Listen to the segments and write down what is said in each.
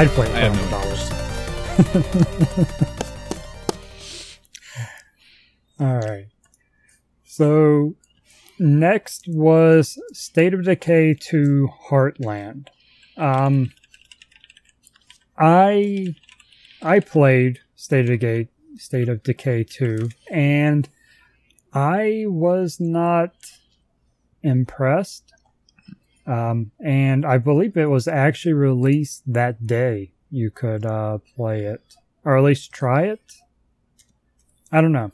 I'd play it have for no $100. All right. So next was State of Decay 2 Heartland. Um, I I played State of Decay State of Decay 2 and I was not impressed. Um, and I believe it was actually released that day. You could uh, play it, or at least try it. I don't know.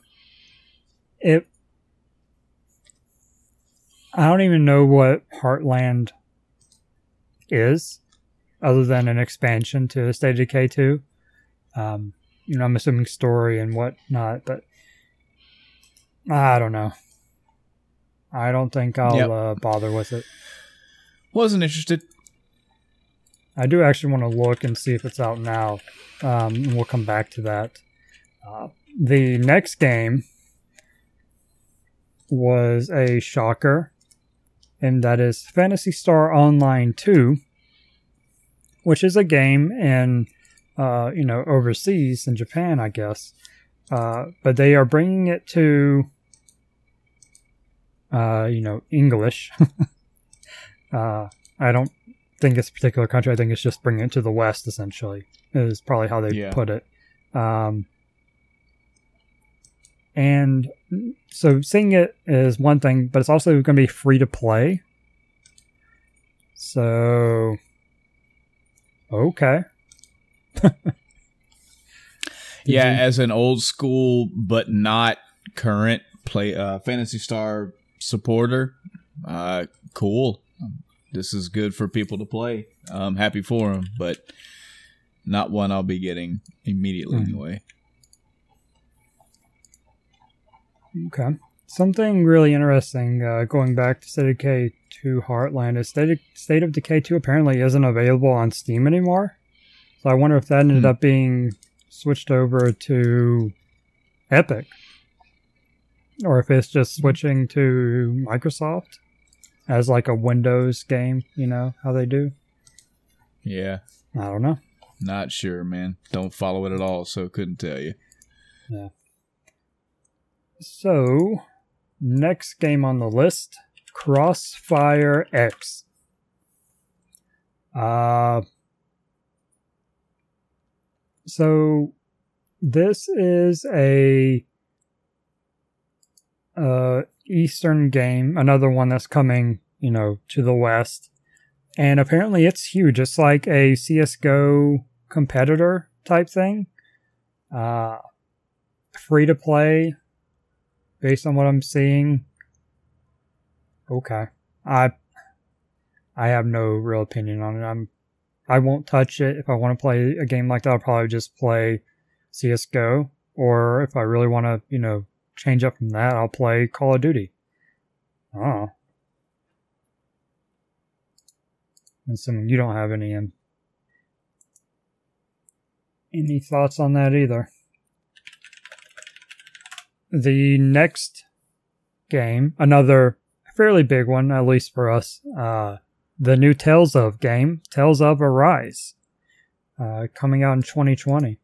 It. I don't even know what Heartland is, other than an expansion to State of Decay 2. Um, you know, I'm assuming story and whatnot, but I don't know. I don't think I'll Yep. uh, bother with it. Wasn't interested. I do actually want to look and see if it's out now. Um, and we'll come back to that. Uh, the next game was a shocker, and that is Phantasy Star Online 2, which is a game in, uh, you know, overseas in Japan, I guess. Uh, but they are bringing it to, uh, you know, English. uh, I don't think it's a particular country. I think it's just bringing it to the West, essentially, is probably how they Yeah. put it. Um, and so seeing it is one thing, but it's also going to be free to play. So, okay. Yeah, you- as an old school but not current play uh, Phantasy Star supporter, uh, cool. This is good for people to play. I'm happy for them, but not one I'll be getting immediately Hmm. anyway. Okay. Something really interesting uh, going back to State of Decay 2 Heartland is State of, State of Decay 2 apparently isn't available on Steam anymore. So I wonder if that ended Hmm. up being switched over to Epic. Or if it's just switching to Microsoft as like a Windows game, you know, how they do. Yeah, I don't know. not sure, man. Don't follow it at all, so couldn't tell you. Yeah. So, next game on the list Crossfire X. Uh, so, this is a uh, Eastern game, another one that's coming, you know, to the West. And apparently it's huge. It's like a CSGO competitor type thing. Uh, free to play based on what I'm seeing. Okay. I I have no real opinion on it. I'm I won't touch it. If I want to play a game like that, I'll probably just play CS:GO. Or if I really want to, you know, change up from that, I'll play Call of Duty. Oh. And so you don't have any um, any thoughts on that either. The next game, another fairly big one, at least for us, uh, the new Tales of game, Tales of Arise, uh, coming out in 2020.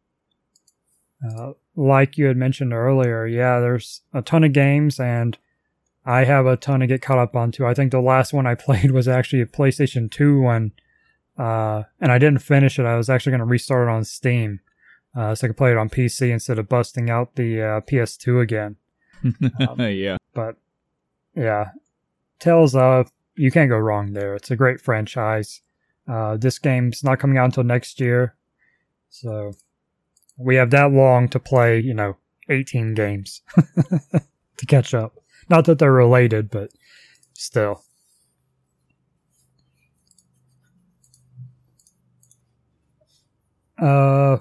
Uh, like you had mentioned earlier, yeah, there's a ton of games, and I have a ton to get caught up on too. I think the last one I played was actually a PlayStation 2 one, uh, and I didn't finish it. I was actually going to restart it on Steam, uh, so I could play it on PC instead of busting out the uh, PS2 again. Um, yeah, But yeah, Tales of you can't go wrong there. It's a great franchise. Uh, this game's not coming out until next year, so we have that long to play. You know, 18 games to catch up. Not that they're related, but still. Uh,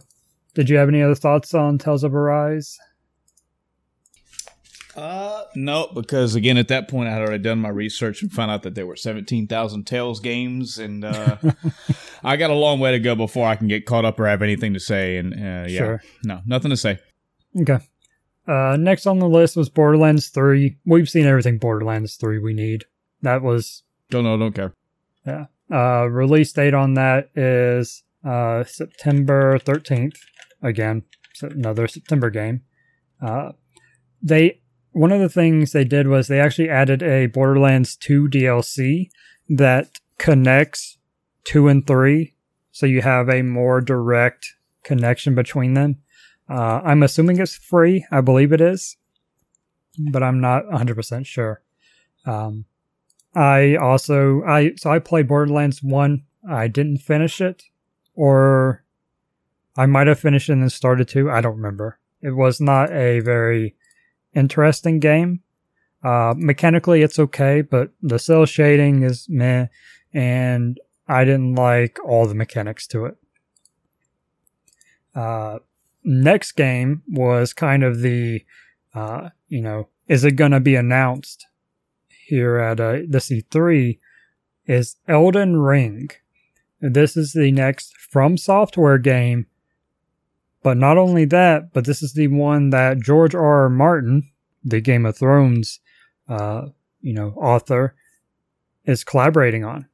did you have any other thoughts on Tales of Arise? Uh, no, because again, at that point, I had already done my research and found out that there were 17,000 Tales games, and uh, I got a long way to go before I can get caught up or have anything to say. And uh, yeah, Sure. no, nothing to say. Okay. Uh, next on the list was Borderlands 3. We've seen everything Borderlands 3 we need. That was Don't know, don't care. Yeah. Uh, release date on that is uh, September 13th. Again, another September game. Uh, they one of the things they did was they actually added a Borderlands 2 DLC that connects 2 and 3 so you have a more direct connection between them. Uh, I'm assuming it's free. I believe it is, but I'm not 100% sure. Um, I also I so I played Borderlands 1. I didn't finish it or I might have finished and then started to. I don't remember. It was not a very interesting game. Uh, mechanically, it's okay, but the cell shading is meh, and I didn't like all the mechanics to it. Uh, next game was kind of the, uh, you know, is it going to be announced here at uh, the E3? Is Elden Ring. This is the next From Software game but not only that, but this is the one that George R. R. Martin, the Game of Thrones, uh, you know, author, is collaborating on.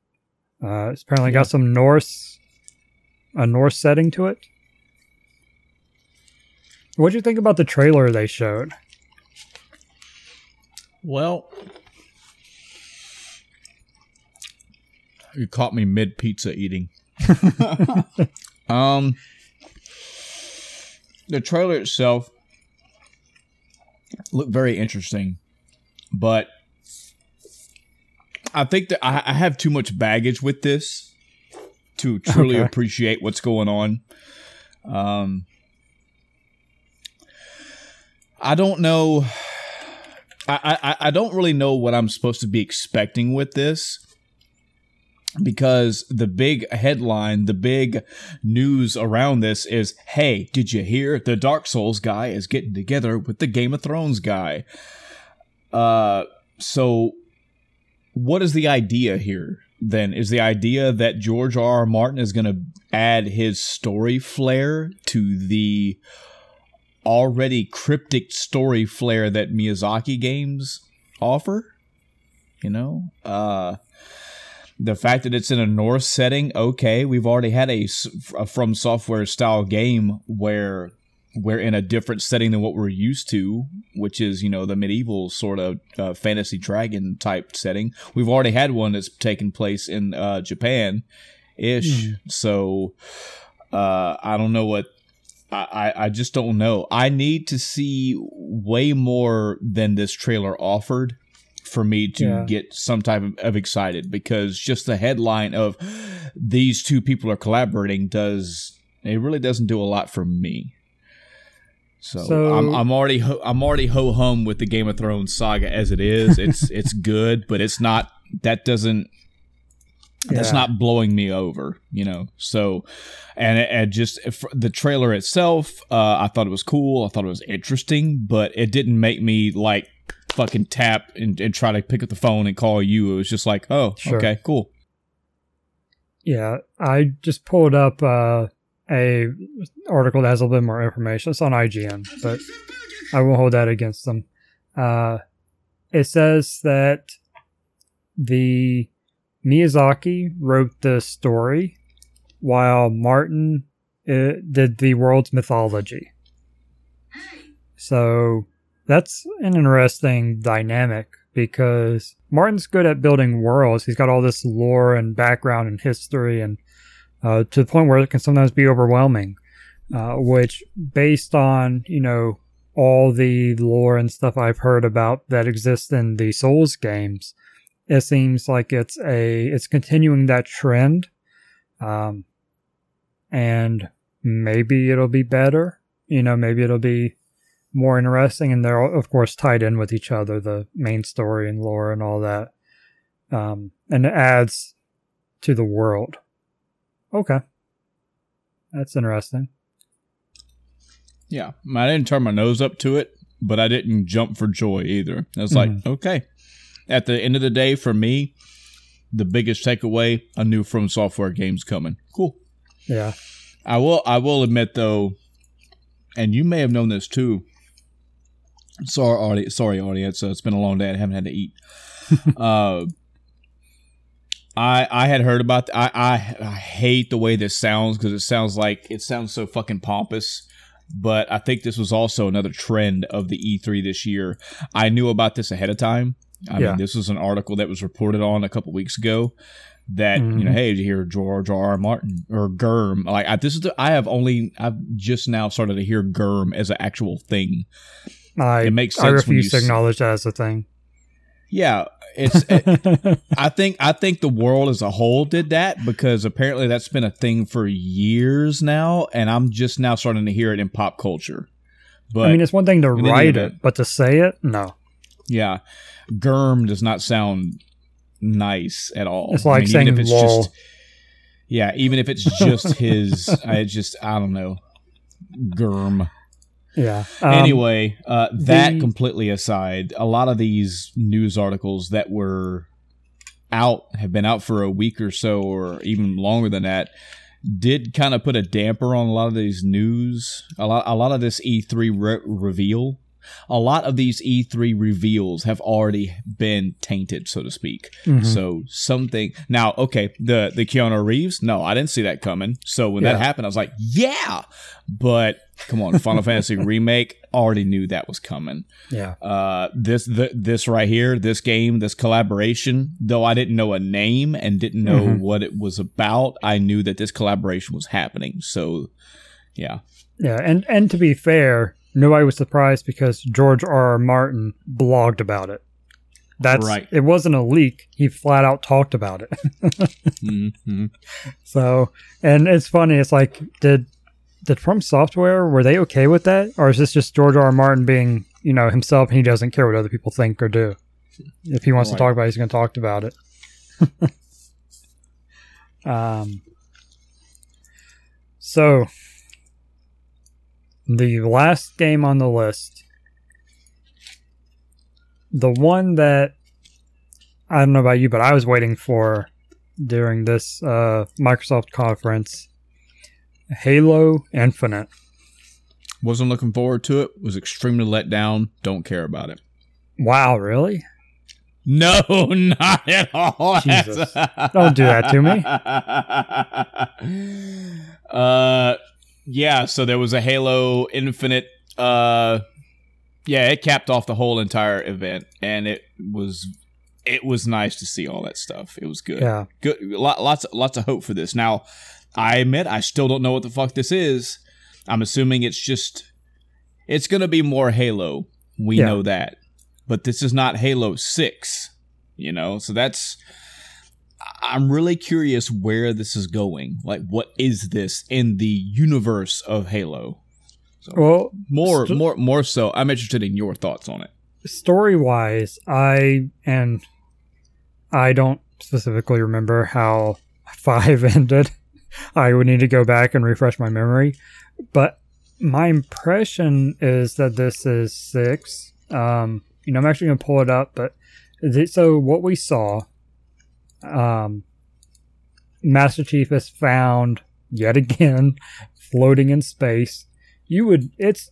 Uh, it's apparently yeah. got some Norse, a Norse setting to it. What do you think about the trailer they showed? Well, you caught me mid pizza eating. um, the trailer itself looked very interesting, but I think that I, I have too much baggage with this to truly okay. appreciate what's going on. Um, I don't know. I, I I don't really know what I'm supposed to be expecting with this because the big headline, the big news around this is hey, did you hear the Dark Souls guy is getting together with the Game of Thrones guy? Uh, so what is the idea here? Then is the idea that George R. R. Martin is going to add his story flair to the already cryptic story flair that Miyazaki games offer? You know, uh, the fact that it's in a Norse setting, okay, we've already had a, a from software style game where we're in a different setting than what we're used to, which is you know the medieval sort of uh, fantasy dragon type setting. We've already had one that's taken place in uh, Japan, ish. Mm. So uh, I don't know what I, I just don't know. I need to see way more than this trailer offered for me to yeah. get some type of, of, excited because just the headline of these two people are collaborating does it really doesn't do a lot for me. So, so I'm, I'm already ho- I'm already ho hum with the Game of Thrones saga as it is. It's it's good, but it's not that doesn't that's not blowing me over, you know. So, and, and just the trailer itself, uh, I thought it was cool. I thought it was interesting, but it didn't make me like fucking tap and, and try to pick up the phone and call you. It was just like, oh, sure. okay, cool. Yeah, I just pulled up uh, a article that has a little bit more information. It's on IGN, but I won't hold that against them. Uh, it says that the Miyazaki wrote the story while Martin uh, did the world's mythology. So that's an interesting dynamic because Martin's good at building worlds. He's got all this lore and background and history, and uh, to the point where it can sometimes be overwhelming. Uh, which, based on you know all the lore and stuff I've heard about that exists in the Souls games, it seems like it's a it's continuing that trend, um, and maybe it'll be better. You know, maybe it'll be more interesting, and they're of course tied in with each other, the main story and lore and all that, um, and it adds to the world. Okay, that's interesting. Yeah, I didn't turn my nose up to it, but I didn't jump for joy either. I was mm-hmm. like, okay. At the end of the day, for me, the biggest takeaway: a new From Software game's coming. Cool. Yeah. I will. I will admit though, and you may have known this too. Sorry, audience. Sorry, audience. Uh, it's been a long day. I haven't had to eat. uh, I I had heard about. I I, I hate the way this sounds because it sounds like it sounds so fucking pompous. But I think this was also another trend of the E3 this year. I knew about this ahead of time. I Yeah. mean, this was an article that was reported on a couple weeks ago. That you know, Mhm. hey, did you hear George R. R. Martin or Germ? Like I, this is the, I have only I've just now started to hear Germ as an actual thing. I It makes I refuse you to acknowledge that as a thing. Yeah, it's. I think I think the world as a whole did that because apparently that's been a thing for years now, and I'm just now starting to hear it in pop culture. But I mean, it's one thing to write it, but to say it, no. yeah, Germ does not sound nice at all. It's like even saying if it's lol. just yeah, even if it's just his, I just I don't know, Germ. Yeah. Um, anyway, uh, that the- completely aside, a lot of these news articles that were out have been out for a week or so, or even longer than that, did kind of put a damper on a lot of these news. A lot, a lot of this E3 re- reveal. A lot of these E3 reveals have already been tainted, so to speak. mhm. So something now, okay, the the Keanu Reeves, no, I didn't see that coming. So when Yeah. that happened, I was like, yeah. But come on, Final Fantasy remake already knew that was coming. yeah. Uh, this the, this right here, this game, this collaboration, though I didn't know a name and didn't know Mhm. what it was about, I knew that this collaboration was happening. So yeah, Yeah. And, and to be fair, nobody was surprised because George R. R. Martin blogged about it. That's Right. It wasn't a leak. He flat out talked about it. mm-hmm. So, and it's funny. It's like, did did From Software were they okay with that, or is this just George R. R. Martin being, you know, himself and he doesn't care what other people think or do? If he wants Right. to talk about, it, he's going to talk about it. um. So, the last game on the list, the one that I don't know about you, but I was waiting for during this uh, Microsoft conference. Halo Infinite. wasn't looking forward to it. Was extremely let down. Don't care about it. Wow, really? No, not at all. Jesus. Don't do that to me. uh, yeah. So there was a Halo Infinite. Uh, yeah, it capped off the whole entire event, and it was it was nice to see all that stuff. It was good. Yeah. Good. Lot, lots lots of hope for this. Now, I admit I still don't know what the fuck this is. I'm assuming it's just it's gonna be more Halo. We Yeah. know that but this is not Halo 6, you know? So that's I'm really curious where this is going. Like what is this in the universe of Halo? So Well, more st- more more so I'm interested in your thoughts on it. story wise, I and I don't specifically remember how five ended. I would need to go back and refresh my memory, but my impression is that this is six. Um, you know, I'm actually gonna pull it up, but th- so what we saw, um, Master Chief is found yet again floating in space. You would, it's,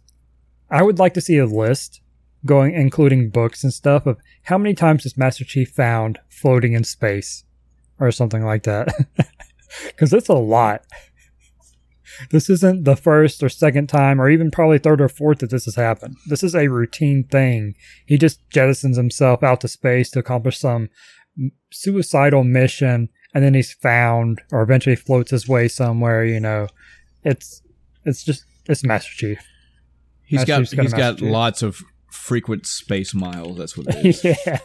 I would like to see a list going, including books and stuff of how many times is Master Chief found floating in space or something like that. Because it's a lot. This isn't the first or second time, or even probably third or fourth that this has happened. This is a routine thing. He just jettisons himself out to space to accomplish some suicidal mission, and then he's found, or eventually floats his way somewhere. You know, it's it's just it's Master Chief. He's Master got Chief's got he's got Chief. lots of frequent space miles. That's what it is. yeah.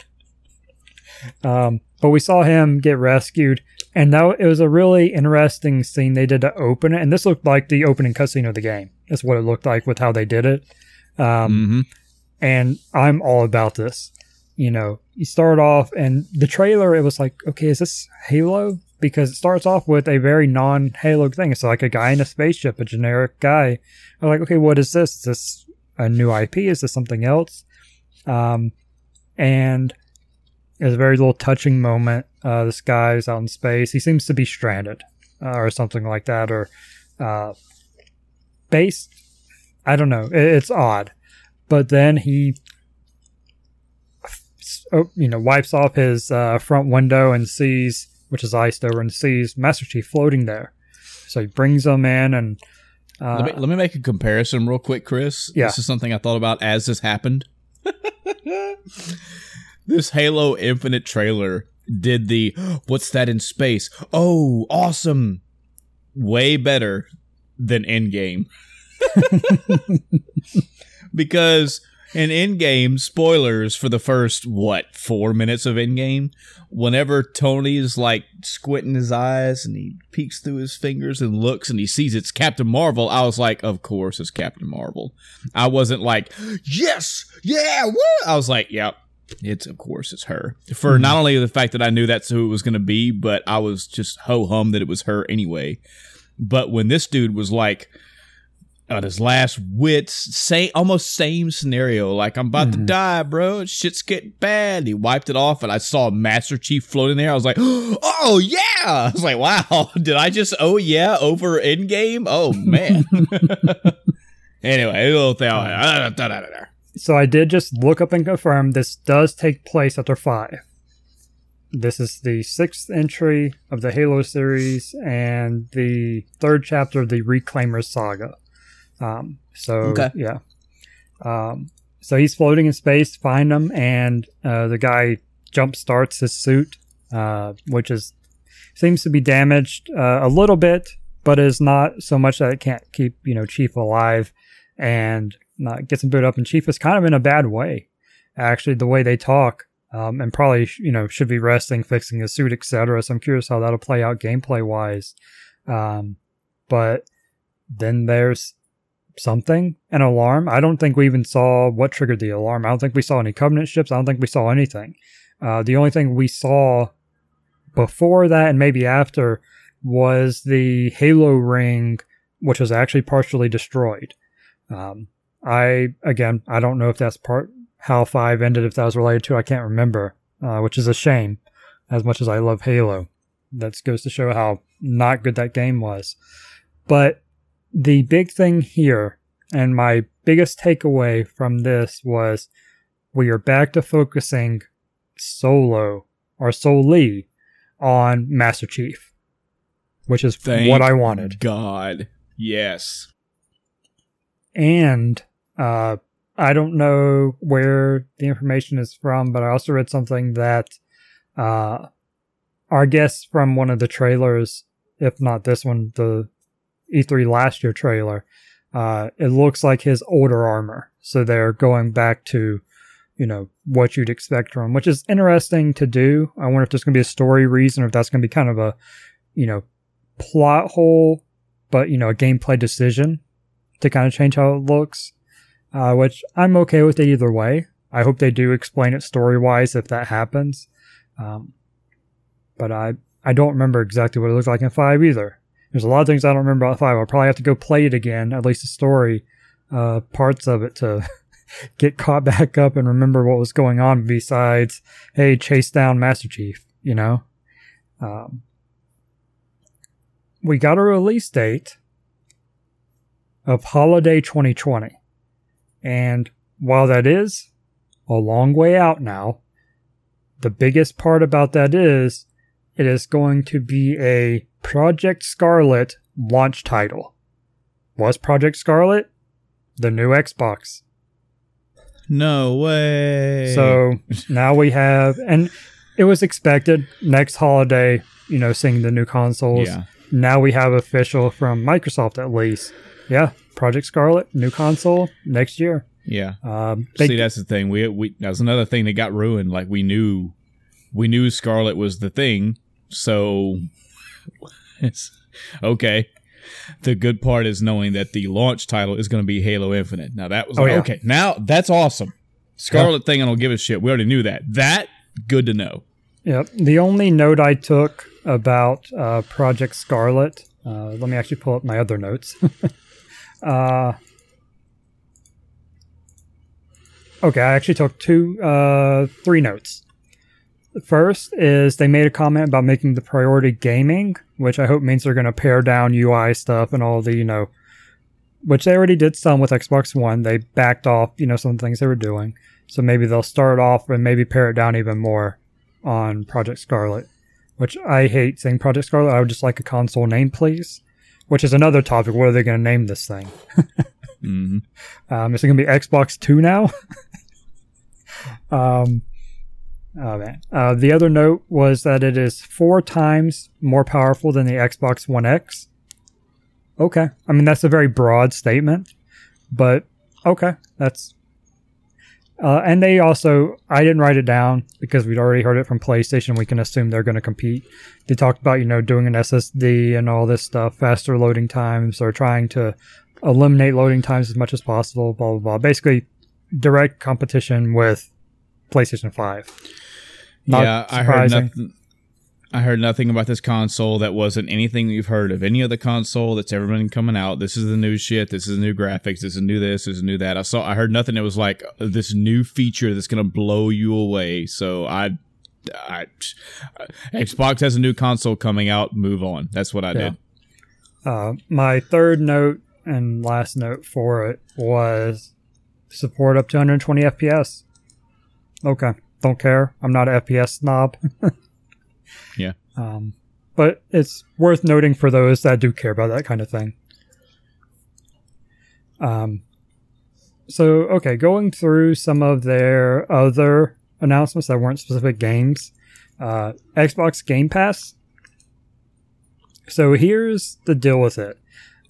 Um, but we saw him get rescued, and that it was a really interesting scene they did to open it. And this looked like the opening cutscene of the game. That's what it looked like with how they did it. Um, hmm and I'm all about this. You know, you start off, and the trailer, it was like, okay, is this Halo? Because it starts off with a very non Halo thing. It's like a guy in a spaceship, a generic guy. I'm like, okay, what is this? Is this a new IP? Is this something else? Um, and there's a very little touching moment. Uh, this guy is out in space. He seems to be stranded uh, or something like that, or uh, based. I don't know. It, it's odd but then he you know wipes off his uh, front window and sees which is iced over, and sees Master Chief floating there. So he brings them in, and uh, let, me, let me make a comparison real quick, Chris. Yeah. This is something I thought about as this happened. this Halo Infinite trailer did the what's that in space? Oh, awesome. Way better than Endgame. because in Endgame, spoilers for the first, what, four minutes of Endgame, whenever Tony's like squinting his eyes and he peeks through his fingers and looks and he sees it's Captain Marvel, I was like, of course it's Captain Marvel. I wasn't like, yes, yeah, woo! I was like, yep, it's of course it's her. For hmm. not only the fact that I knew that's who it was going to be, but I was just ho hum that it was her anyway. But when this dude was like, Uh, on his last wits, same almost same scenario. Like I'm about to mm-hmm. die, bro. Shit's getting bad. He wiped it off, and I saw Master Chief floating there. I was like, oh yeah. I was like, wow. Did I just oh yeah over Endgame? Oh man. anyway, little thing. so I did just look up and confirm this does take place after five. This is the sixth entry of the Halo series and the third chapter of the Reclaimers saga. Um, so Okay. yeah, um, so he's floating in space, find him, and uh, the guy jump starts his suit, uh, which is seems to be damaged uh, a little bit, but is not so much that it can't keep you know Chief alive, and gets him booted up. And Chief is kind of in a bad way, actually, the way they talk. Um, and probably sh- you know should be resting, fixing his suit, etc. So I'm curious how that'll play out gameplay wise. Um, but then there's something, an alarm. I don't think we even saw what triggered the alarm. I don't think we saw any Covenant ships. I don't think we saw anything. Uh, the only thing we saw before that and maybe after was the Halo ring, which was actually partially destroyed. Um, I again, I don't know if that's part how five ended. If that was related to, I can't remember, uh, which is a shame. As much as I love Halo, that goes to show how not good that game was. But the big thing here, and my biggest takeaway from this was we are back to focusing solo or solely on Master Chief, which is Thank what I wanted. God, yes. And uh, I don't know where the information is from, but I also read something that uh, our guess from one of the trailers, if not this one, the E3 last year trailer, uh, it looks like his older armor. So they're going back to, you know, what you'd expect from him, which is interesting to do. I wonder if there's going to be a story reason or if that's going to be kind of a, you know, plot hole, but, you know, a gameplay decision to kind of change how it looks, uh, which I'm okay with it either way. I hope they do explain it story wise if that happens. Um, but I, I don't remember exactly what it looked like in 5 either. There's a lot of things I don't remember about 5. I'll probably have to go play it again, at least the story uh, parts of it to get caught back up and remember what was going on besides, hey, chase down Master Chief, you know? Um, we got a release date of holiday 2020. And while that is a long way out now, the biggest part about that is it is going to be a Project Scarlet launch title. Was Project Scarlet? The new Xbox. No way. So now we have, and it was expected next holiday, you know, seeing the new consoles. yeah, Now we have official from Microsoft at least. Yeah, Project Scarlet, new console next year. yeah. Um, they, See, that's the thing. We we that was another thing that got ruined. Like we knew, we knew Scarlet was the thing. So, okay. The good part is knowing that the launch title is going to be Halo Infinite. Now that was Oh, like, yeah. okay. Now that's awesome. Scarlet thing, I don't give a shit. We already knew that. That good to know. Yep. The only note I took about uh, Project Scarlet, uh, let me actually pull up my other notes. uh, okay, I actually took two, uh, three notes. First is they made a comment about making the priority gaming, which I hope means they're going to pare down UI stuff and all the, you know, which they already did some with Xbox One. They backed off, you know, some things they were doing. So maybe they'll start off and maybe pare it down even more on Project Scarlet, which I hate saying Project Scarlet. I would just like a console name, please. Which is another topic. What are they going to name this thing? hmm Um, is it going to be Xbox Two now? um, oh man. Uh, the other note was that it is four times more powerful than the Xbox One X. Okay, I mean that's a very broad statement, but okay, that's. Uh, and they also, I didn't write it down because we'd already heard it from PlayStation. We can assume they're going to compete. They talked about, you know, doing an SSD and all this stuff, faster loading times, or trying to eliminate loading times as much as possible, blah, blah, blah. Basically, direct competition with PlayStation 5. Not yeah, I heard nothing. I heard nothing about this console that wasn't anything you've heard of any other console that's ever been coming out. This is the new shit. This is new graphics. This is new this. This is new that. I saw. I heard nothing that was like uh, this new feature that's gonna blow you away. So I, I, Xbox has a new console coming out. Move on. That's what I Yeah. did. Uh, my third note and last note for it was support up to 120 FPS. Okay, don't care. I'm not a FPS snob. Yeah. Um, but it's worth noting for those that do care about that kind of thing. Um, so okay, going through some of their other announcements that weren't specific games. Uh, Xbox Game Pass. So here's the deal with it.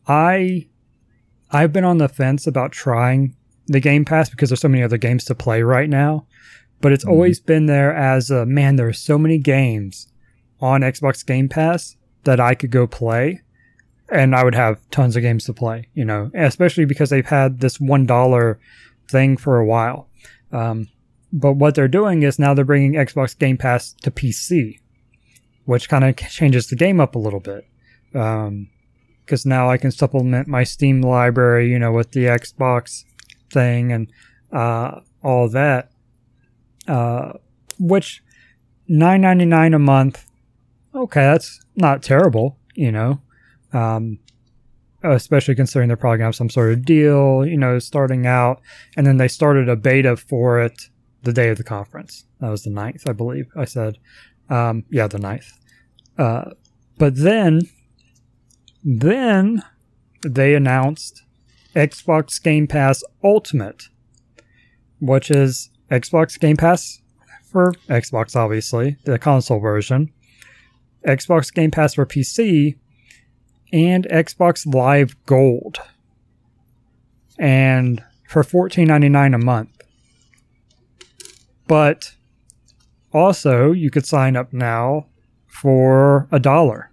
I I've been on the fence about trying the Game Pass because there's so many other games to play right now. But it's Mhm. always been there as a man, there are so many games on Xbox Game Pass that I could go play and I would have tons of games to play, you know, especially because they've had this $1 thing for a while. Um, but what they're doing is now they're bringing Xbox Game Pass to PC, which kind of changes the game up a little bit. Um, because now I can supplement my Steam library, you know, with the Xbox thing and uh, all that. Uh, which nine ninety nine a month. Okay, that's not terrible, you know. Um, especially considering they're probably gonna have some sort of deal, you know, starting out, and then they started a beta for it the day of the conference. That was the 9th, I believe. I said, um, yeah, the 9th. Uh, but then then they announced Xbox Game Pass Ultimate, which is Xbox Game Pass for Xbox, obviously, the console version, Xbox Game Pass for PC, and Xbox Live Gold. And for $14.99 a month. But also, you could sign up now for a dollar.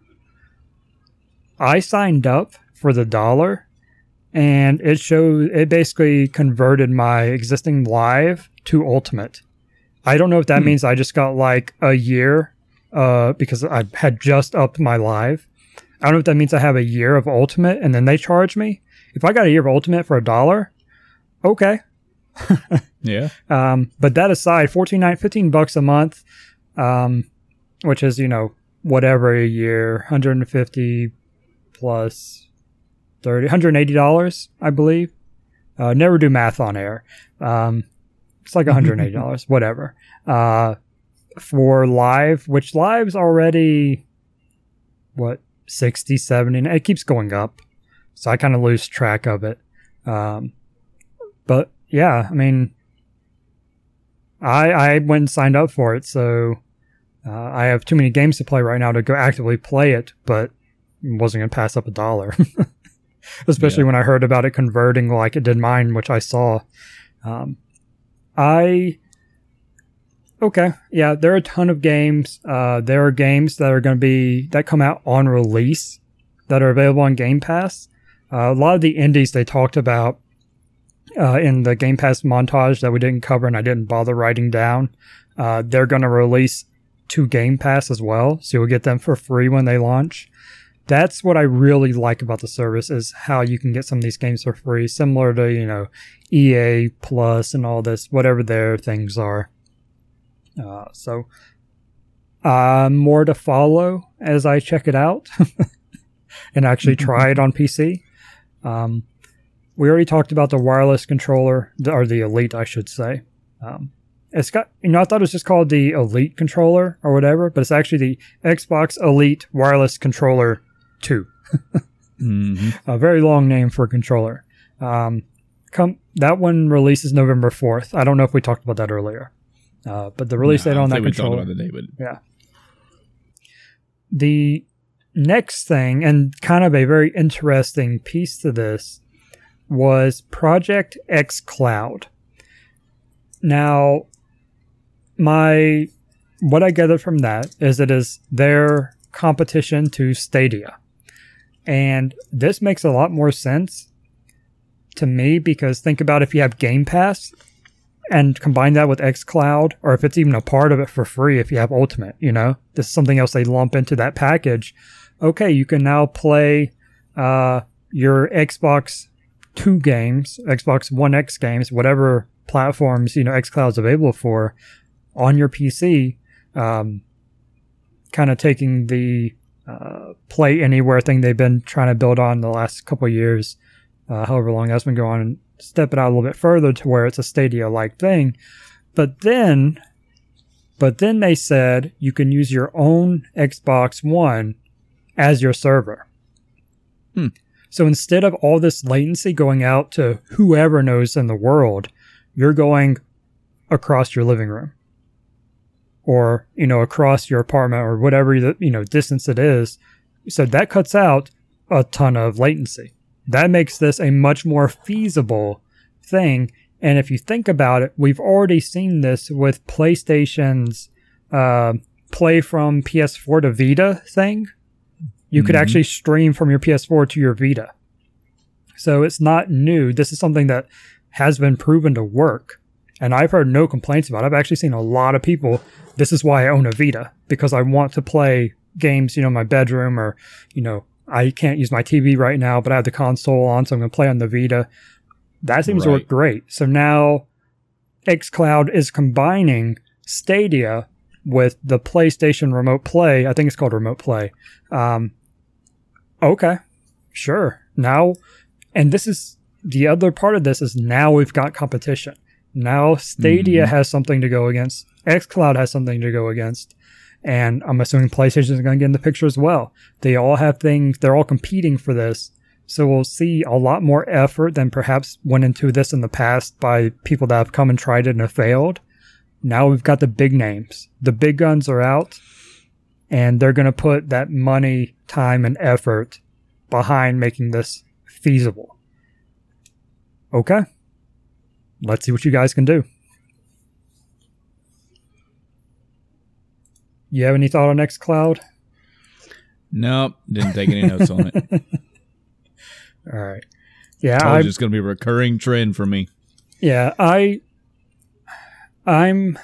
I signed up for the dollar and it showed it basically converted my existing live to ultimate. I don't know if that Hmm. means I just got like a year uh because I had just upped my live. I don't know if that means I have a year of ultimate and then they charge me. If I got a year of ultimate for a dollar, okay. Yeah. Um, but that aside, 14, nine- 15 bucks a month, um, which is, you know, whatever a year, 150 plus 30, $180, I believe. Uh, never do math on air. Um, it's like $180, whatever. Uh, for live, which live's already, what, 60, 70, and it keeps going up. So I kind of lose track of it. Um, but yeah, I mean, I I went and signed up for it, so uh, I have too many games to play right now to go actively play it, but wasn't gonna pass up a dollar. Especially Yeah. when I heard about it converting like it did mine, which I saw. Um, I okay, yeah, there are a ton of games. Uh, there are games that are going to be that come out on release that are available on Game Pass. Uh, a lot of the indies they talked about uh, in the Game Pass montage that we didn't cover and I didn't bother writing down. Uh, they're going to release to Game Pass as well, so you'll get them for free when they launch. That's what I really like about the service is how you can get some of these games for free, similar to you know EA Plus and all this, whatever their things are. Uh, so, uh, more to follow as I check it out and actually try it on PC. Um, we already talked about the wireless controller, or the Elite, I should say. Um, it's got you know I thought it was just called the Elite controller or whatever, but it's actually the Xbox Elite Wireless Controller Two. hmm a very long name for a controller. Um, come that one releases November fourth. I don't know if we talked about that earlier, uh, but the release date on that controller. about the day, but the next thing, and kind of a very interesting piece to this, was Project xCloud. Now, my what I gathered from that is it is their competition to Stadia. And this makes a lot more sense to me because think about if you have Game Pass and combine that with xCloud, or if it's even a part of it for free if you have Ultimate, you know, this is something else they lump into that package. Okay, you can now play uh, your Xbox Two games, Xbox One X games, whatever platforms you know xCloud's available for, on your PC. Um, kind of taking the uh, play anywhere thing they've been trying to build on the last couple of years, uh, however long that's been going on, step it out a little bit further to where it's a Stadia like thing. But then, but then they said you can use your own Xbox One as your server. Hmm. So instead of all this latency going out to whoever knows in the world, you're going across your living room or you know across your apartment or whatever the you know distance it is. So that cuts out a ton of latency. That makes this a much more feasible thing. And if you think about it we've already seen this with playstation's uh, play from ps4 to vita thing. You could Mhm. actually stream from your ps4 to your vita. So it's not new. This is something that has been proven to work and I've heard no complaints about it. I've actually seen a lot of people. This is why I own a Vita because I want to play games, you know, in my bedroom or, you know, I can't use my TV right now, but I have the console on, so I'm going to play on the Vita. That seems to work great. So now xCloud is combining Stadia with the PlayStation Remote Play. I think it's called Remote Play. Um, okay, sure. Now, and this is the other part of this is now we've got competition. Now Stadia Mhm. has something to go against. xCloud has something to go against. And I'm assuming PlayStation is going to get in the picture as well. They all have things, they're all competing for this. So we'll see a lot more effort than perhaps went into this in the past by people that have come and tried it and have failed. Now we've got the big names. The big guns are out, and they're going to put that money, time, and effort behind making this feasible. Okay. Let's see what you guys can do. You have any thought on xCloud? nope, didn't take any notes on it. All right. Yeah, Told I you it's going to be a recurring trend for me. Yeah, I I'm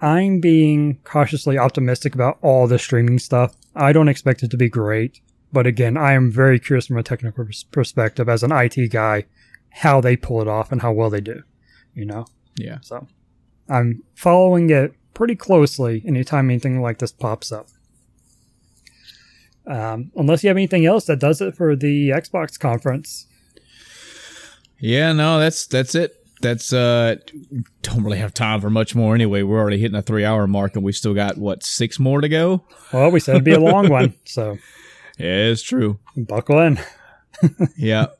I'm being cautiously optimistic about all the streaming stuff. I don't expect it to be great, but again, I am very curious from a technical pers- perspective as an IT guy how they pull it off and how well they do, you know. Yeah. So, I'm following it pretty closely anytime anything like this pops up. Um, unless you have anything else that does it for the Xbox conference. Yeah, no, that's that's it. That's uh don't really have time for much more anyway. We're already hitting a 3-hour mark and we still got what, 6 more to go? Well, we said it'd be a long one, so Yeah, it's true. buckle in. Yeah.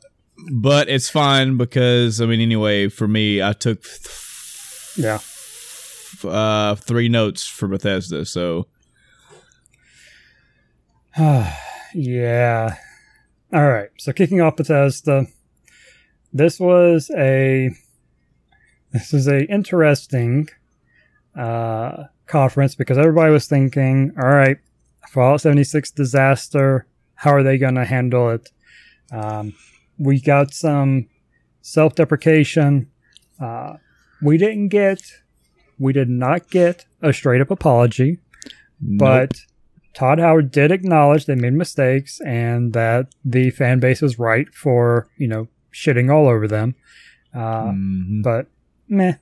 But it's fine because I mean anyway, for me I took Yeah. uh 3 notes for Bethesda, so yeah. All right. So kicking off Bethesda, this was a this was a interesting uh, conference because everybody was thinking, all right, Fallout 76 disaster. How are they going to handle it? Um, we got some self-deprecation. Uh, we didn't get, we did not get a straight up apology nope. but Todd Howard did acknowledge they made mistakes and that the fan base was right for you know shitting all over them. Uh, Mhm. But meh,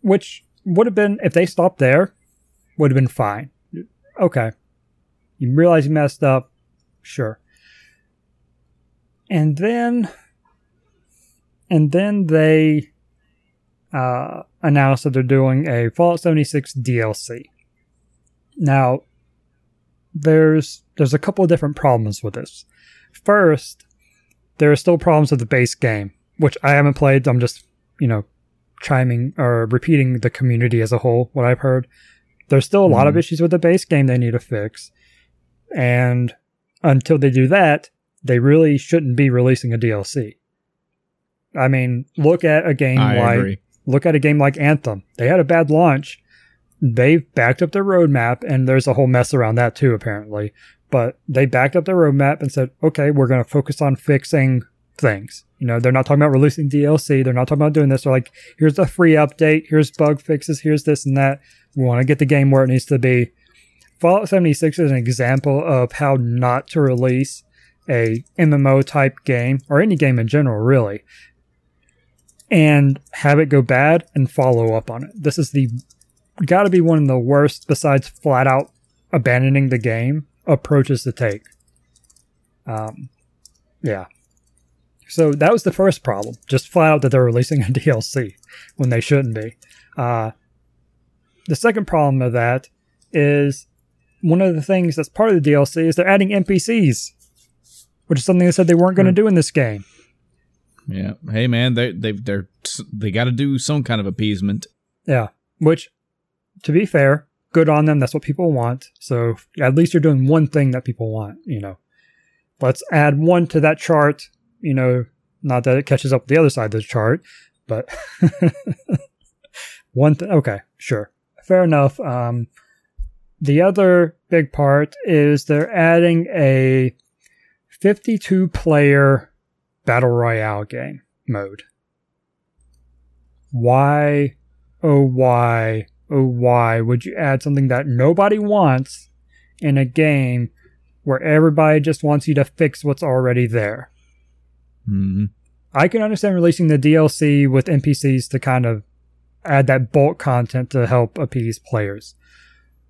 which would have been if they stopped there, would have been fine. Okay, you realize you messed up, sure. And then, and then they, uh, announced that they're doing a Fallout 76 DLC. Now, there's there's a couple of different problems with this. First, there are still problems with the base game, which I haven't played. I'm just, you know, chiming or repeating the community as a whole, what I've heard. There's still a mm lot of mm-hmm. issues with the base game they need to fix. And until they do that, they really shouldn't be releasing a DLC. I mean, look at a game I like agree. look at a game like Anthem. They had a bad launch. They've backed up their roadmap, and there's a whole mess around that too, apparently. But they backed up their roadmap and said, okay, we're going to focus on fixing things. You know, they're not talking about releasing DLC. They're not talking about doing this. They're like, here's a free update. Here's bug fixes. Here's this and that. We want to get the game where it needs to be. Fallout 76 is an example of how not to release a MMO type game or any game in general, really, and have it go bad and follow up on it. This is the got to be one of the worst, besides flat out abandoning the game, approaches to take. Um, yeah. So that was the first problem. Just flat out that they're releasing a DLC when they shouldn't be. Uh, the second problem of that is one of the things that's part of the DLC is they're adding NPCs, which is something they said they weren't going to hmm. do in this game. Yeah. Hey, man, they they they're they got to do some kind of appeasement. Yeah. Which, to be fair, good on them. That's what people want. So at least you're doing one thing that people want. You know, let's add one to that chart. You know, not that it catches up with the other side of the chart, but one. Th- okay, sure, fair enough. Um, the other big part is they're adding a 52 player battle royale game mode. Why, oh, why, oh, why would you add something that nobody wants in a game where everybody just wants you to fix what's already there? Mm-hmm. I can understand releasing the DLC with NPCs to kind of add that bulk content to help appease players.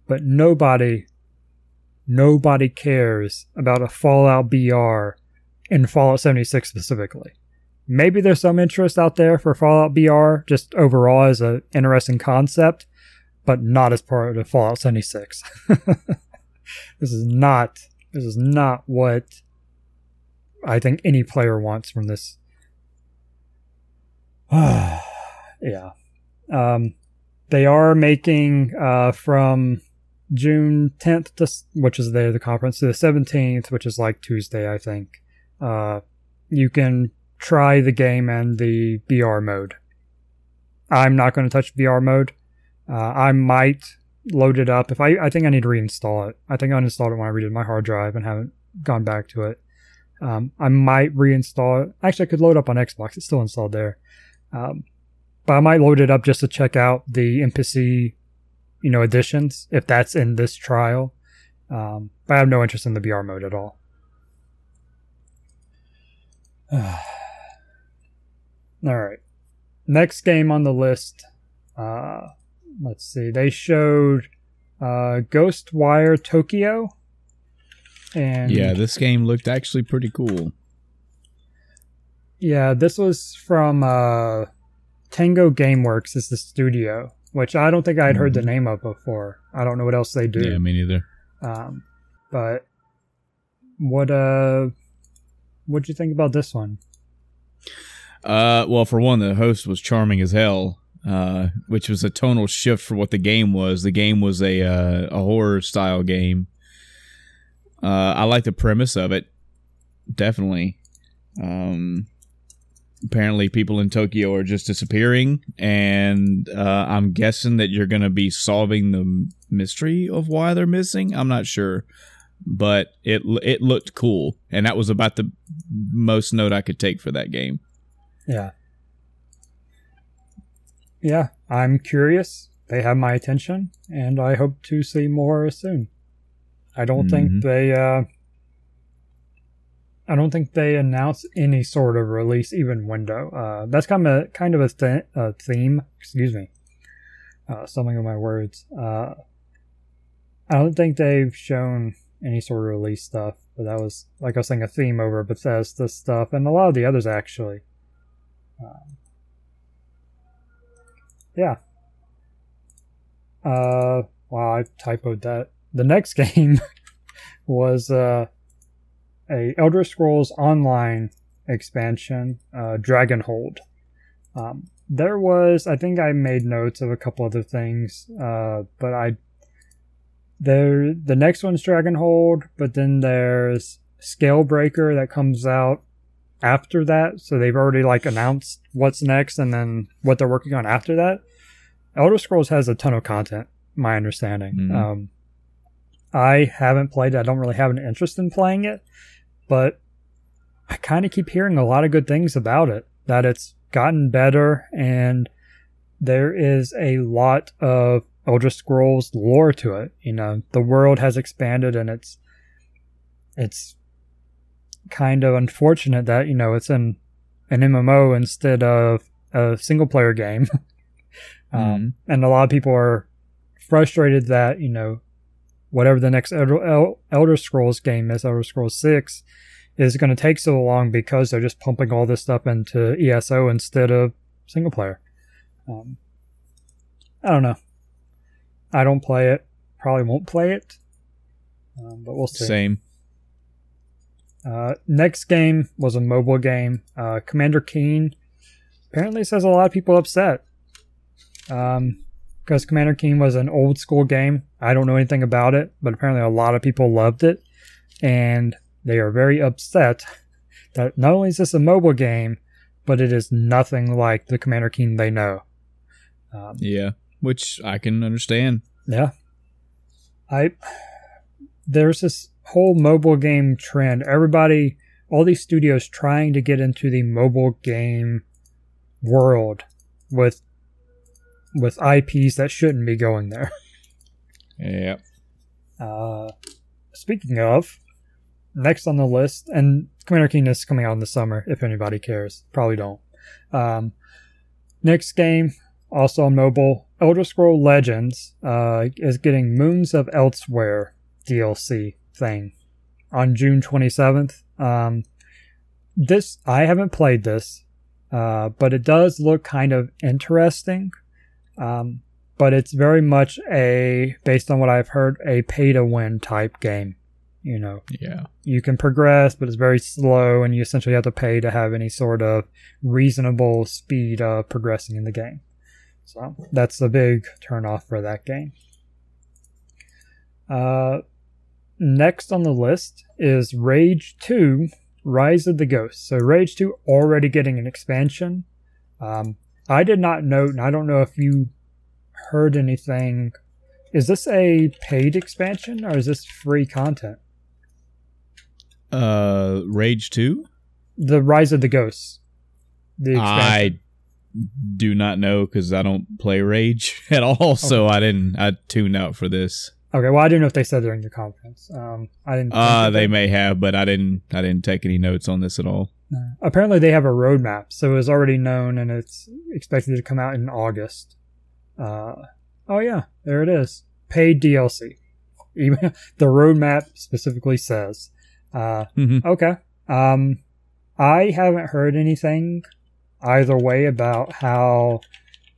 But nobody, nobody cares about a Fallout BR in Fallout 76 specifically. Maybe there's some interest out there for Fallout BR just overall as an interesting concept, but not as part of Fallout 76. this is not this is not what I think any player wants from this. yeah. Um, they are making uh, from June 10th, to, which is the day of the conference, to the 17th, which is like Tuesday, I think. Uh, you can try the game and the VR mode. I'm not going to touch VR mode. Uh, I might load it up if I. I think I need to reinstall it. I think I uninstalled it when I redid my hard drive and haven't gone back to it. Um, I might reinstall it. Actually, I could load up on Xbox. It's still installed there. Um, but I might load it up just to check out the NPC, you know, additions if that's in this trial. Um, but I have no interest in the BR mode at all. all right. Next game on the list. Uh, let's see. They showed uh, Ghostwire Tokyo. And yeah, this game looked actually pretty cool. Yeah, this was from uh, Tango Gameworks is the studio, which I don't think I had heard the mm-hmm. name of before. I don't know what else they do. Yeah, me neither. Um, but what uh What'd you think about this one? Uh, well, for one, the host was charming as hell, uh, which was a tonal shift for what the game was. The game was a uh, a horror style game. Uh, I like the premise of it, definitely. Um, apparently, people in Tokyo are just disappearing, and uh, I'm guessing that you're going to be solving the mystery of why they're missing. I'm not sure but it it looked cool, and that was about the most note I could take for that game. Yeah. Yeah, I'm curious. They have my attention, and I hope to see more soon. I don't mm-hmm. think they. Uh, I don't think they announce any sort of release even window. Uh, that's kind of a, kind of a, th- a theme. Excuse me. Uh, something of my words. Uh, I don't think they've shown any sort of release stuff. But that was, like I was saying, a theme over Bethesda stuff and a lot of the others actually. Um, yeah. Uh, wow, I typoed that. The next game was uh, a Elder Scrolls Online expansion, uh, Dragonhold. Um, there was, I think I made notes of a couple other things, uh, but I there the next one's Dragonhold, but then there's Scalebreaker that comes out after that. So they've already like announced what's next and then what they're working on after that. Elder Scrolls has a ton of content, my understanding. Mhm. Um, I haven't played it. I don't really have an interest in playing it, but I kind of keep hearing a lot of good things about it. That it's gotten better and there is a lot of Elder Scrolls lore to it. You know, the world has expanded and it's it's kind of unfortunate that, you know, it's in an MMO instead of a single player game. um, and a lot of people are frustrated that, you know, whatever the next Elder, Elder Scrolls game is, Elder Scrolls 6, is going to take so long because they're just pumping all this stuff into ESO instead of single player. Um, I don't know. I don't play it. Probably won't play it. Um, but we'll see. Same. Uh, next game was a mobile game. Uh, Commander Keen apparently says a lot of people upset. Um, because Commander Keen was an old school game. I don't know anything about it, but apparently a lot of people loved it. And they are very upset that not only is this a mobile game, but it is nothing like the Commander Keen they know. Um, Yeah. Which I can understand. yeah. I there's this whole mobile game trend. Everybody all these studios trying to get into the mobile game world with with IPs that shouldn't be going there. Yeah. Uh speaking of, next on the list, and Commander Keen is coming out in the summer, if anybody cares. Probably don't. Um, next game, also on mobile, Elder Scroll Legends uh, is getting Moons of Elsweyr DLC thing on June 27th. Um, this, I haven't played this, uh, but it does look kind of interesting. Um, but it's very much a, based on what I've heard, a pay to win type game. You know, Yeah. you can progress, but it's very slow, and you essentially have to pay to have any sort of reasonable speed of progressing in the game. So that's a big turnoff for that game. Uh, next on the list is Rage 2 Rise of the Ghost. So Rage 2 already getting an expansion. Um, I did not note, and I don't know if you heard anything. Is this a paid expansion or is this free content? Uh, Rage Two. The Rise of the Ghosts. The expansion. I do not know because I don't play Rage at all, so I didn't. I tuned out for this. okay, well, I didn't know if they said during the conference. Um, I didn't. Uh, that they may have, but I didn't. I didn't take any notes on this at all. Apparently, they have a roadmap, so it was already known, and it's expected to come out in August. Uh, oh yeah, there it is. Paid DLC. Even the roadmap specifically says. Uh, Mhm. okay. Um, I haven't heard anything either way about how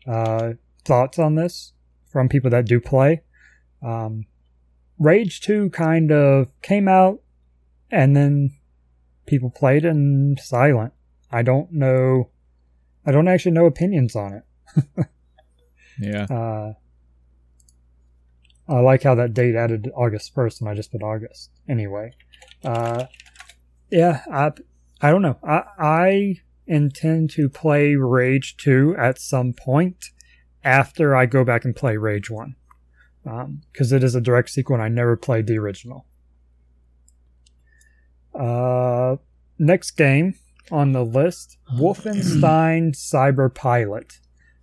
uh, thoughts on this from people that do play. Um, Rage 2 kind of came out and then people played and silent. I don't know. I don't actually know opinions on it. Yeah. Uh, I like how that date added August 1st and I just put August. Anyway. Uh, yeah, I, I don't know. I, I intend to play Rage 2 at some point after I go back and play Rage 1. Because it is a direct sequel and I never played the original. Uh, next game on the list Wolfenstein Cyber Pilot.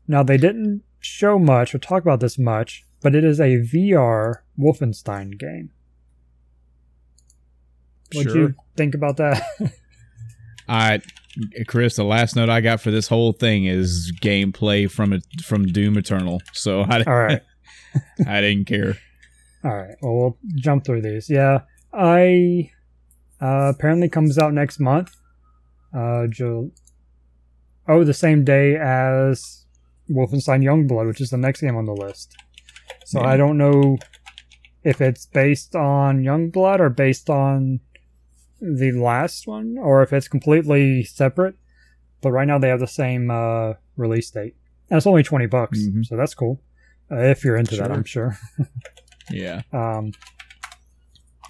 Now, they didn't show much or talk about this much, but it is a VR Wolfenstein game. What do Sure. you think about that? I, Chris, the last note I got for this whole thing is gameplay from it from Doom Eternal. So I, All right. I didn't care. All right. Well, we'll jump through these. Yeah, I uh, apparently comes out next month. Uh, Ju- oh, the same day as Wolfenstein Youngblood, which is the next game on the list. So Yeah. I don't know if it's based on Youngblood or based on the last one, or if it's completely separate. But right now they have the same uh, release date, and it's only twenty bucks, Mhm. so that's cool. Uh, if you're into that, I'm sure. Yeah. Um,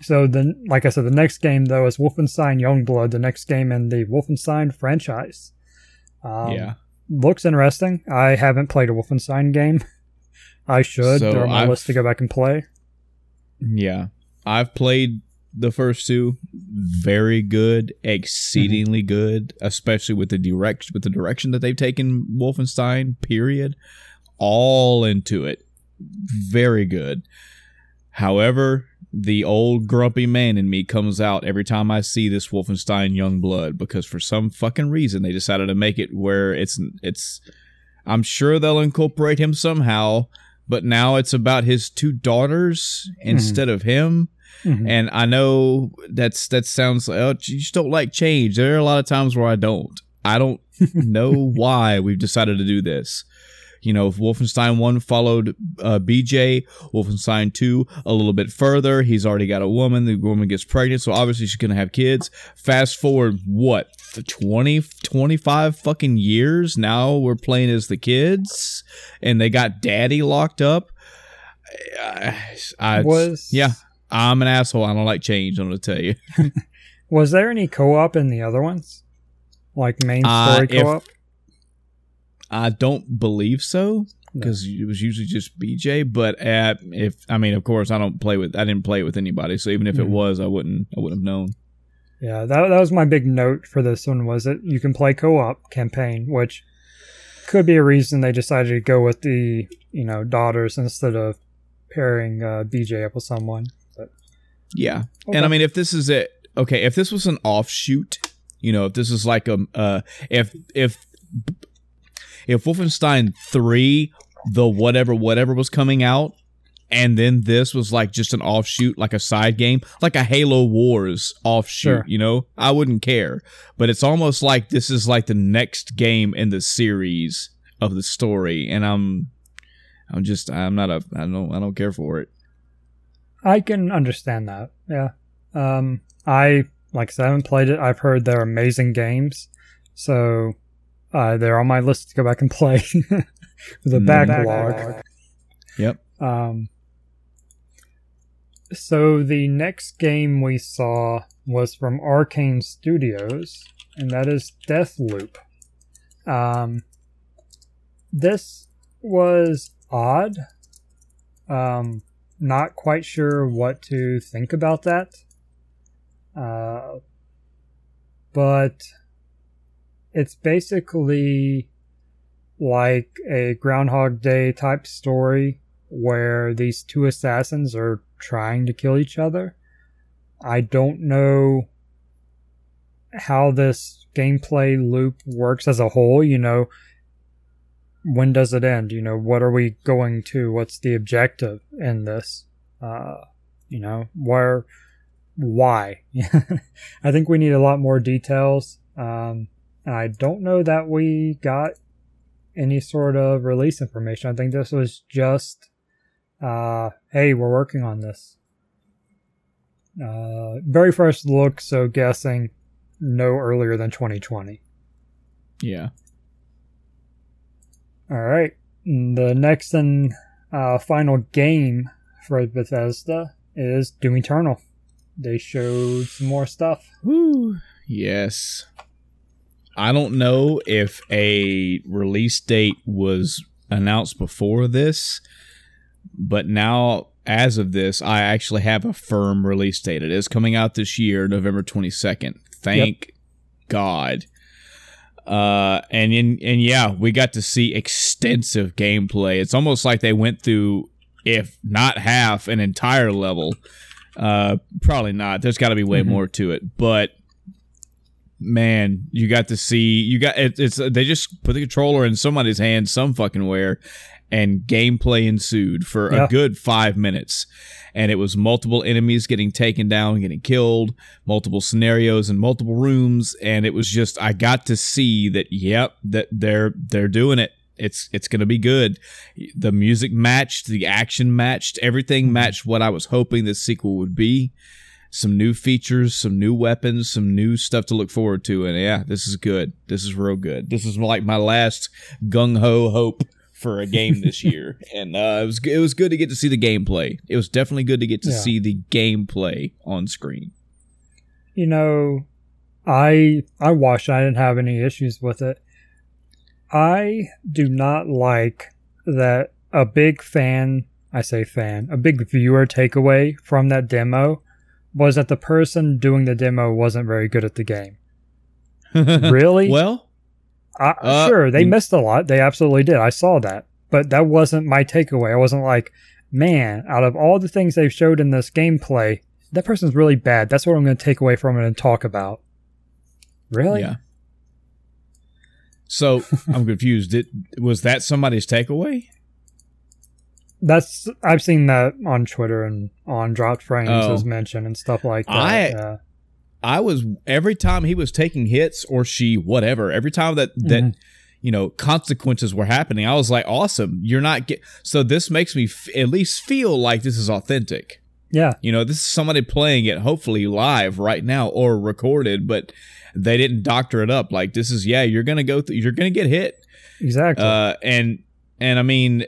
so then, like I said, the next game though is Wolfenstein Youngblood, the next game in the Wolfenstein franchise. Um, yeah. Looks interesting. I haven't played a Wolfenstein game. I should. So They're on my list to go back and play. Yeah. I've played the first two. Very good, exceedingly mm-hmm. good, especially with the direct with the direction that they've taken Wolfenstein, period. All into it. Very good. However, the old grumpy man in me comes out every time I see this Wolfenstein Youngblood because for some fucking reason they decided to make it where it's it's I'm sure they'll incorporate him somehow, but now it's about his two daughters instead of him. Mhm. And I know that's that sounds like oh you just don't like change. There are a lot of times where I don't. I don't know why we've decided to do this. You know, if Wolfenstein 1 followed uh, BJ, Wolfenstein 2 a little bit further. He's already got a woman. The woman gets pregnant, so obviously she's going to have kids. Fast forward, what, 20, 25 fucking years? Now we're playing as the kids, and they got daddy locked up. I, I, was yeah, I'm an asshole. I don't like change, I'm to tell you. Was there any co-op in the other ones? Like main Uh, story if- co-op? I don't believe so because it was usually just BJ. But at, if I mean, of course, I don't play with. I didn't play it with anybody, so even if it Mhm. was, I wouldn't. I wouldn't have known. Yeah, that that was my big note for this one. Was it you can play co-op campaign, which could be a reason they decided to go with the you know daughters instead of pairing uh, BJ up with someone. But Yeah, Okay. and I mean, if this is it, okay. If this was an offshoot, you know, if this is like a, uh, if if if Wolfenstein three, the whatever whatever was coming out. And then this was like just an offshoot, like a side game, like a Halo Wars offshoot, Sure. you know? I wouldn't care. But it's almost like this is like the next game in the series of the story. And I'm I'm just I'm not a I don't I don't care for it. I can understand that. Yeah. Um, I like I said, I haven't played it. I've heard they're amazing games, so uh, they're on my list to go back and play. the Mhm. backlog. Yep. Um, so the next game we saw was from Arkane Studios, and that is Deathloop. Um, this was odd. Um, not quite sure what to think about that. Uh, but it's basically like a Groundhog Day type story where these two assassins are trying to kill each other. I don't know how this gameplay loop works as a whole, you know. When does it end? You know, what are we going to? What's the objective in this? Uh, you know, where, why? I think we need a lot more details. Um, and I don't know that we got any sort of release information. I think this was just, uh, hey, we're working on this. Uh, very first look, so guessing no earlier than 2020. Yeah. All right. The next and uh, final game for Bethesda is Doom Eternal. They showed some more stuff. Woo. Yes. I don't know if a release date was announced before this, but now, as of this, I actually have a firm release date. It is coming out this year, November 22nd. Thank God. Uh, and in, and yeah, we got to see extensive gameplay. It's almost like they went through, if not half, an entire level. Uh, probably not. There's got to be way Mhm. more to it, but man, you got to see you got it, it's they just put the controller in somebody's hand some fucking where, and gameplay ensued for Yeah. a good five minutes, and it was multiple enemies getting taken down, getting killed, multiple scenarios and multiple rooms, and it was just I got to see that yep that they're they're doing it. it's it's gonna be good. The music matched, the action matched, everything mm-hmm. matched what I was hoping this sequel would be. Some new features, some new weapons, some new stuff to look forward to, and yeah, this is good. This is real good. This is like my last gung ho hope for a game this year, and uh, it was it was good to get to see the gameplay. It was definitely good to get to Yeah. see the gameplay on screen. you know, I I watched. I didn't have any issues with it. I do not like that a big fan. I say fan. A big viewer takeaway from that demo was that the person doing the demo wasn't very good at the game. Really? well, I, Uh, sure, they missed a lot. They absolutely did. I saw that. But that wasn't my takeaway. I wasn't like, man, out of all the things they've showed in this gameplay, that person's really bad. That's what I'm going to take away from it and talk about. Really? yeah. So I'm confused. Did was that somebody's takeaway? That's I've seen that on Twitter and on Dropped Frames Oh. as mentioned and stuff like that. I- yeah. I was every time he was taking hits or she whatever. Every time that that Mhm. you know consequences were happening, I was like, awesome. You're not get so this makes me f- at least feel like this is authentic. yeah, You know, this is somebody playing it hopefully live right now or recorded, but they didn't doctor it up. Like this is yeah, you're gonna go through, you're gonna get hit. exactly. Uh, and and I mean,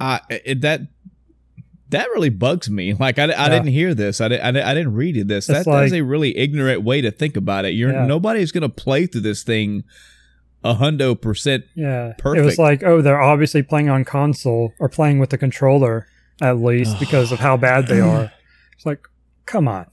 I it, that that really bugs me. Like I, I Yeah. didn't hear this. I didn't, I didn't I didn't read this. That, It's that's a really ignorant way to think about it. You're Yeah. nobody's gonna play through this thing a hundo percent. yeah. It was like, oh, they're obviously playing on console or playing with the controller at least because of how bad they are. It's like, come on.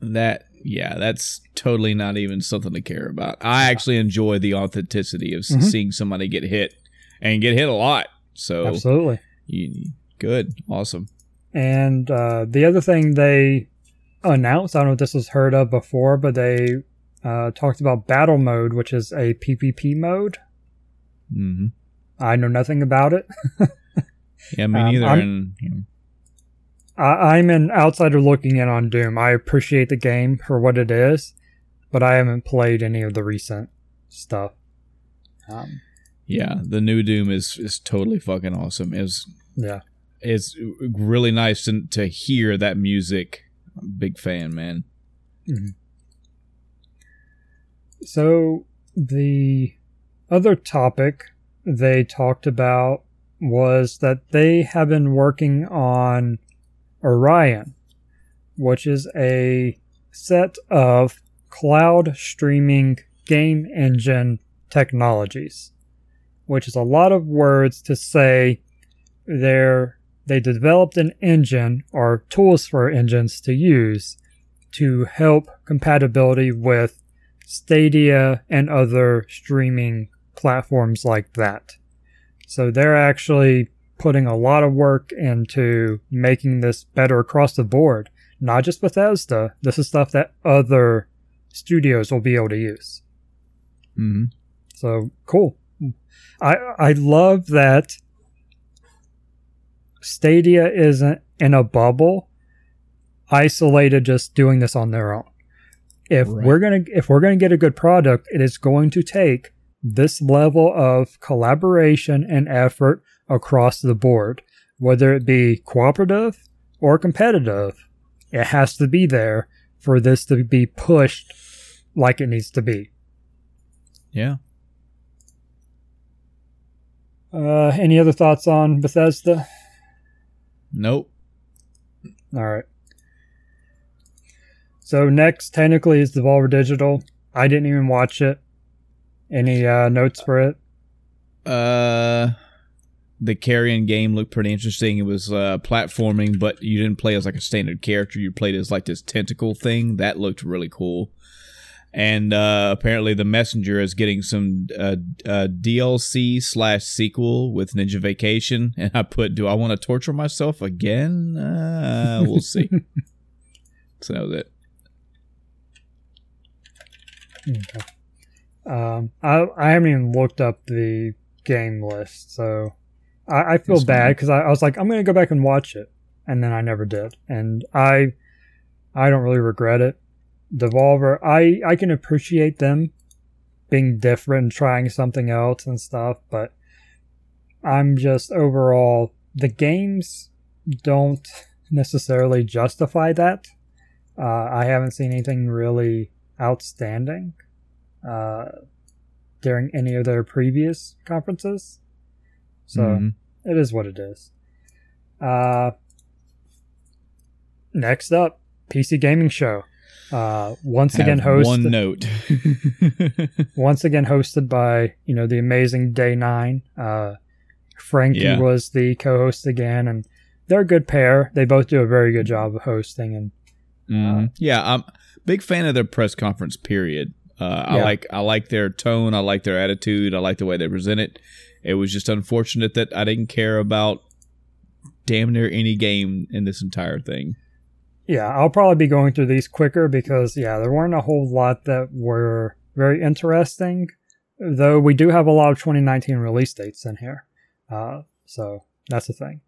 That yeah, that's totally not even something to care about. I actually enjoy the authenticity of s Mhm. seeing somebody get hit and get hit a lot. So Absolutely. You, good, awesome. And uh, the other thing they announced, I don't know if this was heard of before, but they uh, talked about battle mode, which is a PvP mode. hmm I know nothing about it. Yeah, me Um, neither. I'm- and know, I, I'm an outsider looking in on Doom. I appreciate the game for what it is, but I haven't played any of the recent stuff. Um, yeah, the new Doom is is totally fucking awesome. Is yeah. it's really nice to to hear that music. Big fan, man. Mm-hmm. So the other topic they talked about was that they have been working on Orion, which is a set of cloud streaming game engine technologies, which is a lot of words to say they're they developed an engine or tools for engines to use to help compatibility with Stadia and other streaming platforms like that. So they're actually putting a lot of work into making this better across the board. Not just Bethesda. This is stuff that other studios will be able to use. hmm So cool. I I love that Stadia isn't in a bubble, isolated, just doing this on their own. If Right. we're gonna if we're gonna get a good product, it is going to take this level of collaboration and effort across the board, whether it be cooperative or competitive. It has to be there for this to be pushed like it needs to be. Yeah. Uh, any other thoughts on Bethesda? Nope. All right. So next, technically, is Devolver Digital. I didn't even watch it. Any uh, notes for it? Uh, the carrion game looked pretty interesting. It was uh, platforming, but you didn't play as like a standard character. You played as like this tentacle thing. That looked really cool. And uh, apparently, the messenger is getting some uh, uh, DLC slash sequel with Ninja Vacation. And I put, "Do I want to torture myself again? Uh, we'll see." so that was it. Okay. Um, I I haven't even looked up the game list, so I, I feel That's bad because I, I was like, I'm gonna go back and watch it, and then I never did, and I I don't really regret it. Devolver, I I can appreciate them being different, and trying something else and stuff. But I'm just overall, the games don't necessarily justify that. Uh, I haven't seen anything really outstanding uh, during any of their previous conferences. So mm-hmm. it is what it is. Uh, next up, PC Gaming Show. Uh, once again hosted one note. once again hosted by you know the amazing Day Nine. Uh, Frankie yeah. was the co-host again, and they're a good pair. They both do a very good job of hosting, and mm. uh, yeah, I'm big fan of their press conference. Period. Uh, I yeah. like I like their tone. I like their attitude. I like the way they present it. It was just unfortunate that I didn't care about damn near any game in this entire thing. Yeah, I'll probably be going through these quicker because yeah, there weren't a whole lot that were very interesting. Though we do have a lot of 2019 release dates in here, uh, so that's the thing.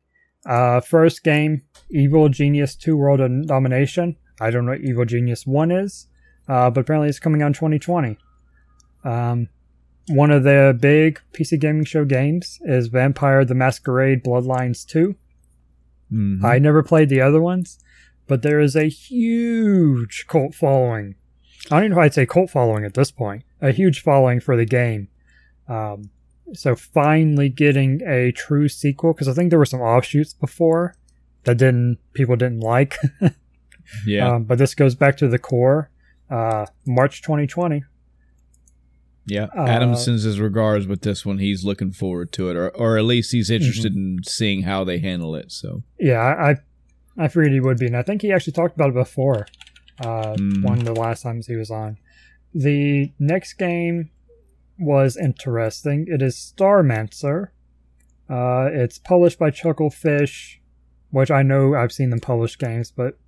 Uh, first game, Evil Genius 2 World of Domination. I don't know what Evil Genius 1 is, uh, but apparently it's coming out in 2020. Um, one of the big PC Gaming Show games is Vampire the Masquerade Bloodlines 2. Mm-hmm. I never played the other ones, but there is a huge cult following. I don't even know if I'd say cult following at this point. A huge following for the game. Um, so finally getting a true sequel because I think there were some offshoots before that didn't people didn't like. yeah. Um, but this goes back to the core. Uh, March 2020. Yeah, Adam uh, sends his regards with this one. He's looking forward to it, or or at least he's interested mm-hmm. in seeing how they handle it. So yeah, I I figured he would be, and I think he actually talked about it before. Uh, mm. One of the last times he was on. The next game was interesting. It is Starmancer. Uh, it's published by Chucklefish, which I know I've seen them publish games, but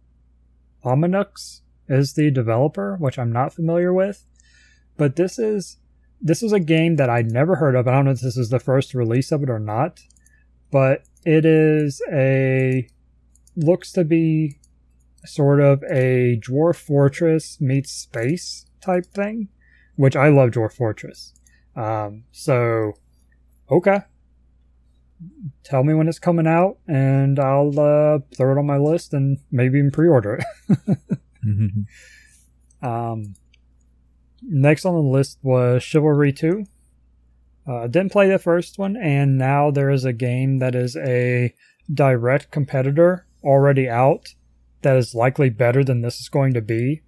Ominux is the developer, which I'm not familiar with. But this is this was a game that I'd never heard of. I don't know if this is the first release of it or not, but it is a looks to be sort of a Dwarf Fortress meets space type thing, which I love Dwarf Fortress. Um, so, okay. Tell me when it's coming out, and I'll uh, throw it on my list and maybe even pre-order it. mm-hmm. um, next on the list was Chivalry 2. Uh, didn't play the first one, and now there is a game that is a direct competitor already out that is likely better than this is going to be.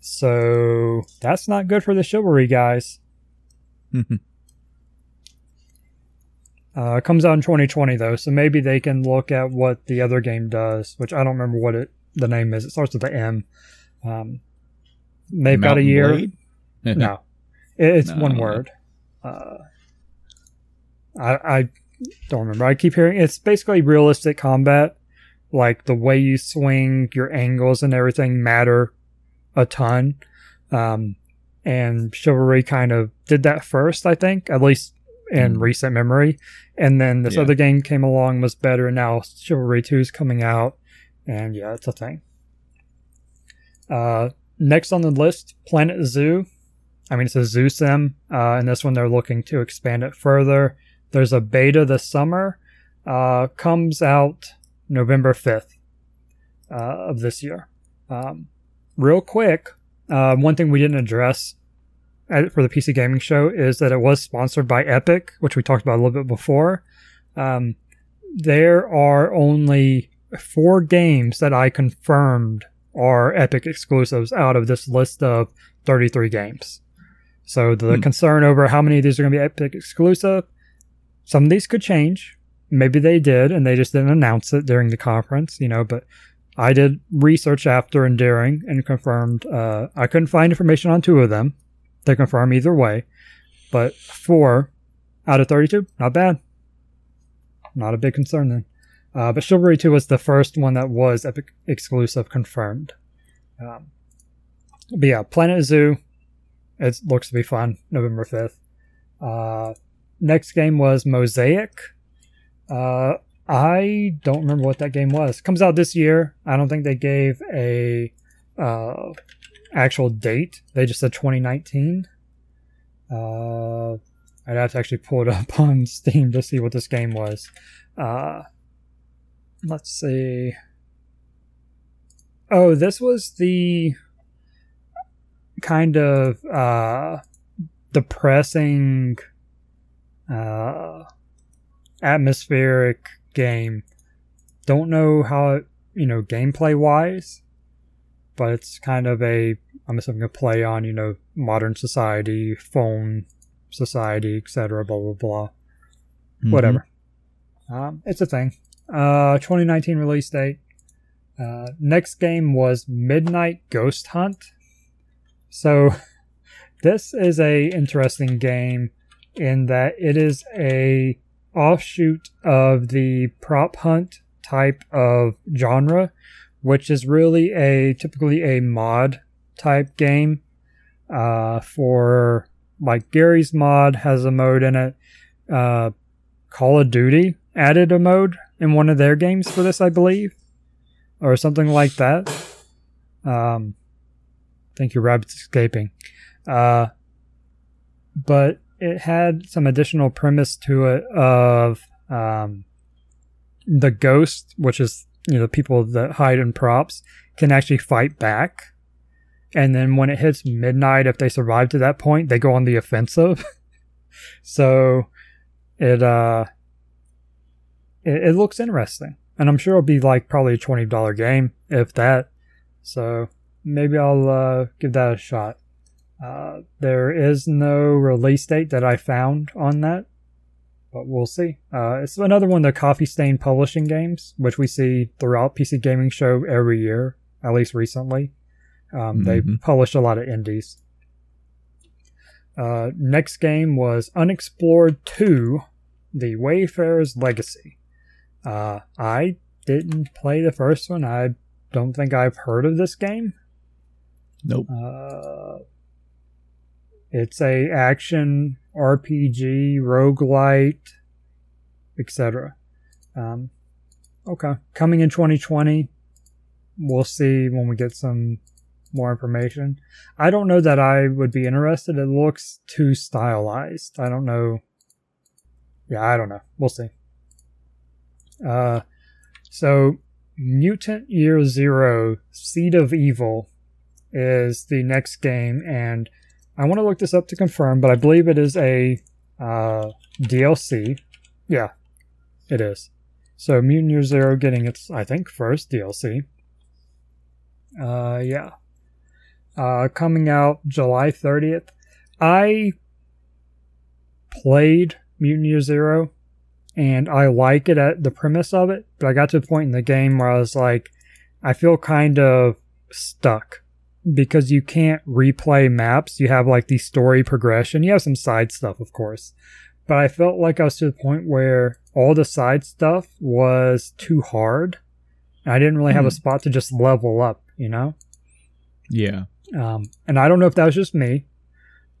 So that's not good for the chivalry guys. uh, comes out in 2020 though, so maybe they can look at what the other game does, which I don't remember what it the name is. It starts with the M. Um, they've Mountain got a year. no, it's no, one word. Uh, I, I don't remember. I keep hearing it's basically realistic combat like the way you swing, your angles and everything matter a ton. Um, and Chivalry kind of did that first, I think, at least in mm. recent memory. And then this yeah. other game came along, was better, and now Chivalry 2 is coming out. And yeah, it's a thing. Uh, next on the list, Planet Zoo. I mean, it's a zoo sim. Uh, and this one, they're looking to expand it further. There's a beta this summer. Uh, comes out November 5th uh, of this year. Um, real quick, uh, one thing we didn't address at, for the PC Gaming Show is that it was sponsored by Epic, which we talked about a little bit before. Um, there are only four games that I confirmed are Epic exclusives out of this list of 33 games. So the hmm. concern over how many of these are going to be Epic exclusive, some of these could change maybe they did and they just didn't announce it during the conference, you know, but I did research after and during and confirmed uh, I couldn't find information on two of them to confirm either way, but four out of 32, not bad. Not a big concern then. Uh, but Chivalry 2 was the first one that was Epic exclusive confirmed. Um, but yeah, Planet Zoo, it looks to be fun, November 5th. Uh, next game was Mosaic. Uh, I don't remember what that game was. Comes out this year. I don't think they gave a uh, actual date. They just said 2019. Uh, I'd have to actually pull it up on Steam to see what this game was. Uh, let's see. Oh, this was the kind of uh, depressing, uh, atmospheric game. Don't know how it, you know, gameplay wise, but it's kind of a, I'm assuming a play on, you know, modern society, phone society, etc., blah, blah, blah. Mhm. Whatever. Um, it's a thing. Uh, 2019 release date. Uh, next game was Midnight Ghost Hunt. So, this is a interesting game in that it is a offshoot of the prop hunt type of genre, which is really a typically a mod type game. Uh, for like Garry's mod has a mode in it. Uh, Call of Duty added a mode in one of their games for this, I believe, or something like that. Um, thank you, rabbit's escaping. Uh, but it had some additional premise to it of um, the ghost, which is you know people that hide in props, can actually fight back. And then when it hits midnight, if they survive to that point, they go on the offensive. so it uh it, it looks interesting. And I'm sure it'll be like probably a twenty dollar game, if that. So maybe I'll uh, give that a shot. Uh, there is no release date that I found on that, but we'll see. Uh, it's another one of the Coffee Stain Publishing games, which we see throughout PC Gaming Show every year, at least recently. Um, They Mhm. publish a lot of indies. Uh, next game was Unexplored 2 The Wayfarer's Legacy. Uh, I didn't play the first one. I don't think I've heard of this game. Nope. Uh, it's a action RPG, roguelite, etc. Um, okay, coming in 2020. We'll see when we get some more information. I don't know that I would be interested. It looks too stylized. I don't know. Yeah, I don't know. We'll see. Uh, so Mutant Year Zero Seed of Evil is the next game, and I want to look this up to confirm, but I believe it is a uh, DLC. Yeah, it is. So Mutant Year Zero getting its, I think, first DLC. Uh, yeah. Uh, coming out July 30th. I played Mutant Year Zero and I like it at the premise of it, but I got to a point in the game where I was like, I feel kind of stuck because you can't replay maps. You have like the story progression. You have some side stuff, of course, but I felt like I was to the point where all the side stuff was too hard. I didn't really have Hmm. a spot to just level up, you know? Yeah. Um, and I don't know if that was just me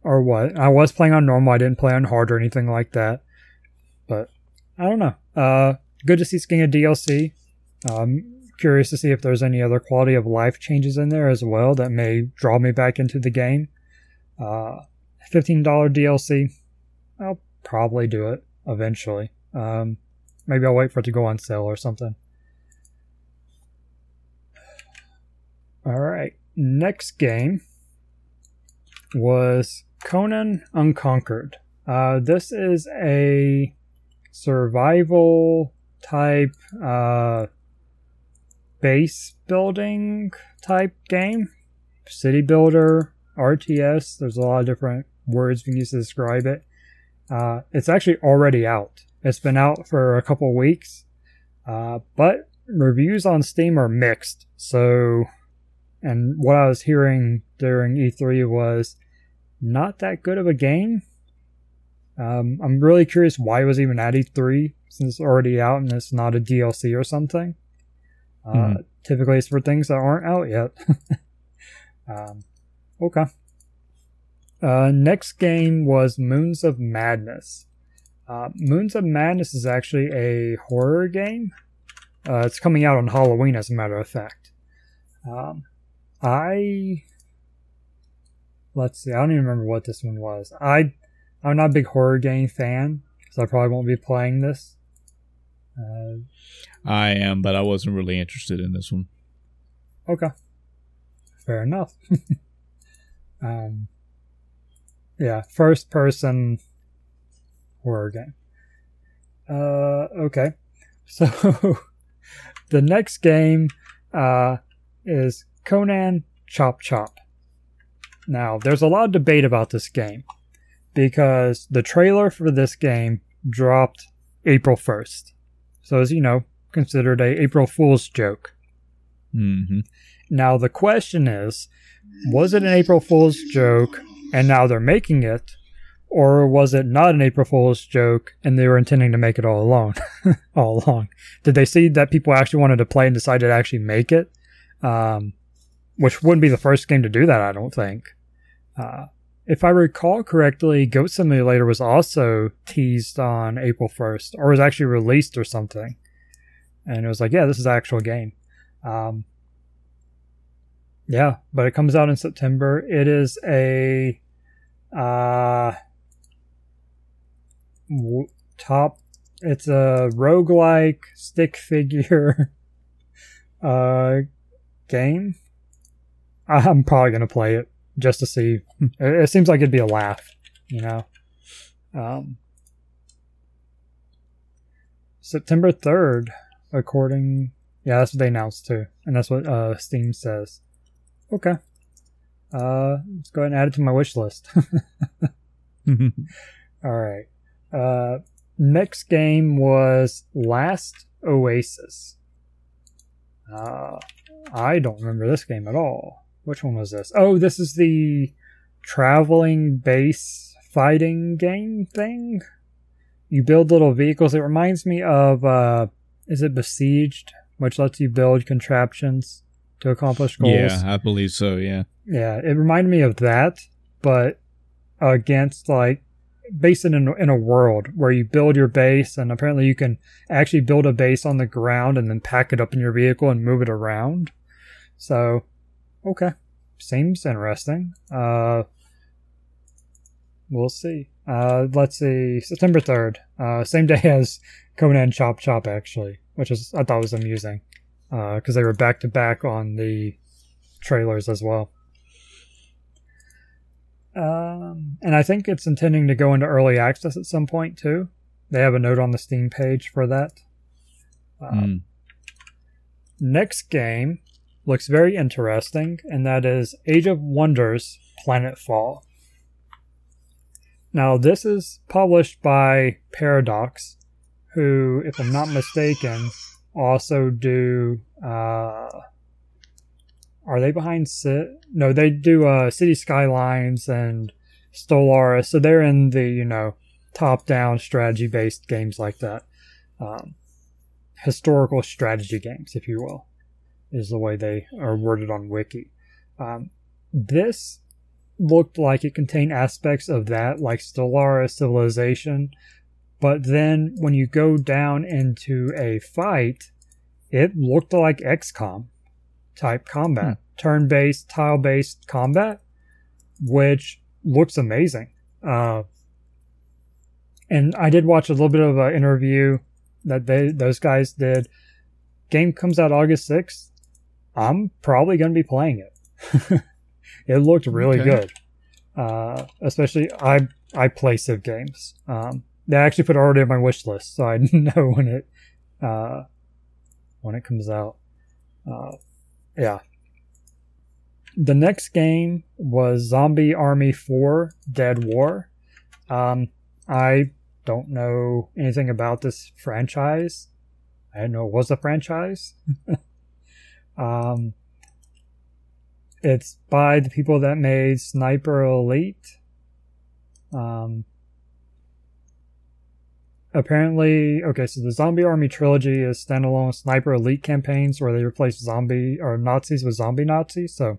or what. I was playing on normal. I didn't play on hard or anything like that. But I don't know. Uh, good to see getting a DLC. Um, curious to see if there's any other quality of life changes in there as well that may draw me back into the game. Uh, $15 DLC. I'll probably do it eventually. Um, maybe I'll wait for it to go on sale or something. All right. Next game was Conan Unconquered. Uh, this is a survival type uh, base building type game. City builder, RTS. There's a lot of different words we can use to describe it. Uh, it's actually already out. It's been out for a couple weeks, uh, but reviews on Steam are mixed. So and what I was hearing during E3 was not that good of a game. Um, I'm really curious why it was even at E3 since it's already out and it's not a DLC or something. Uh, Mhm. Typically, it's for things that aren't out yet. um, okay. Uh, next game was Moons of Madness. Uh, Moons of Madness is actually a horror game. Uh, it's coming out on Halloween, as a matter of fact. Um, I let's see. I don't even remember what this one was. I I'm not a big horror game fan, so I probably won't be playing this. Uh, I am, but I wasn't really interested in this one. Okay. Fair enough. um, yeah, first person horror game. Uh, okay. So the next game uh, is Conan Chop Chop. Now, there's a lot of debate about this game because the trailer for this game dropped April 1st. So, as you know, considered a April Fool's joke. Mm-hmm. Now, the question is was it an April Fool's joke and now they're making it? Or was it not an April Fool's joke and they were intending to make it all along? all along. Did they see that people actually wanted to play and decided to actually make it? Um, which wouldn't be the first game to do that, I don't think. Uh, if I recall correctly, Goat Simulator was also teased on April 1st, or was actually released or something. And it was like, yeah, this is actual game. Um, yeah, but it comes out in September. It is a uh, w- top. It's a roguelike stick figure uh, game. I'm probably gonna play it just to see. It, it seems like it'd be a laugh, you know. Um, September third, according yeah, that's what they announced too, and that's what uh, Steam says. Okay, uh, let's go ahead and add it to my wish list. All right. Uh, next game was Last Oasis. Uh, I don't remember this game at all. Which one was this? Oh, this is the traveling base fighting game thing. You build little vehicles. It reminds me of, uh, is it Besieged, which lets you build contraptions to accomplish goals? Yeah, I believe so. Yeah. Yeah, it reminded me of that, but against like based in a, in a world where you build your base, and apparently you can actually build a base on the ground and then pack it up in your vehicle and move it around. So, okay, seems interesting. Uh, we'll see. Uh, let's see, September third, uh, same day as Conan Chop Chop actually, which is I thought was amusing because they were back to back on the trailers as well. Um, and I think it's intending to go into early access at some point too. They have a note on the Steam page for that. Um, Mm. Next game looks very interesting, and that is Age of Wonders Planetfall. Now, this is published by Paradox, who, if I'm not mistaken, also do. Uh, are they behind Cit? No, they do uh, City Skylines and Stellaris. So they're in the you know top-down strategy-based games like that, um, historical strategy games, if you will, is the way they are worded on Wiki. Um, this looked like it contained aspects of that, like Stellaris Civilization, but then when you go down into a fight, it looked like XCOM type combat, turn based, tile based combat, which looks amazing. Uh, and I did watch a little bit of an interview that they those guys did. Game comes out August sixth. I'm probably going to be playing it. it looked really Okay. good, uh, especially I I play Civ games. Um, they actually put it already on my wish list, so I know when it uh, when it comes out. Uh, yeah. The next game was Zombie Army 4 Dead War. Um, I don't know anything about this franchise. I didn't know it was a franchise. um, it's by the people that made Sniper Elite. Um, apparently, okay, so the Zombie Army trilogy is standalone Sniper Elite campaigns where they replace zombie or Nazis with zombie Nazis. So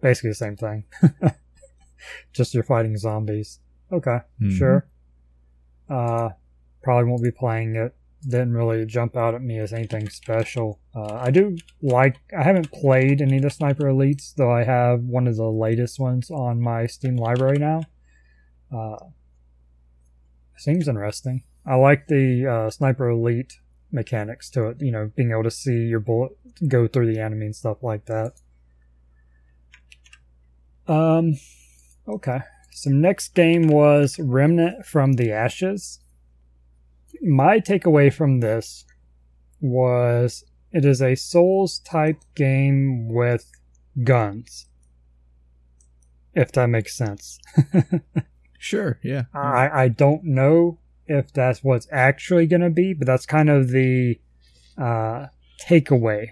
basically the same thing. Just you're fighting zombies. Okay, Mhm. sure. Uh, probably won't be playing it. Didn't really jump out at me as anything special. Uh, I do like. I haven't played any of the Sniper Elites, though I have one of the latest ones on my Steam library now. Uh, seems interesting. I like the uh, sniper elite mechanics to it. You know, being able to see your bullet go through the enemy and stuff like that. Um, okay. So next game was Remnant from the Ashes. My takeaway from this was it is a Souls type game with guns. If that makes sense. Sure. Yeah. I, I don't know if that's what's actually going to be, but that's kind of the uh, takeaway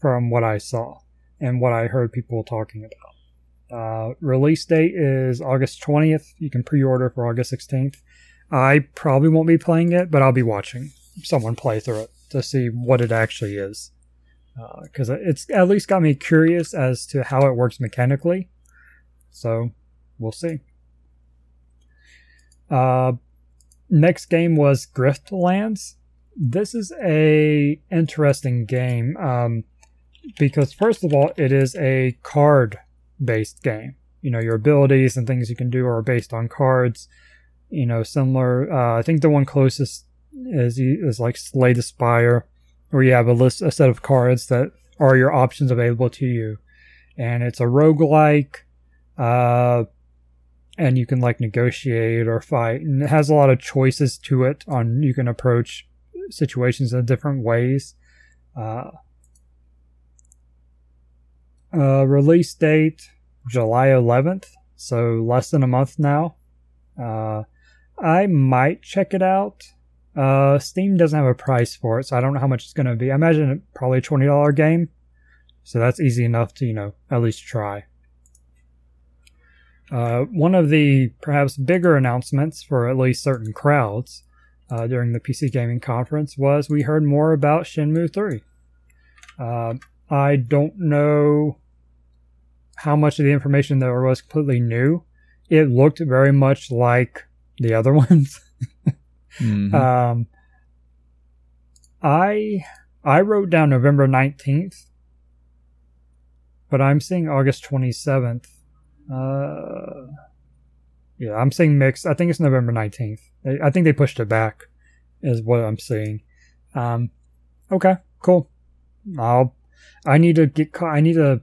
from what I saw and what I heard people talking about. Uh, release date is August 20th. You can pre order for August 16th. I probably won't be playing it, but I'll be watching someone play through it to see what it actually is. Because uh, it's at least got me curious as to how it works mechanically. So we'll see. Uh, next game was Griftlands. This is a interesting game um, because first of all, it is a card based game. You know, your abilities and things you can do are based on cards. You know, similar. Uh, I think the one closest is is like Slay the Spire, where you have a list, a set of cards that are your options available to you, and it's a roguelike. Uh, and you can like negotiate or fight and it has a lot of choices to it on you can approach situations in different ways. Uh, uh, release date july 11th so less than a month now. Uh, i might check it out. Uh, steam doesn't have a price for it so i don't know how much it's going to be. I imagine probably a $20 game so that's easy enough to you know at least try uh, one of the perhaps bigger announcements for at least certain crowds uh, during the PC Gaming Conference was we heard more about Shenmue 3. Uh, I don't know how much of the information there was completely new. It looked very much like the other ones. mm-hmm. um, I I wrote down November 19th, but I'm seeing August 27th. Uh, yeah, I'm saying mixed. I think it's November 19th. I think they pushed it back, is what I'm seeing. Um, okay, cool. I'll, I need to get, I need to,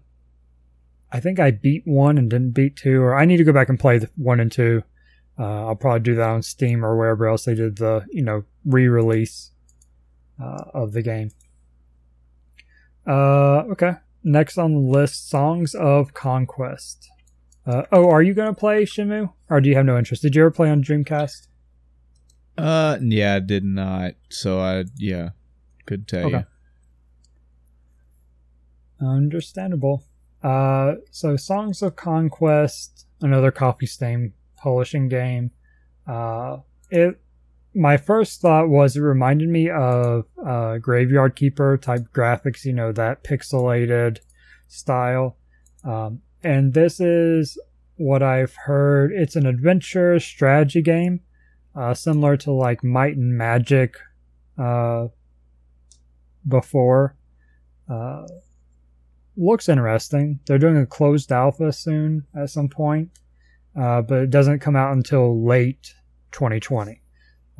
I think I beat one and didn't beat two, or I need to go back and play one and two. Uh, I'll probably do that on Steam or wherever else they did the, you know, re-release uh, of the game. Uh, okay. Next on the list, Songs of Conquest. Uh, oh, are you gonna play Shenmue, or do you have no interest? Did you ever play on Dreamcast? Uh, yeah, I did not. So I, yeah, could tell okay. you. Understandable. Uh, so Songs of Conquest, another Coffee Stain publishing game. Uh, it. My first thought was it reminded me of uh, Graveyard Keeper type graphics. You know that pixelated style. Um, and this is what I've heard. It's an adventure strategy game, uh, similar to like Might and Magic uh, before. Uh, looks interesting. They're doing a closed alpha soon at some point, uh, but it doesn't come out until late 2020.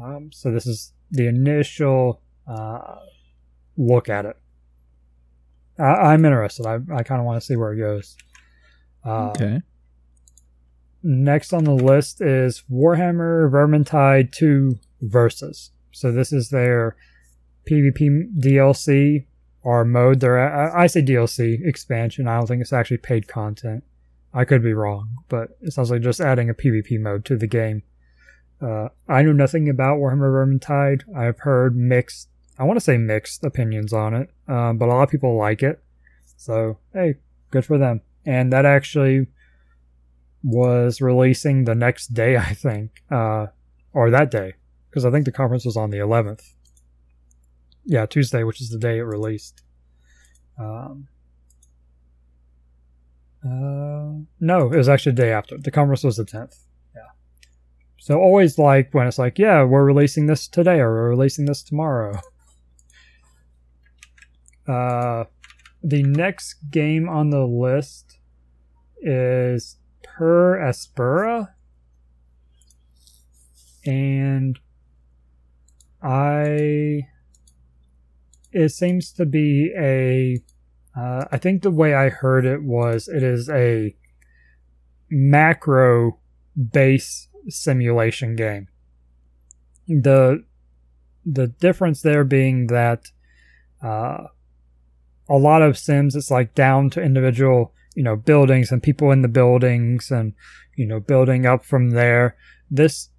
Um, so this is the initial uh, look at it. I, am interested. I, I kind of want to see where it goes. Uh, okay. Next on the list is Warhammer Vermintide 2 Versus. So this is their PvP DLC or mode. Their I say DLC expansion. I don't think it's actually paid content. I could be wrong, but it sounds like just adding a PvP mode to the game. Uh, I know nothing about Warhammer Vermintide. I've heard mixed, I want to say mixed opinions on it, um, but a lot of people like it. So, hey, good for them and that actually was releasing the next day, I think, uh, or that day, because I think the conference was on the 11th. Yeah, Tuesday, which is the day it released. Um, uh, no, it was actually the day after. The conference was the 10th. Yeah. So always like when it's like, yeah, we're releasing this today or we're releasing this tomorrow. Uh, the next game on the list is Per Aspera. and I it seems to be a uh, I think the way I heard it was it is a macro base simulation game. The the difference there being that uh, a lot of Sims it's like down to individual you know buildings and people in the buildings and you know building up from there. This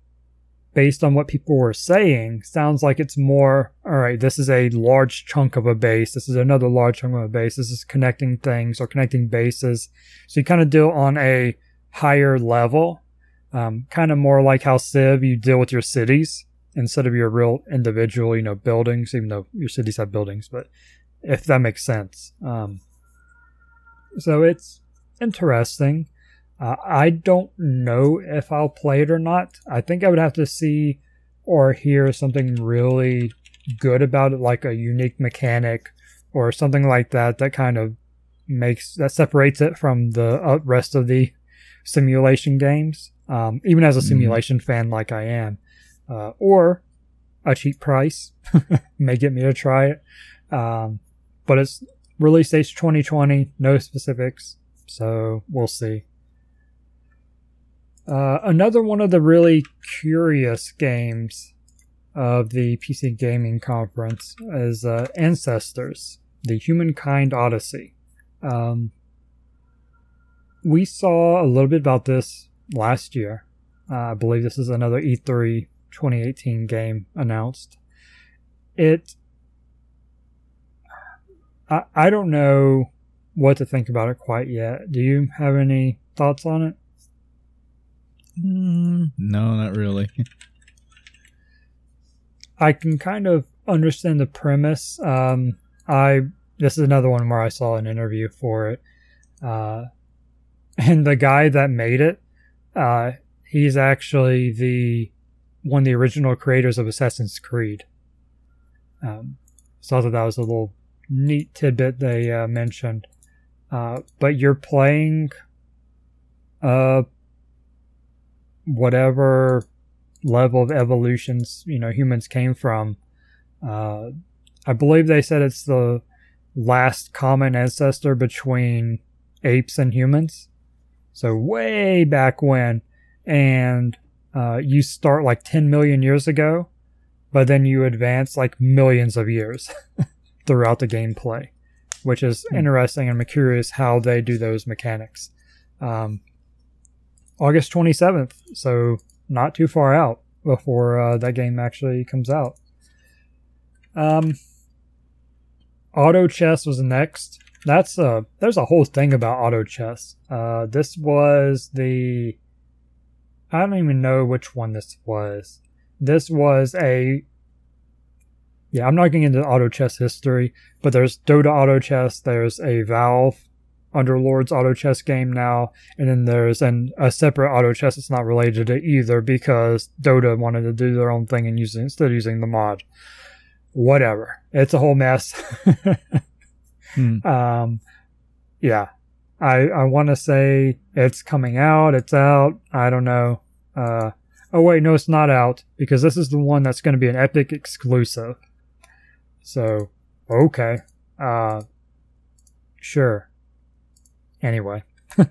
based on what people were saying, sounds like it's more, all right, this is a large chunk of a base. This is another large chunk of a base. This is connecting things or connecting bases. So you kind of deal on a higher level, um, kind of more like how Civ, you deal with your cities instead of your real individual, you know, buildings, even though your cities have buildings, but if that makes sense. Um, so it's interesting. Uh, I don't know if I'll play it or not. I think I would have to see or hear something really good about it, like a unique mechanic or something like that, that kind of makes that separates it from the uh, rest of the simulation games. Um, even as a mm-hmm. simulation mm. fan, like I am, uh, or a cheap price may get me to try it. Um, but it's release date 2020, no specifics, so we'll see. Uh, another one of the really curious games of the PC Gaming Conference is uh, Ancestors, the Humankind Odyssey. Um, we saw a little bit about this last year. Uh, I believe this is another E3 2018 game announced. It. I, I don't know what to think about it quite yet. Do you have any thoughts on it? Mm, no, not really. I can kind of understand the premise. Um, I this is another one where I saw an interview for it, uh, and the guy that made it, uh, he's actually the one of the original creators of Assassin's Creed. Um, so I thought that was a little neat tidbit they uh, mentioned. Uh, but you're playing a whatever level of evolutions you know humans came from. Uh, I believe they said it's the last common ancestor between apes and humans. So way back when, and uh, you start like 10 million years ago, but then you advance like millions of years throughout the gameplay, which is hmm. interesting. And I'm curious how they do those mechanics. Um, August 27th, so not too far out before uh, that game actually comes out. Um, auto chess was next. That's a there's a whole thing about auto chess. Uh, this was the I don't even know which one this was. This was a yeah, I'm not getting into auto chess history, but there's Dota auto chess, there's a Valve Underlords auto chess game now, and then there's an, a separate auto chess that's not related to either because Dota wanted to do their own thing and using instead of using the mod. Whatever, it's a whole mess. hmm. Um, yeah, I I want to say it's coming out. It's out. I don't know. Uh, oh wait, no, it's not out because this is the one that's going to be an Epic exclusive. So okay, uh, sure Anyway, uh,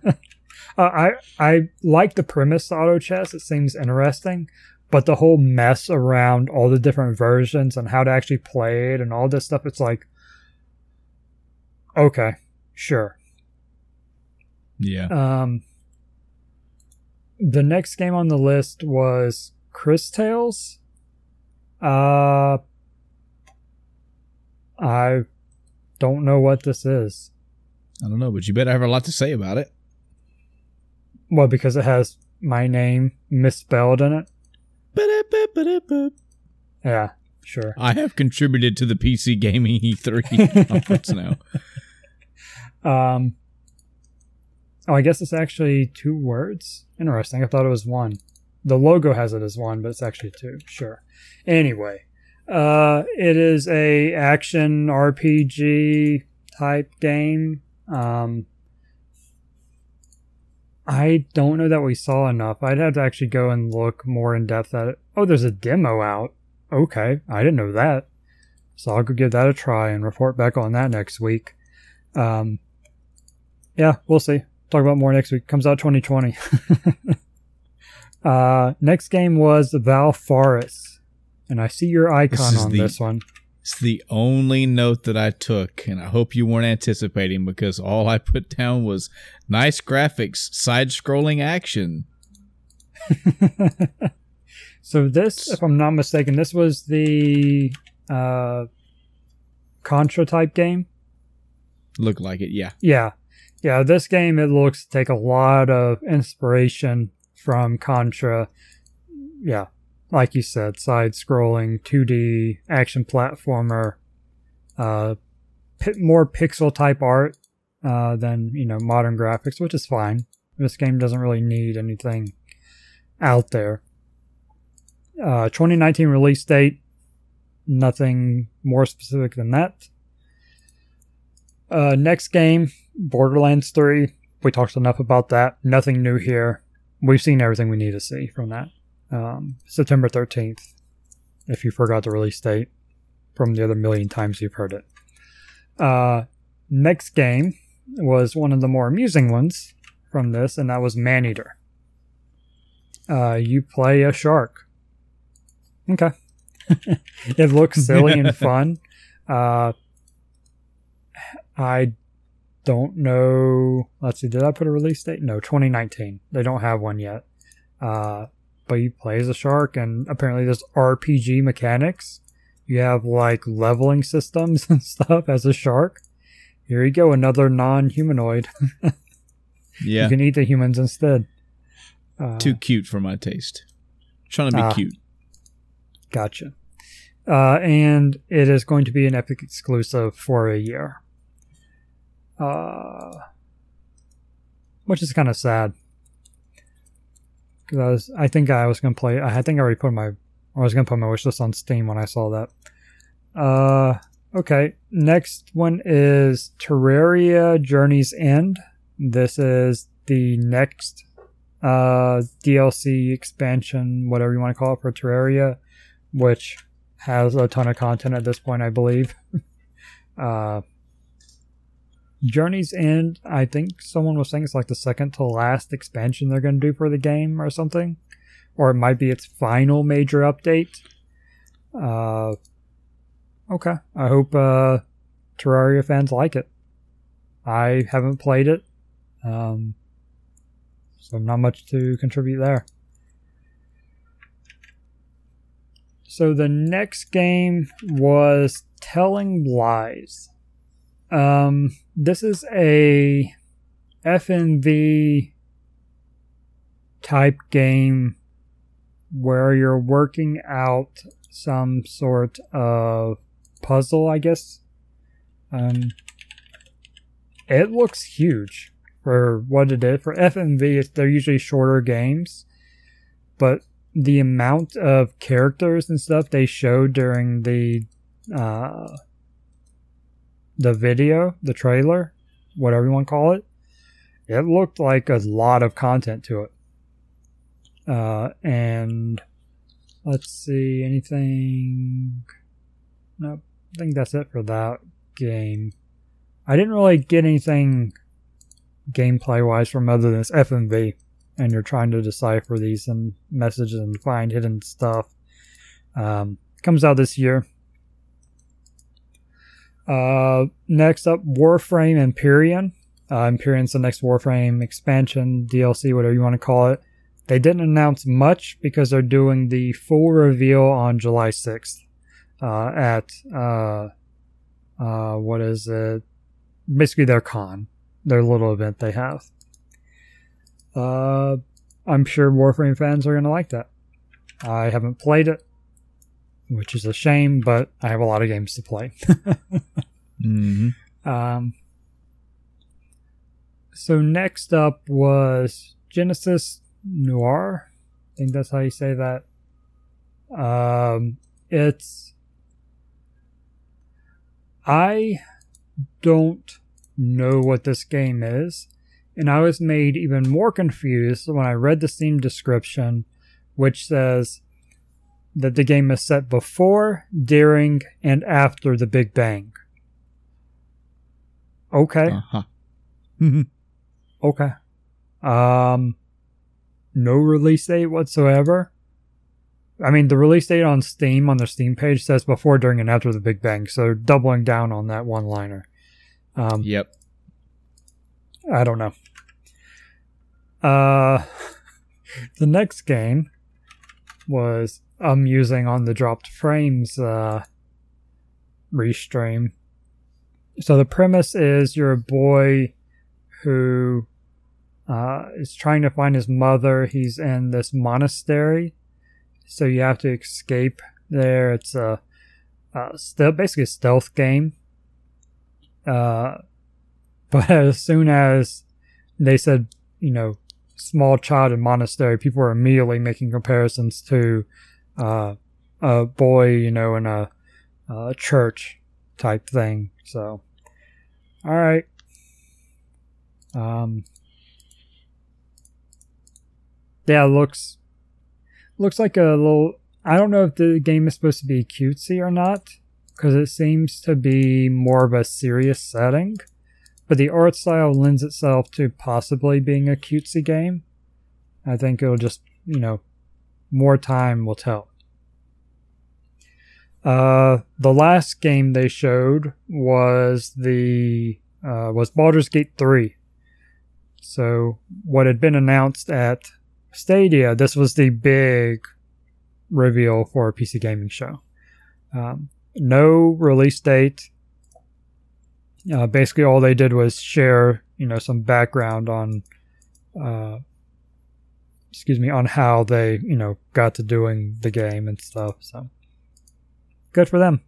I I like the premise auto chess. It seems interesting, but the whole mess around all the different versions and how to actually play it and all this stuff. It's like, okay, sure. Yeah. Um. The next game on the list was Cris Tales. Uh, I don't know what this is. I don't know, but you better have a lot to say about it. Well, because it has my name misspelled in it. Yeah, sure. I have contributed to the PC Gaming E3 conference now. Um, oh, I guess it's actually two words. Interesting. I thought it was one. The logo has it as one, but it's actually two. Sure. Anyway, uh, it is a action RPG type game um, I don't know that we saw enough. I'd have to actually go and look more in depth at it. Oh, there's a demo out. Okay, I didn't know that. So I'll go give that a try and report back on that next week. Um, yeah, we'll see. Talk about more next week. Comes out 2020. uh, next game was Valfaris, and I see your icon This on the- this one. It's the only note that I took, and I hope you weren't anticipating because all I put down was nice graphics, side scrolling action. so this, if I'm not mistaken, this was the uh, Contra type game. Look like it, yeah. Yeah, yeah. This game it looks to take a lot of inspiration from Contra. Yeah, like you said, side-scrolling 2D action platformer. Uh, more pixel type art uh, than you know modern graphics, which is fine. This game doesn't really need anything out there. Uh, 2019 release date. Nothing more specific than that. Uh, next game, Borderlands 3. We talked enough about that. Nothing new here. We've seen everything we need to see from that. Um, September 13th, if you forgot the release date from the other million times you've heard it. Uh, next game was one of the more amusing ones from this, and that was Maneater. Uh, you play a shark. Okay. it looks silly and fun. Uh, I don't know. Let's see. Did I put a release date? No, 2019. They don't have one yet. Uh, but you play as a shark, and apparently there's RPG mechanics. You have like leveling systems and stuff as a shark. Here you go, another non-humanoid. Yeah. You can eat the humans instead. Uh, Too cute for my taste. Trying to be Ah. cute. Gotcha. Uh, and it is going to be an Epic exclusive for a year. Uh, which is kind of sad. Because I was, I think I was to play, I think I already put my, I was to put my wish list on Steam when I saw that. Uh, okay. Next one is Terraria Journey's End. This is the next uh, DLC expansion, whatever you want to call it, for Terraria, which has a ton of content at this point, I believe. uh, Journey's End, I think someone was saying it's like the second to last expansion they're going to do for the game or something. Or it might be its final major update. Uh, okay. I hope uh, Terraria fans like it. I haven't played it. Um, so not much to contribute there. So the next game was Telling Lies. Um, this is a FMV type game where you're working out some sort of puzzle, I guess. Um, it looks huge for what it is. For FMV, it's, they're usually shorter games, but the amount of characters and stuff they showed during the uh, the video, the trailer, whatever you want to call it, it looked like a lot of content to it. Uh, and let's see, anything? Nope. I think that's it for that game. I didn't really get anything gameplay wise from other than this FMV, and you're trying to decipher these and messages and find hidden stuff. Um, comes out this year. Uh, next up, Warframe Empyrean. Uh, Empyrean's the next Warframe expansion, DLC, whatever you want to call it. They didn't announce much because they're doing the full reveal on July 6th uh, at, uh, uh, what is it? Basically, their con, their little event they have. Uh, I'm sure Warframe fans are going to like that. I haven't played it, which is a shame, but I have a lot of games to play. hmm Um, so next up was Genesis Noir. I think that's how you say that. Um, it's. I don't know what this game is, and I was made even more confused when I read the Steam description, which says that the game is set before, during, and after the Big Bang. Okay. Uh-huh. Okay. Um, no release date whatsoever. I mean, the release date on Steam on their Steam page says before, during, and after the Big Bang. So doubling down on that one liner. Um, yep. I don't know. Uh, the next game was I'm using on the dropped frames uh, restream. So the premise is you're a boy who uh, is trying to find his mother. He's in this monastery, so you have to escape there. It's a, a still basically a stealth game. Uh, but as soon as they said, you know, small child in monastery, people were immediately making comparisons to uh, a boy, you know, in a, a church type thing. So, all right. Um, yeah, looks looks like a little. I don't know if the game is supposed to be cutesy or not, because it seems to be more of a serious setting. But the art style lends itself to possibly being a cutesy game. I think it'll just, you know, more time will tell. Uh, the last game they showed was the uh, was Baldur's Gate 3. So what had been announced at Stadia, this was the big reveal for a PC gaming show. Um, no release date. Uh, basically, all they did was share, you know, some background on, uh, excuse me, on how they, you know, got to doing the game and stuff. So, good for them.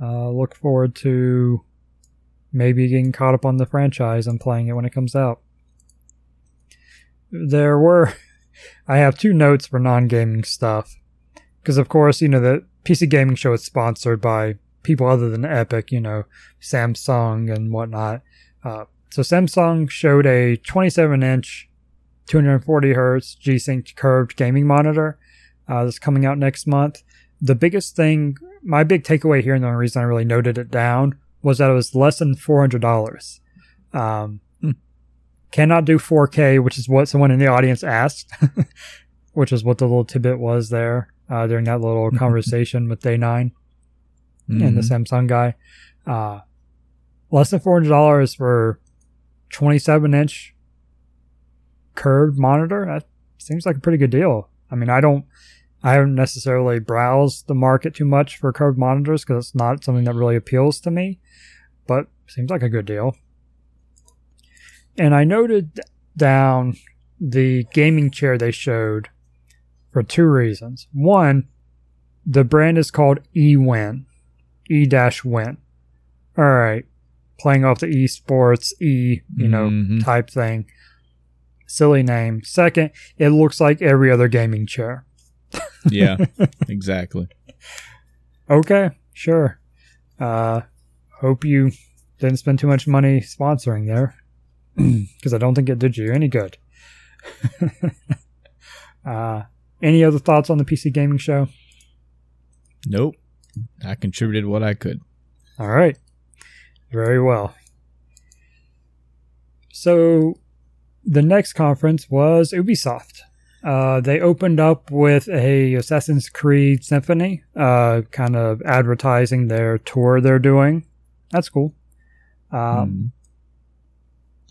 Uh, look forward to maybe getting caught up on the franchise and playing it when it comes out. There were, I have two notes for non gaming stuff. Because, of course, you know, the PC Gaming Show is sponsored by people other than Epic, you know, Samsung and whatnot. Uh, so Samsung showed a 27 inch, 240 hertz G-Sync curved gaming monitor uh, that's coming out next month. The biggest thing, my big takeaway here, and the only reason I really noted it down, was that it was less than $400. Um, Hmm. Cannot do 4K, which is what someone in the audience asked, which is what the little tidbit was there uh, during that little conversation with Day 9 and the Mhm. Samsung guy. Uh, less than four hundred dollars for twenty seven inch curved monitor. That seems like a pretty good deal. I mean, I don't, I haven't necessarily browsed the market too much for curved monitors because it's not something that really appeals to me. But seems like a good deal. And I noted down the gaming chair they showed for two reasons. One, the brand is called eWin. E dash win. All right, playing off the esports E, you know, Mhm. type thing. Silly name. Second, it looks like every other gaming chair. Yeah, exactly. Okay, sure. Uh, hope you didn't spend too much money sponsoring there, because I don't think it did you any good. uh, any other thoughts on the PC gaming show? Nope. I contributed what I could. All right. Very well. So, the next conference was Ubisoft. Uh, they opened up with a Assassin's Creed Symphony, uh, kind of advertising their tour they're doing. That's cool. Um,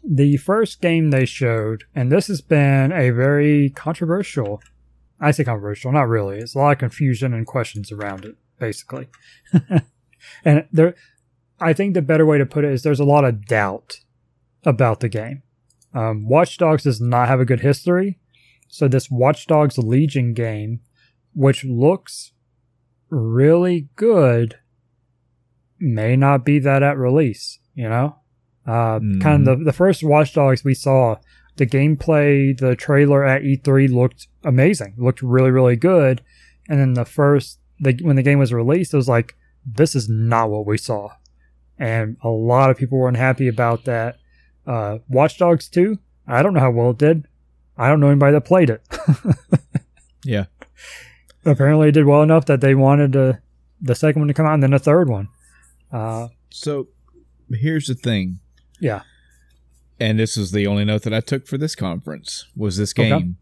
the first game they showed, and this has been a very controversial. I say controversial, not really. It's a lot of confusion and questions around it, basically. and there, I think the better way to put it is there's a lot of doubt about the game. Um, Watch Dogs does not have a good history, so this Watch Dogs Legion game, which looks really good, may not be that at release. You know, uh, kind of the the first Watch Dogs we saw, the gameplay, the trailer at E3 looked amazing, looked really really good, and then the first the when the game was released, it was like this is not what we saw, and a lot of people were unhappy about that. Uh, Watch Dogs 2, I don't know how well it did. I don't know anybody that played it. Yeah. apparently it did well enough that they wanted to, the second one to come out and then a third one. Uh, So here's the thing, yeah. and this is the only note that I took for this conference was this Okay. game.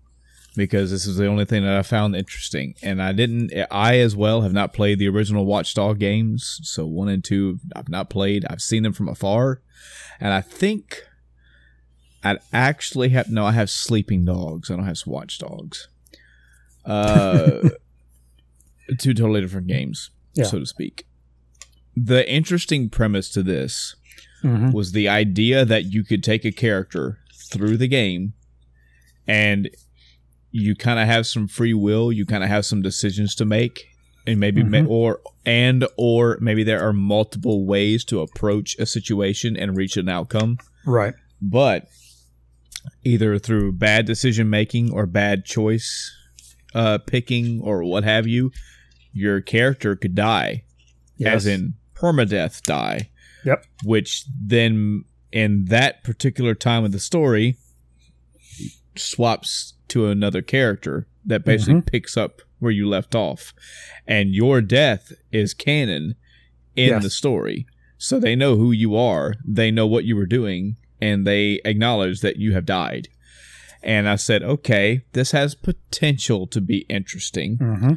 Because this is the only thing that I found interesting, and I didn't. I as well have not played the original Watchdog games, so one and two I've not played. I've seen them from afar, and I think I actually have. No, I have Sleeping Dogs. I don't have Watch Dogs. Uh, two totally different games, Yeah. so to speak. The interesting premise to this hmm was the idea that you could take a character through the game and you kind of have some free will you kind of have some decisions to make and maybe ma- Mhm. or and or maybe there are multiple ways to approach a situation and reach an outcome Right. but either through bad decision making or bad choice uh, picking or what have you your character could die Yes. as in permadeath die Yep. which then in that particular time of the story swaps to another character that basically Mm-hmm. picks up where you left off and your death is canon in Yes. the story so they know who you are they know what you were doing and they acknowledge that you have died. And i said okay this has potential to be interesting. Hmm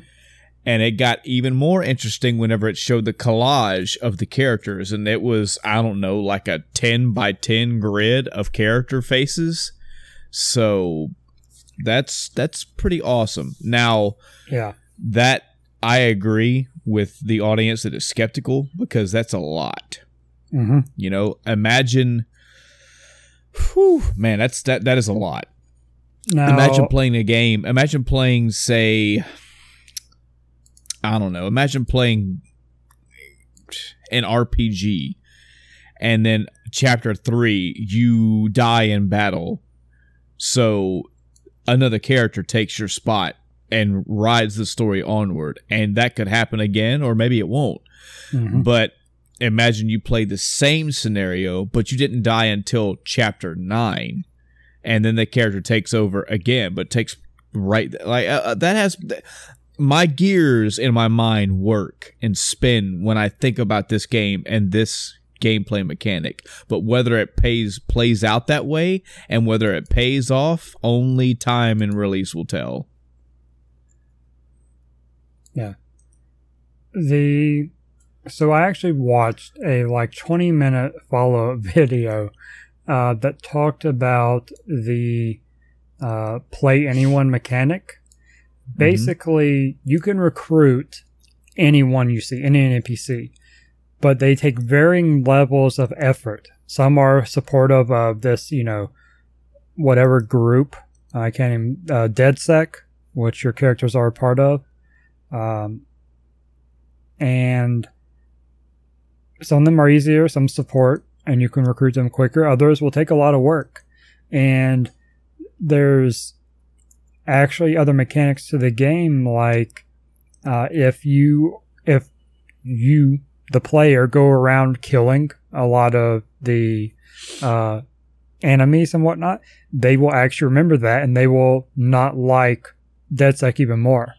and it got even more interesting whenever it showed the collage of the characters. And it was i don't know like a 10 by 10 grid of character faces. So that's that's pretty awesome. Now Yeah. that i agree with the audience that is skeptical because that's a lot. Hmm you know imagine whew, man that's that that is a lot. Now, imagine playing a game imagine playing say i don't know imagine playing an rpg and then chapter 3 you die in battle. So another character takes your spot and rides the story onward and that could happen again or maybe it won't. Mhm. but imagine you played the same scenario, but you didn't die until chapter nine, and then the character takes over again, but takes right like uh, uh, that has my gears in my mind work and spin when I think about this game and this gameplay mechanic. But whether it pays plays out that way and whether it pays off, only time and release will tell. Yeah. The so I actually watched a like 20 minute follow up video uh, that talked about the uh, play anyone mechanic. Basically, you can recruit anyone you see, any NPC, but they take varying levels of effort. Some are supportive of this, you know, whatever group. I can't even, uh, DedSec, which your characters are a part of. Um, and some of them are easier, some support, and you can recruit them quicker. Others will take a lot of work. And there's actually other mechanics to the game, like uh, if you if you the player go around killing a lot of the uh, enemies and whatnot, they will actually remember that and they will not like DedSec even more.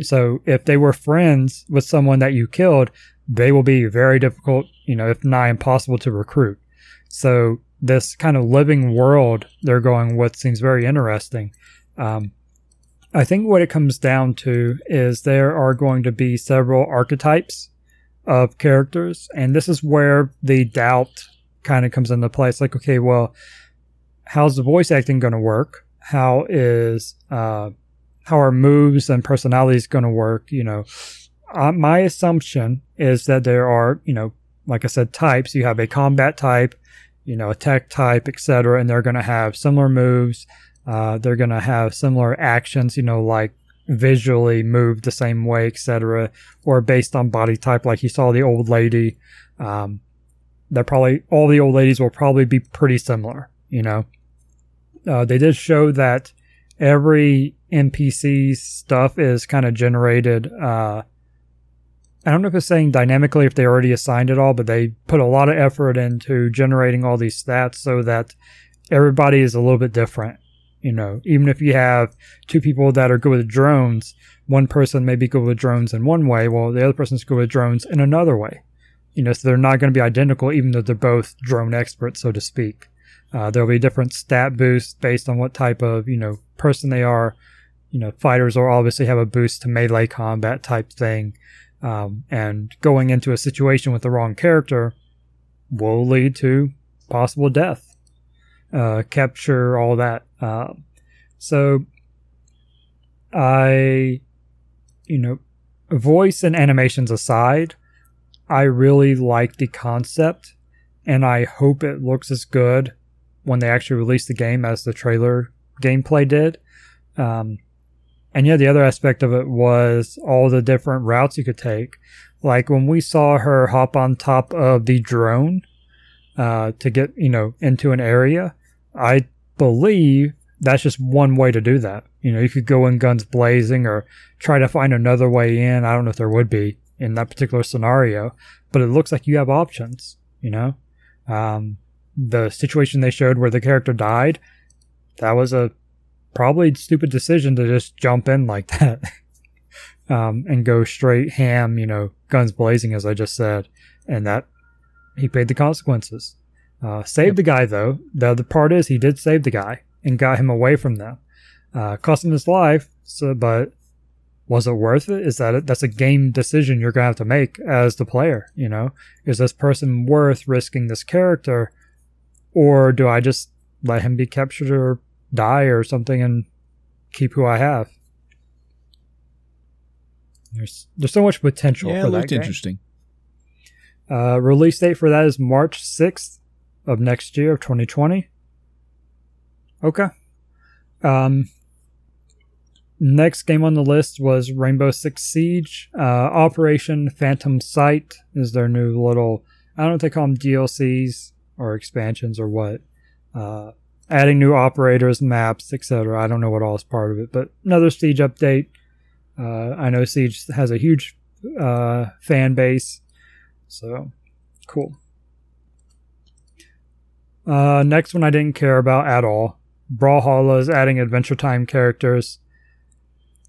So if they were friends with someone that you killed, they will be very difficult, you know, if not impossible to recruit. So this kind of living world they're going with seems very interesting. Um, I think what it comes down to is there are going to be several archetypes of characters, and this is where the doubt kind of comes into play. It's like, okay, well, how's the voice acting going to work? How is uh, how are moves and personalities going to work? You know, uh, my assumption is that there are, you know, like I said, types. You have a combat type, you know, a tech type, etc., and they're going to have similar moves. Uh, they're going to have similar actions, you know, like visually move the same way, etc., or based on body type, like you saw the old lady. Um, they're probably all the old ladies will probably be pretty similar, you know. Uh, they did show that every NPC stuff is kind of generated. Uh, I don't know if it's saying dynamically if they already assigned it all, but they put a lot of effort into generating all these stats so that everybody is a little bit different. You know, even if you have two people that are good with drones, one person may be good with drones in one way, while the other person's good with drones in another way. You know, so they're not going to be identical, even though they're both drone experts, so to speak. Uh, there'll be different stat boosts based on what type of you know person they are. You know, fighters will obviously have a boost to melee combat type thing, um, and going into a situation with the wrong character will lead to possible death, uh, capture, all that. Uh, so, I, you know, voice and animations aside, I really like the concept, and I hope it looks as good when they actually release the game as the trailer gameplay did. Um, and yeah, the other aspect of it was all the different routes you could take. Like when we saw her hop on top of the drone uh, to get, you know, into an area, I believe that's just one way to do that. You know, you could go in guns blazing or try to find another way in. I don't know if there would be in that particular scenario, but it looks like you have options, you know? Um, the situation they showed where the character died, that was a probably stupid decision to just jump in like that. um, and go straight ham, you know, guns blazing, as I just said. And that he paid the consequences. Uh, saved yep. the guy though. The other part is he did save the guy and got him away from them. Uh, cost him his life. So, but was it worth it? Is that it? That's a game decision you're gonna have to make as the player. You know, is this person worth risking this character, or do I just let him be captured or die or something and keep who I have? There's there's so much potential. Yeah, for it looked game. interesting. Uh, release date for that is March 6th of next year of 2020. Okay. Um, next game on the list was Rainbow Six Siege. Uh, Operation Phantom Sight is their new little, I don't know if they call them DLCs or expansions or what. Uh, adding new operators, maps, etc. I don't know what all is part of it, but another Siege update. Uh, I know Siege has a huge uh, fan base. So, cool. Uh, next one I didn't care about at all. Brawlhalla is adding Adventure Time characters.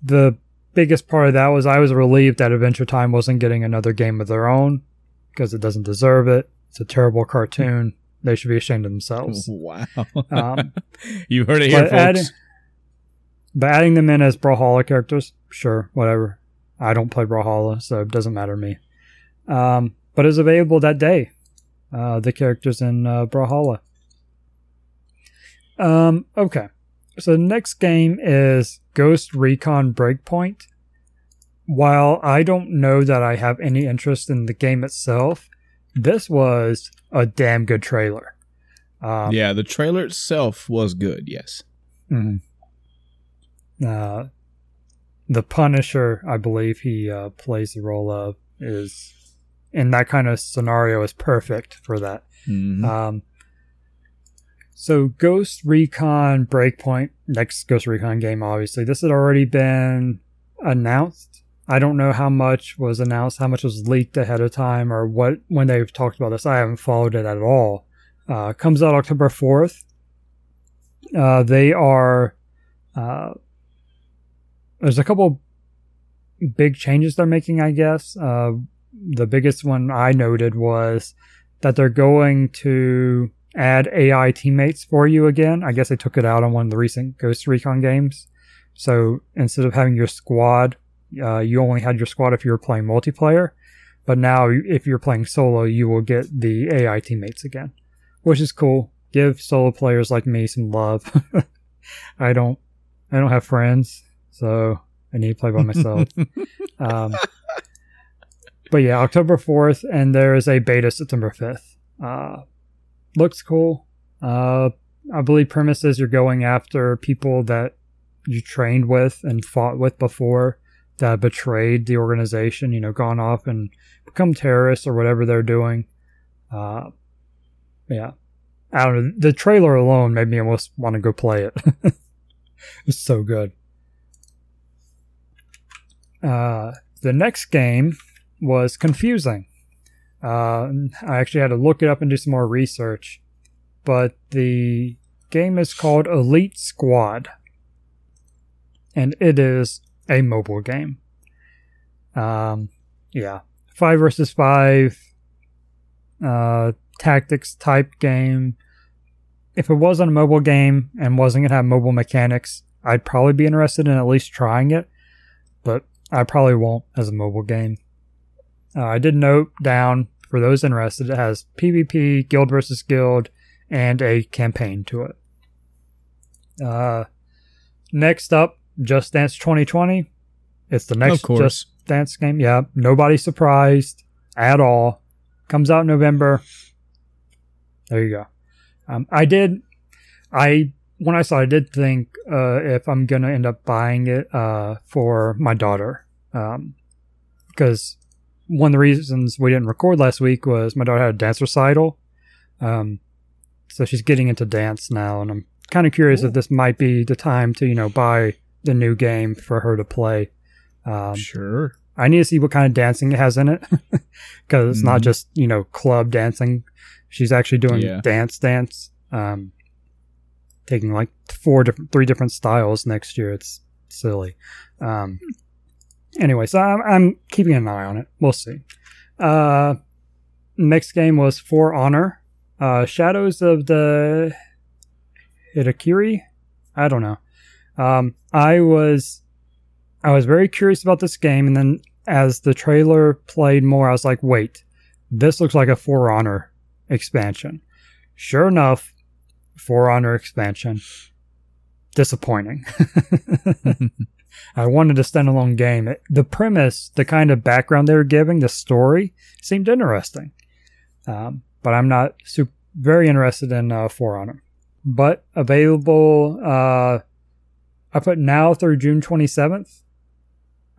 The biggest part of that was I was relieved that Adventure Time wasn't getting another game of their own because it doesn't deserve it. It's a terrible cartoon. They should be ashamed of themselves. Wow. Um, you heard it here, folks. Adding, but adding them in as Brawlhalla characters, sure, whatever. I don't play Brawlhalla, so it doesn't matter to me. Um, but it's available that day. Uh, the characters in uh, Brawlhalla. Um, okay. So the next game is Ghost Recon Breakpoint. While I don't know that I have any interest in the game itself, this was a damn good trailer. Um, yeah, the trailer itself was good. Yes. Mm-hmm. Uh, the Punisher, I believe he uh, plays the role of, is in that kind of scenario is perfect for that. Mm-hmm. Um, so Ghost Recon Breakpoint, next Ghost Recon game, obviously, this had already been announced. I don't know how much was announced, how much was leaked ahead of time, or what when they've talked about this. I haven't followed it at all. Uh, comes out October fourth. Uh, they are. Uh, there's a couple big changes they're making, I guess. Uh, the biggest one I noted was that they're going to add AI teammates for you again. I guess they took it out on one of the recent Ghost Recon games. So instead of having your squad, uh, you only had your squad if you were playing multiplayer. But now, if you're playing solo, you will get the AI teammates again, which is cool. Give solo players like me some love. I don't, I don't have friends, so I need to play by myself. um, but yeah, October 4th, and there is a beta September 5th. Uh, looks cool. Uh, I believe premises you're going after people that you trained with and fought with before that betrayed the organization, you know, gone off and become terrorists or whatever they're doing. Uh, yeah. I don't know. The trailer alone made me almost want to go play it. it's so good. Uh, the next game was confusing. Uh, I actually had to look it up and do some more research, but the game is called Elite Squad, and it is a mobile game. Um, yeah, five versus five, uh, tactics type game. If it wasn't a mobile game and wasn't gonna have mobile mechanics, I'd probably be interested in at least trying it, but I probably won't as a mobile game. Uh, I did note down for those interested, it has PvP, guild versus guild, and a campaign to it. Uh, next up, Just Dance 2020. It's the next Just Dance game. Yeah, nobody surprised at all. Comes out in November. There you go. Um, I did, I when I saw, it, I did think uh, if I'm gonna end up buying it uh, for my daughter, because um, one of the reasons we didn't record last week was my daughter had a dance recital, um, so she's getting into dance now, and I'm kind of curious Ooh. if this might be the time to you know buy the new game for her to play. Um, sure. I need to see what kind of dancing it has in it because it's mm. not mm-hmm. just you know club dancing. She's actually doing yeah. dance dance. Um, taking like four different, three different styles next year. It's silly. Um, anyway, so I'm, I'm, keeping an eye on it. We'll see. Uh, next game was For Honor, uh, Shadows of the Hitokiri. I don't know. Um, I was, I was very curious about this game, and then as the trailer played more, I was like, wait, this looks like a For Honor expansion. Sure enough, for Honor expansion. Disappointing. I wanted a standalone game. It, the premise, the kind of background they were giving, the story seemed interesting. Um, but I'm not super, very interested in uh, For Honor. But available, uh, I put now through June 27th.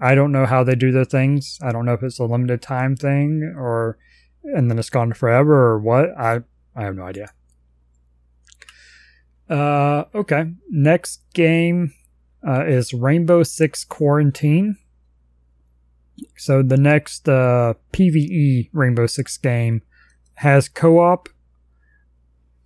I don't know how they do their things. I don't know if it's a limited time thing or and then it's gone forever or what. I I have no idea. Uh, okay. Next game uh, is Rainbow Six Quarantine. So the next uh, PVE Rainbow Six game has co-op.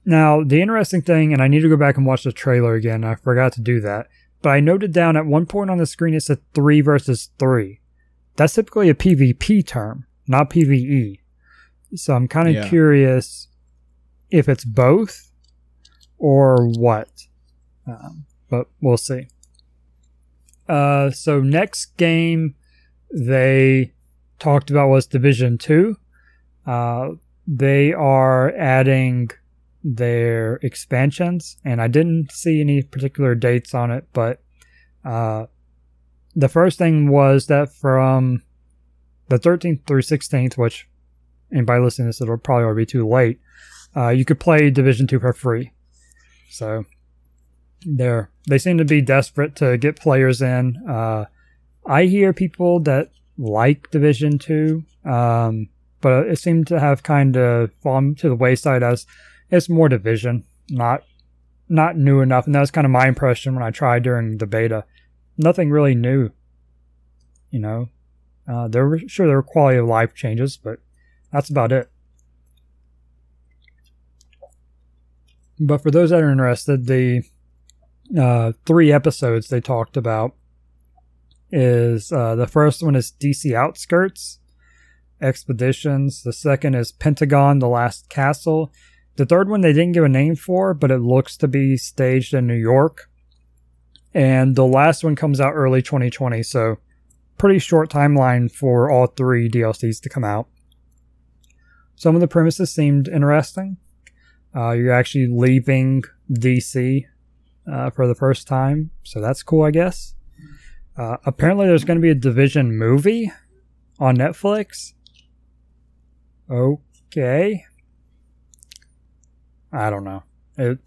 Now the interesting thing, and I need to go back and watch the trailer again. I forgot to do that, but I noted down at one point on the screen it said three versus three. That's typically a PvP term, not PVE. So I'm kind of yeah. curious if it's both or what. Um, but we'll see. Uh, so next game they talked about was Division Two. Uh, they are adding their expansions, and I didn't see any particular dates on it, but uh, the first thing was that from the 13th through 16th, which anybody listening to this, it'll probably already be too late. Uh, you could play Division Two for free. So they're they seem to be desperate to get players in. Uh, I hear people that like Division Two, um, but it seemed to have kind of fallen to the wayside as it's more Division, not not new enough, and that was kind of my impression when I tried during the beta. Nothing really new, you know. Uh, there were sure there were quality of life changes, but that's about it. But for those that are interested, the uh, three episodes they talked about is uh, the first one is DC Outskirts Expeditions. The second is Pentagon: The Last Castle. The third one they didn't give a name for, but it looks to be staged in New York. And the last one comes out early 2020, so pretty short timeline for all three DLCs to come out. Some of the premises seemed interesting. Uh, you're actually leaving DC uh, for the first time, so that's cool, I guess. Uh, apparently, there's going to be a Division movie on Netflix. Okay. I don't know. It,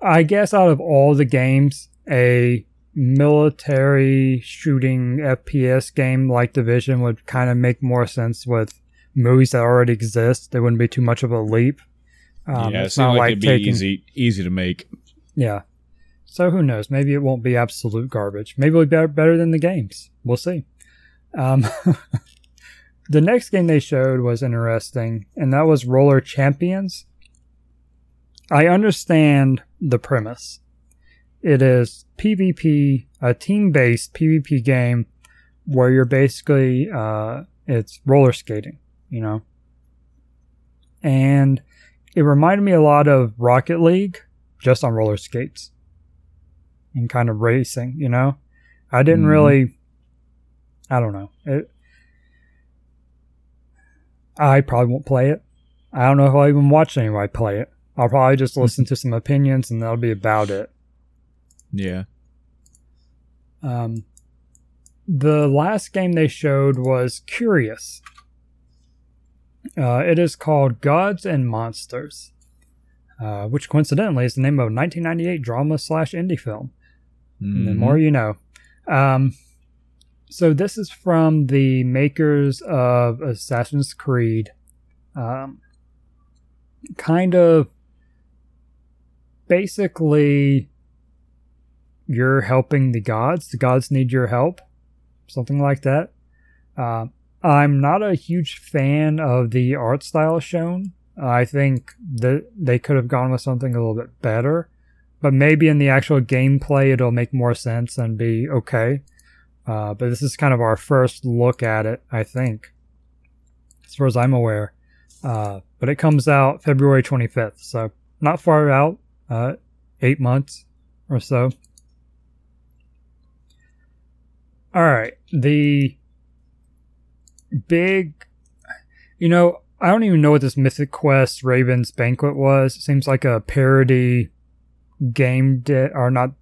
I guess out of all the games, a military shooting FPS game like Division would kind of make more sense with movies that already exist. It wouldn't be too much of a leap. Um, yeah, it's not like, it'd be taking, easy easy to make. Yeah. So who knows? Maybe it won't be absolute garbage. Maybe it'll be better, better than the games. We'll see. Um, the next game they showed was interesting, and that was Roller Champions. I understand the premise. It is PvP, a team based PvP game where you're basically, uh, it's roller skating, you know? And it reminded me a lot of Rocket League, just on roller skates and kind of racing, you know? I didn't Mhm. really, I don't know. It, I probably won't play it. I don't know if I'll even watch anybody play it. I'll probably just listen to some opinions and that'll be about it. Yeah. Um, the last game they showed was Curious. Uh, it is called Gods and Monsters, uh, which coincidentally is the name of a 1998 drama slash indie film. And The more you know. Um, so this is from the makers of Assassin's Creed. Um, kind of basically you're helping the gods. The gods need your help. Something like that. Uh, I'm not a huge fan of the art style shown. I think that they could have gone with something a little bit better but maybe in the actual gameplay it'll make more sense and be okay. Uh, but this is kind of our first look at it, I think, as far as I'm aware. Uh, but it comes out February 25th, so not far out, uh, eight months or so. All right, the big, you know, I don't even know what this Mythic Quest Raven's Banquet was. It seems like a parody game de- or not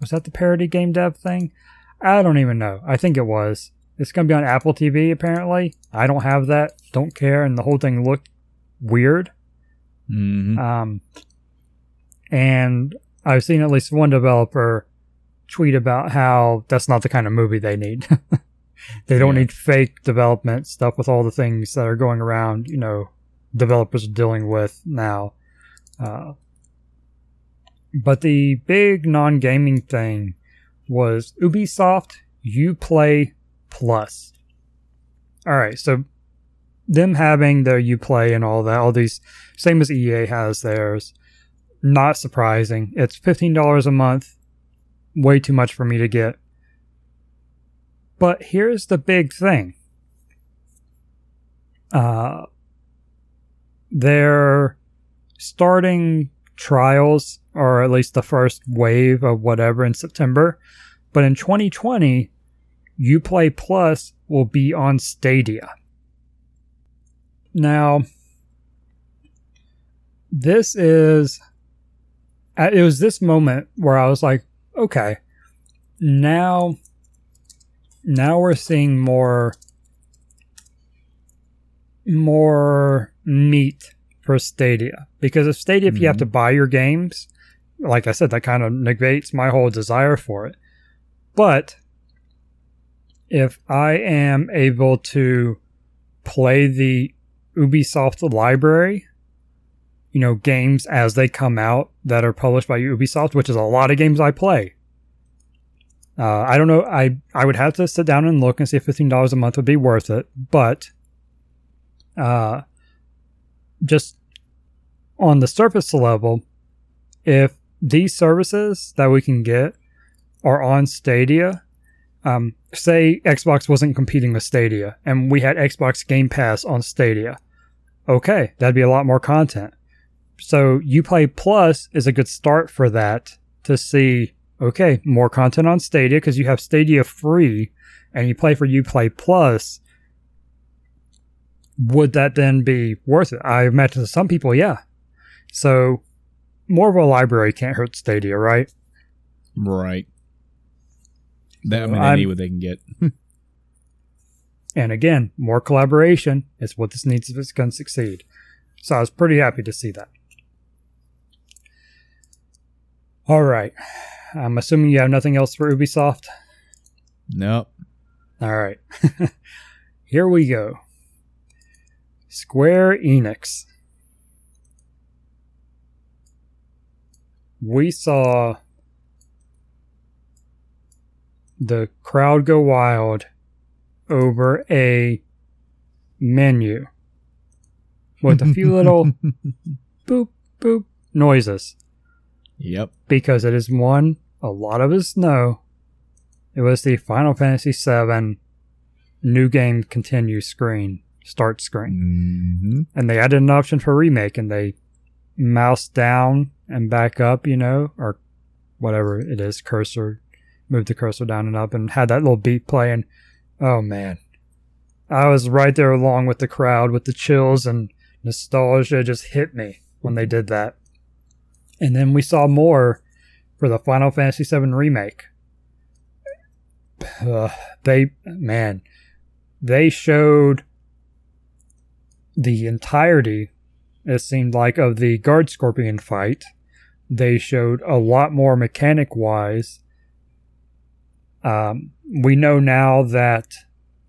was that the parody game dev thing? I don't even know. I think it was. It's going to be on apple tv apparently. I don't have that. Don't care. And the whole thing looked weird. Mhm. um and i've seen at least one developer tweet about how that's not the kind of movie they need they don't Yeah. need fake development stuff with all the things that are going around you know developers are dealing with now uh, but the big non gaming thing was Ubisoft Uplay Plus. All right, so them having their Uplay and all that, all these, same as EA has theirs, not surprising. It's $15 a month, way too much for me to get. But here's the big thing. Uh, they're starting trials or at least the first wave of whatever in September. But in 2020, Uplay Plus will be on Stadia. Now, this is. It was this moment where I was like, okay, now. Now we're seeing more. More meat for Stadia. Because if Stadia, if you have mm-hmm. to buy your games, like I said, that kind of negates my whole desire for it. But if I am able to play the Ubisoft library, you know, games as they come out that are published by Ubisoft, which is a lot of games I play. Uh, I don't know. I I would have to sit down and look and see if fifteen dollars a month would be worth it. But, uh, just on the surface level, if these services that we can get are on Stadia, um, say Xbox wasn't competing with Stadia and we had Xbox Game Pass on Stadia, okay, that'd be a lot more content. So Uplay Plus is a good start for that to see, okay, more content on Stadia because you have Stadia free and you play for Uplay Plus. Would that then be worth it? I imagine to some people, yeah. So more of a library can't hurt Stadia, right? Right. That, I mean, they need what they can get. And again, more collaboration is what this needs if it's going to succeed. So I was pretty happy to see that. All right. I'm assuming you have nothing else for Ubisoft. Nope. All right. Here we go. Square Enix. We saw the crowd go wild over a menu with a few little boop, boop noises Yep. because it is one a lot of us know. It was the Final Fantasy VII new game continue screen, start screen. hmm And they added an option for remake and they mouse down and back up, you know, or whatever it is, cursor, move the cursor down and up and had that little beat playing. Oh man. I was right there along with the crowd with the chills and nostalgia just hit me when they did that. And then we saw more for the Final Fantasy VII remake. Uh, they, man, they showed the entirety, it seemed like, of the Guard Scorpion fight. They showed a lot more mechanic wise. Um, we know now that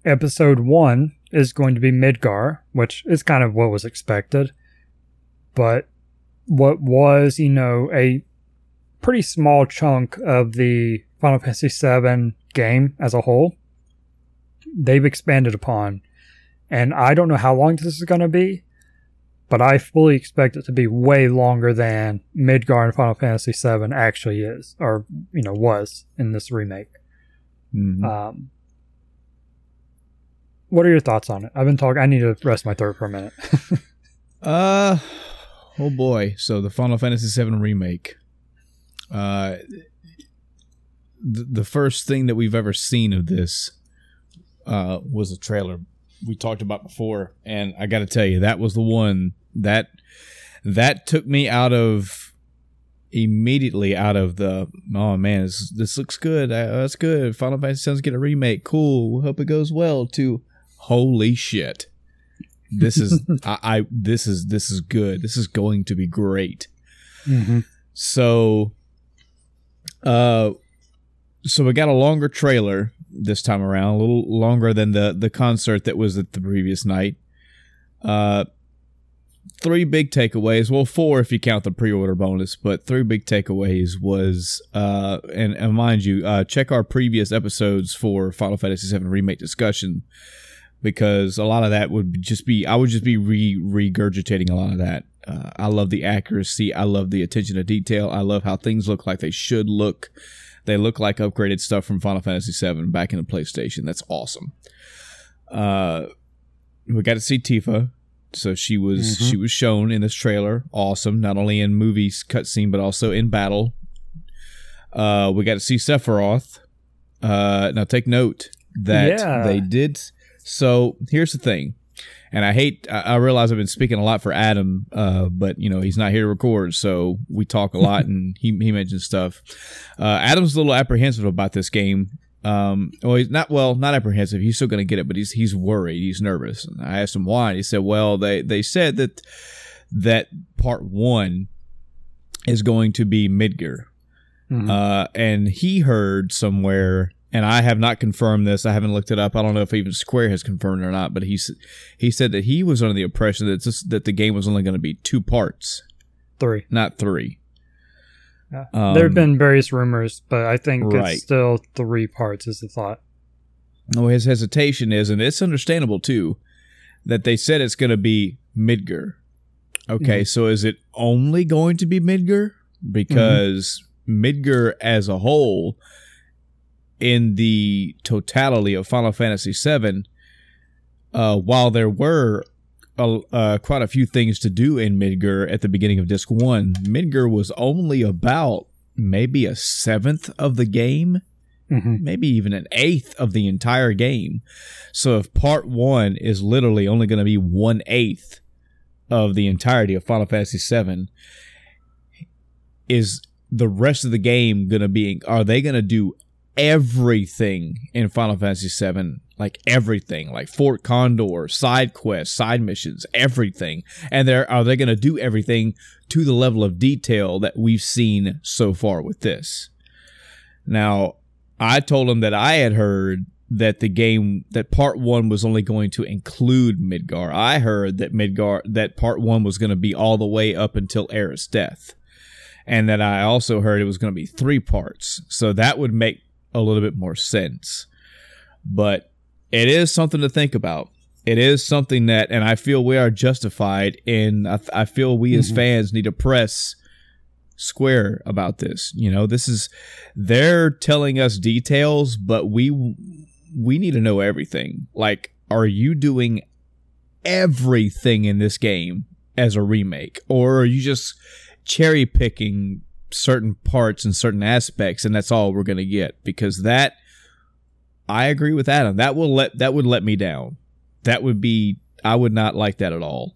episode one is going to be Midgar, which is kind of what was expected. But what was, you know, a pretty small chunk of the Final Fantasy VII game as a whole, they've expanded upon. And I don't know how long this is going to be, but I fully expect it to be way longer than Midgar and Final Fantasy VII actually is, or, you know, was in this remake. hmm Um, what are your thoughts on it? I've been talking. I need to rest my throat for a minute. Uh oh boy. So the Final Fantasy VII remake. Uh the, first thing that we've ever seen of this uh was a trailer. We talked about before and I got to tell you that was the one that that took me out of immediately out of the oh man this, this looks good. Uh, that's good. Final Fantasy VII's get a remake. Cool. Hope it goes well to holy shit this is I, I this is this is good. This is going to be great. Mm-hmm. so uh so we got a longer trailer this time around a little longer than the the concert that was at the previous night. Uh three big takeaways. Well four if you count the pre-order bonus but three big takeaways was uh and, and mind you uh check our previous episodes for final fantasy VII remake discussion because a lot of that would just be I would just be re regurgitating a lot of that. Uh, I love the accuracy. I love the attention to detail. I love how things look like they should look. They look like upgraded stuff from Final Fantasy VII back in the PlayStation. That's awesome. Uh, we got to see Tifa. So she was Mhm. she was shown in this trailer. Awesome. Not only in movies cutscene, but also in battle. Uh, we got to see Sephiroth. Uh, now take note that Yeah. they did. So here's the thing, and I hate. I, I realize I've been speaking a lot for Adam, uh, but you know he's not here to record, so we talk a lot, and he he mentions stuff. Uh, Adam's a little apprehensive about this game. Um, well, he's not well, not apprehensive. He's still going to get it, but he's he's worried. He's nervous. And I asked him why. And he said, "Well, they they said that that part one is going to be Midgar, Mhm. uh, and he heard somewhere, and I have not confirmed this. I haven't looked it up. I don't know if even Square has confirmed it or not. But he he said that he was under the impression that this, that the game was only going to be two parts, Three. not three. Yeah. Um, there have been various rumors, but I think right. it's still three parts. Is the thought? No, his hesitation is, and it's understandable too, that they said it's going to be Midgar. Okay, so is it only going to be Midgar? Because Midgar as a whole, in the totality of Final Fantasy VII, uh, while there were uh, uh, quite a few things to do in Midgar at the beginning of Disc 1, Midgar was only about maybe a seventh of the game hmm maybe even an eighth of the entire game. So if part one is literally only going to be one eighth of the entirety of Final Fantasy VII, is the rest of the game going to be? Are they going to do everything in Final Fantasy VII? Like everything, like Fort Condor, side quests, side missions, everything. And there are they going to do everything to the level of detail that we've seen so far with this? Now, I told him that I had heard that the game that part one was only going to include Midgar. I heard that Midgar that part one was going to be all the way up until Aerith's death, and that I also heard it was going to be three parts. So that would make a little bit more sense. But it is something to think about. It is something that, and I feel we are justified in. I, I feel we as Mhm. fans need to press Square about this. You know, this is they're telling us details, but we we need to know everything. Like, are you doing everything in this game as a remake, or are you just cherry picking certain parts and certain aspects, and that's all we're going to get? Because that, I agree with Adam. That will let that would let me down. That would be I would not like that at all.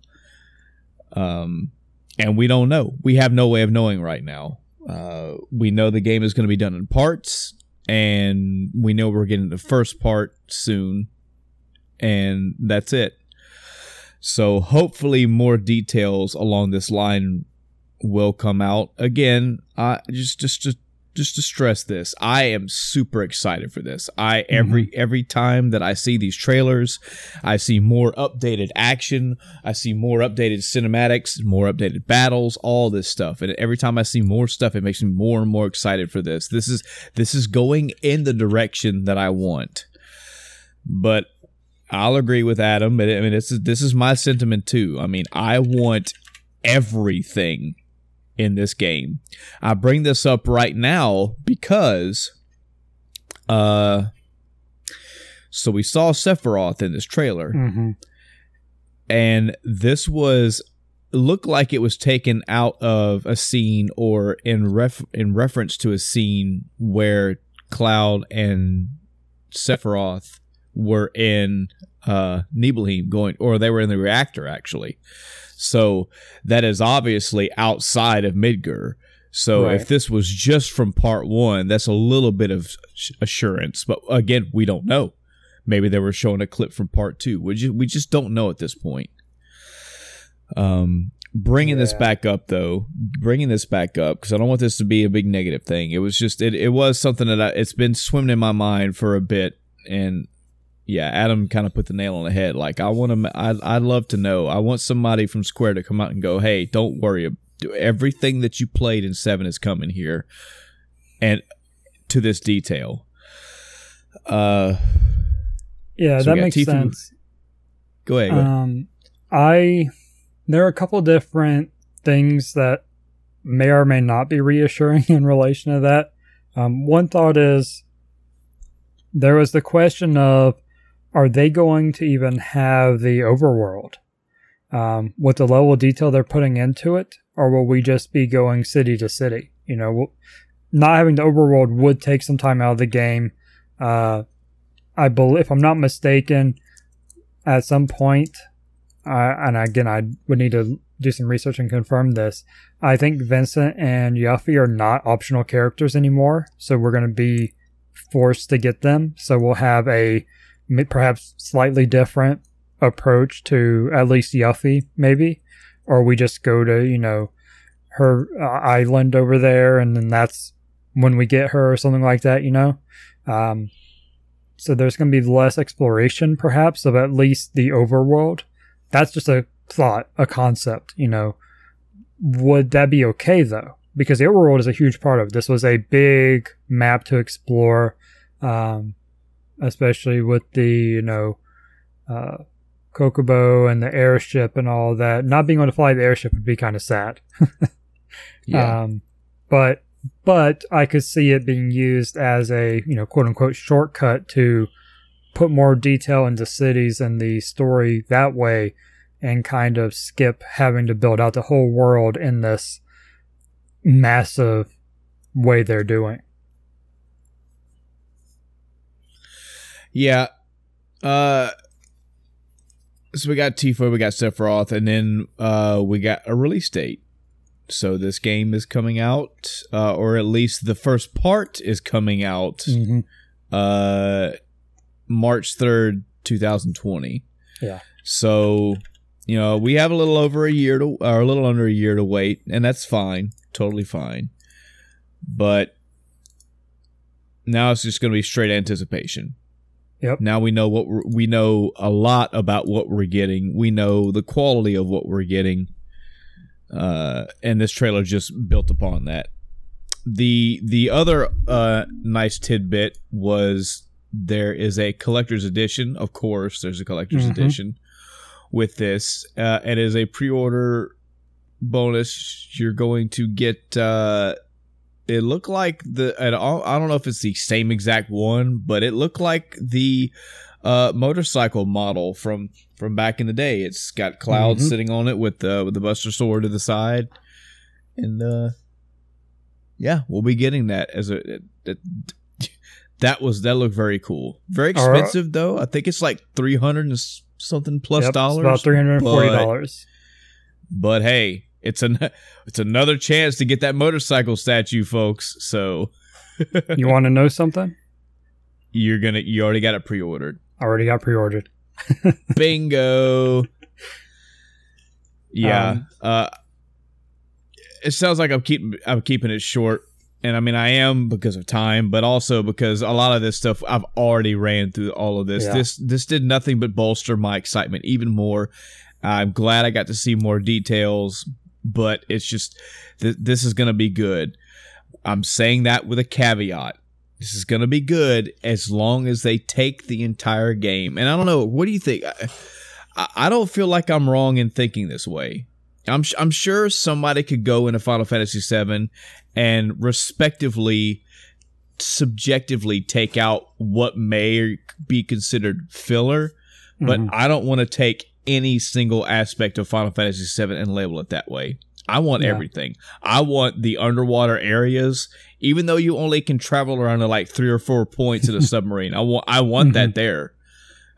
Um, and we don't know. We have no way of knowing right now. Uh, we know the game is going to be done in parts, and we know we're getting the first part soon, and that's it. So hopefully, more details along this line will come out. Again, I just just just just to stress this, I am super excited for this. I every mm-hmm. every time that I see these trailers, I see more updated action, I see more updated cinematics, more updated battles, all this stuff. And every time I see more stuff, it makes me more and more excited for this. This is this is going in the direction that I want. But I'll agree with Adam. I mean, this is this is my sentiment too. I mean, I want everything in this game. I bring this up right now because uh so we saw Sephiroth in this trailer. Mm-hmm. And this was looked like it was taken out of a scene or in ref in reference to a scene where Cloud and Sephiroth were in uh Nibelheim going or they were in the reactor actually. So that is obviously outside of Midgar. So right. if this was just from part one, that's a little bit of assurance. But again, we don't know. Maybe they were showing a clip from part two. We just, we just don't know at this point. Um, bringing yeah. this back up though, bringing this back up because I don't want this to be a big negative thing. It was just it, it was something that I, it's been swimming in my mind for a bit, and yeah, Adam kind of put the nail on the head. Like I want to, I, I'd love to know. I want somebody from Square to come out and go, "Hey, don't worry. Everything that you played in Seven is coming here, and to this detail." Uh, yeah, so that makes sense. Go ahead. Go ahead. Um, I there are a couple different things that may or may not be reassuring in relation to that. Um, one thought is there was the question of are they going to even have the overworld um, with the level of detail they're putting into it, or will we just be going city to city? You know, not having the overworld would take some time out of the game. Uh, I believe, if I'm not mistaken, at some point, uh, and again, I would need to do some research and confirm this. I think Vincent and Yuffie are not optional characters anymore, so we're going to be forced to get them. So we'll have a perhaps slightly different approach to at least Yuffie, maybe, or we just go to you know her uh, island over there, and then that's when we get her or something like that, you know. Um, so there's going to be less exploration, perhaps, of at least the overworld. That's just a thought, a concept, you know. Would that be okay though? Because the overworld is a huge part of it. This was a big map to explore. Um, especially with the you know uh, Chocobo and the airship and all that. Not being able to fly the airship would be kind of sad. yeah. Um, but but I could see it being used as a you know quote unquote shortcut to put more detail into cities and the story that way and kind of skip having to build out the whole world in this massive way they're doing. Yeah. Uh so we got Tifa, we got Sephiroth, and then uh we got a release date. So this game is coming out, uh, or at least the first part is coming out mm-hmm. uh March third, two thousand twenty. Yeah. So you know, we have a little over a year to or a little under a year to wait, and that's fine. Totally fine. But now it's just going to be straight anticipation. Yep. Now we know what we know a lot about what we're getting. We know the quality of what we're getting, uh, and this trailer just built upon that. the The other uh, nice tidbit was there is a collector's edition. Of course, there's a collector's mm-hmm. edition with this. Uh, and as a pre-order bonus, you're going to get. Uh, it looked like the. at all I don't know if it's the same exact one, but it looked like the uh, motorcycle model from from back in the day. It's got Cloud mm-hmm. sitting on it with the with the Buster Sword to the side, and uh, yeah, we'll be getting that as a. That, that was that looked very cool. Very expensive right. though. I think it's like three hundred and something plus yep, dollars. about three hundred and forty dollars. But, but hey, it's an it's another chance to get that motorcycle statue, folks. So you want to know something? You're gonna you already got it pre-ordered. I already got pre-ordered. Bingo. Yeah. Um, uh, it sounds like I'm keeping I'm keeping it short, and I mean I am because of time, but also because a lot of this stuff I've already ran through all of this. Yeah. This this did nothing but bolster my excitement even more. I'm glad I got to see more details, but it's just th- this is going to be good. I'm saying that with a caveat. This is going to be good as long as they take the entire game. And I don't know, what do you think? I, I don't feel like I'm wrong in thinking this way. I'm I'm sure somebody could go into Final Fantasy VII and respectively, subjectively take out what may be considered filler, but mm-hmm. I don't want to take any single aspect of Final Fantasy VII and label it that way. I want yeah. everything. I want the underwater areas, even though you only can travel around to like three or four points in a submarine. I want I want mm-hmm. that there,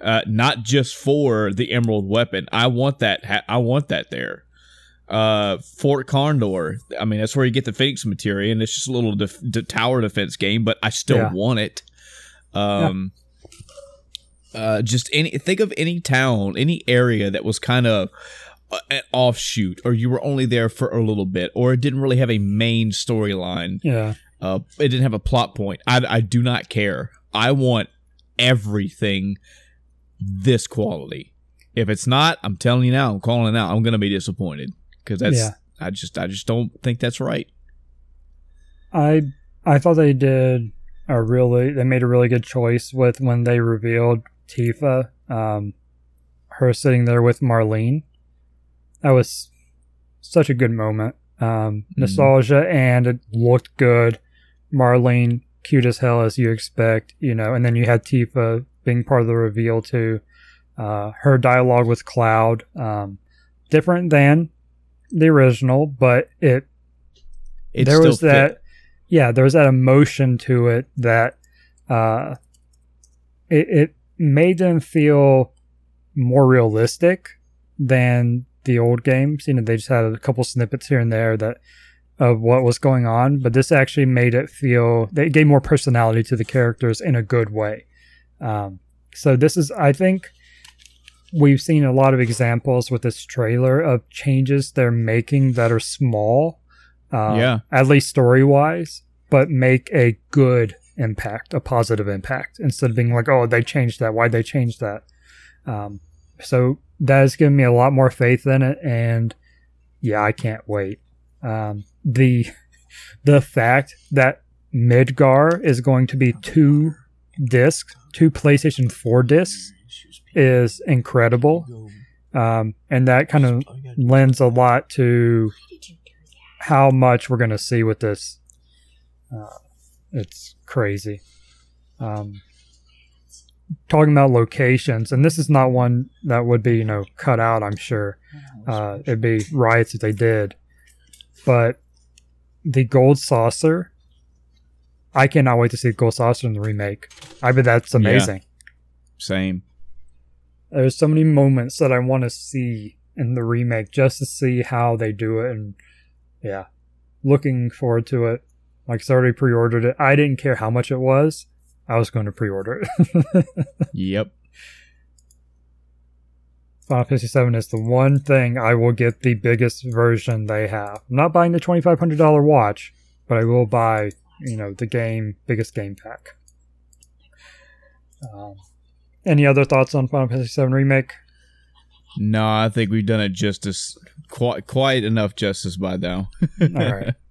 uh, not just for the Emerald weapon. I want that. Ha- I want that there. Uh, Fort Condor. I mean, that's where you get the Phoenix materia, and it's just a little def- de- tower defense game, but I still yeah. want it. Um, yeah. Uh, just any think of any town, any area that was kind of an offshoot, or you were only there for a little bit, or it didn't really have a main storyline. Yeah. Uh, it didn't have a plot point. I, I do not care. I want everything this quality. If it's not, I'm telling you now, I'm calling it out. I'm going to be disappointed because that's yeah. I just I just don't think that's right. I I thought they did a really they made a really good choice with when they revealed Tifa, um, her sitting there with Marlene that was such a good moment. Um, mm-hmm. nostalgia mm-hmm. and it looked good. Marlene, cute as hell as you expect, you know, and then you had Tifa being part of the reveal too. Uh, her dialogue with Cloud, um, different than the original, but it, it there was that, fit. yeah, there was that emotion to it that, uh, it, it made them feel more realistic than the old games. You know, they just had a couple snippets here and there that of what was going on, but this actually made it feel they gave more personality to the characters in a good way. Um, so this is, I think, we've seen a lot of examples with this trailer of changes they're making that are small, uh, yeah, at least story wise, but make a good impact, a positive impact, instead of being like, oh, they changed that. Why'd they change that? Um, so that has given me a lot more faith in it, and yeah, I can't wait. Um, the the fact that Midgar is going to be two discs, two PlayStation 4 discs, is incredible. Um, and that kind of lends a lot to how much we're going to see with this. Uh, it's crazy. Um, talking about locations, and this is not one that would be, you know, cut out, I'm sure. Uh, it'd be riots if they did. But the Gold Saucer, I cannot wait to see the Gold Saucer in the remake. I bet that's amazing. Yeah. Same. There's so many moments that I want to see in the remake just to see how they do it. And yeah, looking forward to it. Like, I already pre ordered it. I didn't care how much it was. I was going to pre-order it. yep. Final Fantasy VII is the one thing I will get the biggest version they have. I'm not buying the twenty five hundred dollar watch, but I will buy, you know, the game biggest game pack. Um, any other thoughts on Final Fantasy VII remake? No, I think we've done it justice, quite quite enough justice by now. All right.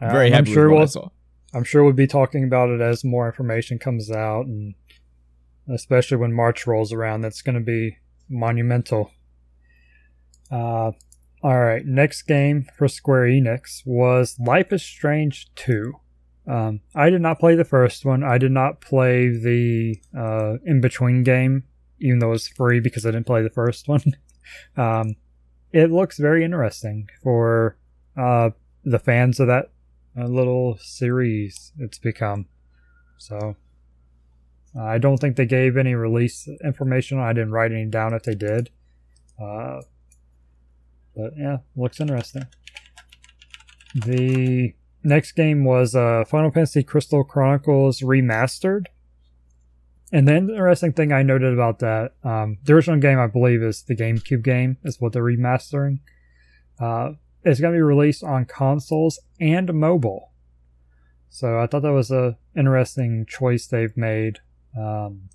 Very uh, happy I'm sure with we'll. I'm sure we'll be talking about it as more information comes out, and especially when March rolls around, that's going to be monumental. Uh, All right, next game for Square Enix was Life is Strange 2. Um, I did not play the first one. I did not play the uh, in between game, even though it was free because I didn't play the first one. um, it looks very interesting for uh, the fans of that uh, little series it's become. So I don't think they gave any release information. I didn't write any down if they did. Uh, but yeah, looks interesting. The next game was uh, Final Fantasy Crystal Chronicles Remastered. And the interesting thing I noted about that, um, the original game, I believe, is the GameCube game, is what they're remastering. Uh, it's going to be released on consoles and mobile. So I thought that was a interesting choice they've made. Um,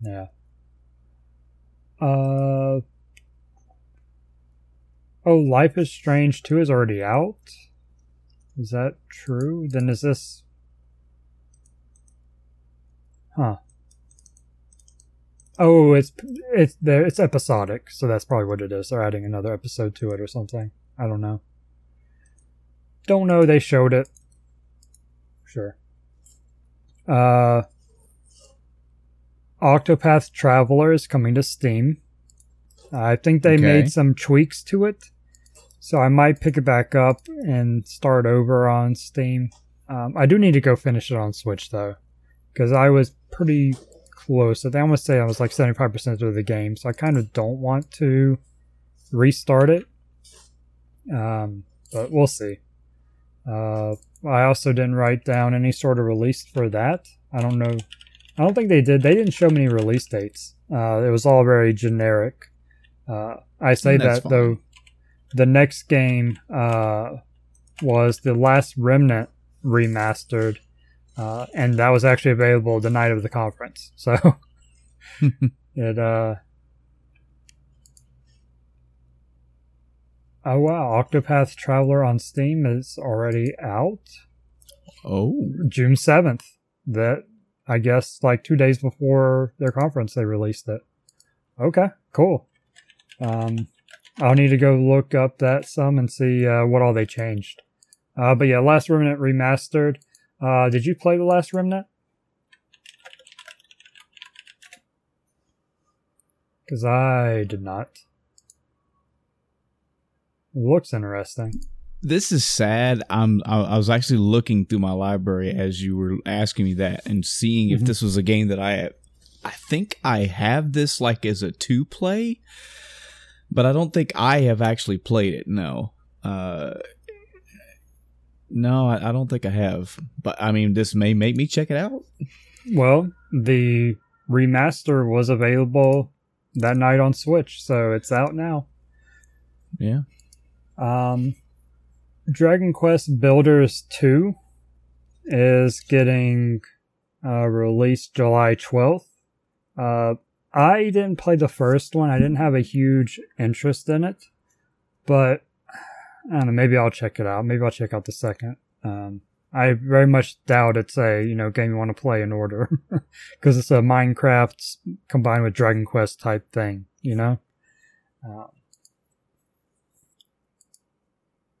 yeah. Uh, oh, Life is Strange 2 is already out? Is that true? Then is this. Huh. Oh, it's it's there. It's episodic, so that's probably what it is. They're adding another episode to it or something. I don't know. Don't know. They showed it. Sure. Uh, Octopath Traveler is coming to Steam. I think they Okay. made some tweaks to it, so I might pick it back up and start over on Steam. Um, I do need to go finish it on Switch though, because I was pretty close. I think I want to say I was like seventy five percent of the game, so I kind of don't want to restart it. Um, but we'll see. Uh, I also didn't write down any sort of release for that. I don't know. I don't think they did. They didn't show many release dates. Uh, it was all very generic. Uh, I say that's that though. fine. The next game uh, was the Last Remnant remastered, uh, and that was actually available the night of the conference. So it. Uh, oh wow! Octopath Traveler on Steam is already out. oh, June 7th. That I guess like 2 days before their conference they released it. Okay, cool. Um I'll need to go look up that some and see uh, what all they changed. Uh but yeah, Last Remnant remastered. Uh did you play The Last Remnant? Cuz I did not. looks interesting. this is sad. I'm. I, I was actually looking through my library as you were asking me that and seeing if Mhm. this was a game that I. I think I have this like as a two play, but I don't think I have actually played it. No. Uh, no, I, I don't think I have. But I mean, this may make me check it out. Well, the remaster was available that night on Switch, so it's out now. Yeah. Um, Dragon Quest Builders 2 is getting uh, released July 12th. Uh, I didn't play the first one. I didn't have a huge interest in it, but I don't know. Maybe I'll check it out. Maybe I'll check out the second. Um, I very much doubt it's a you know game you want to play in order because it's a Minecraft combined with Dragon Quest type thing. You know. Um,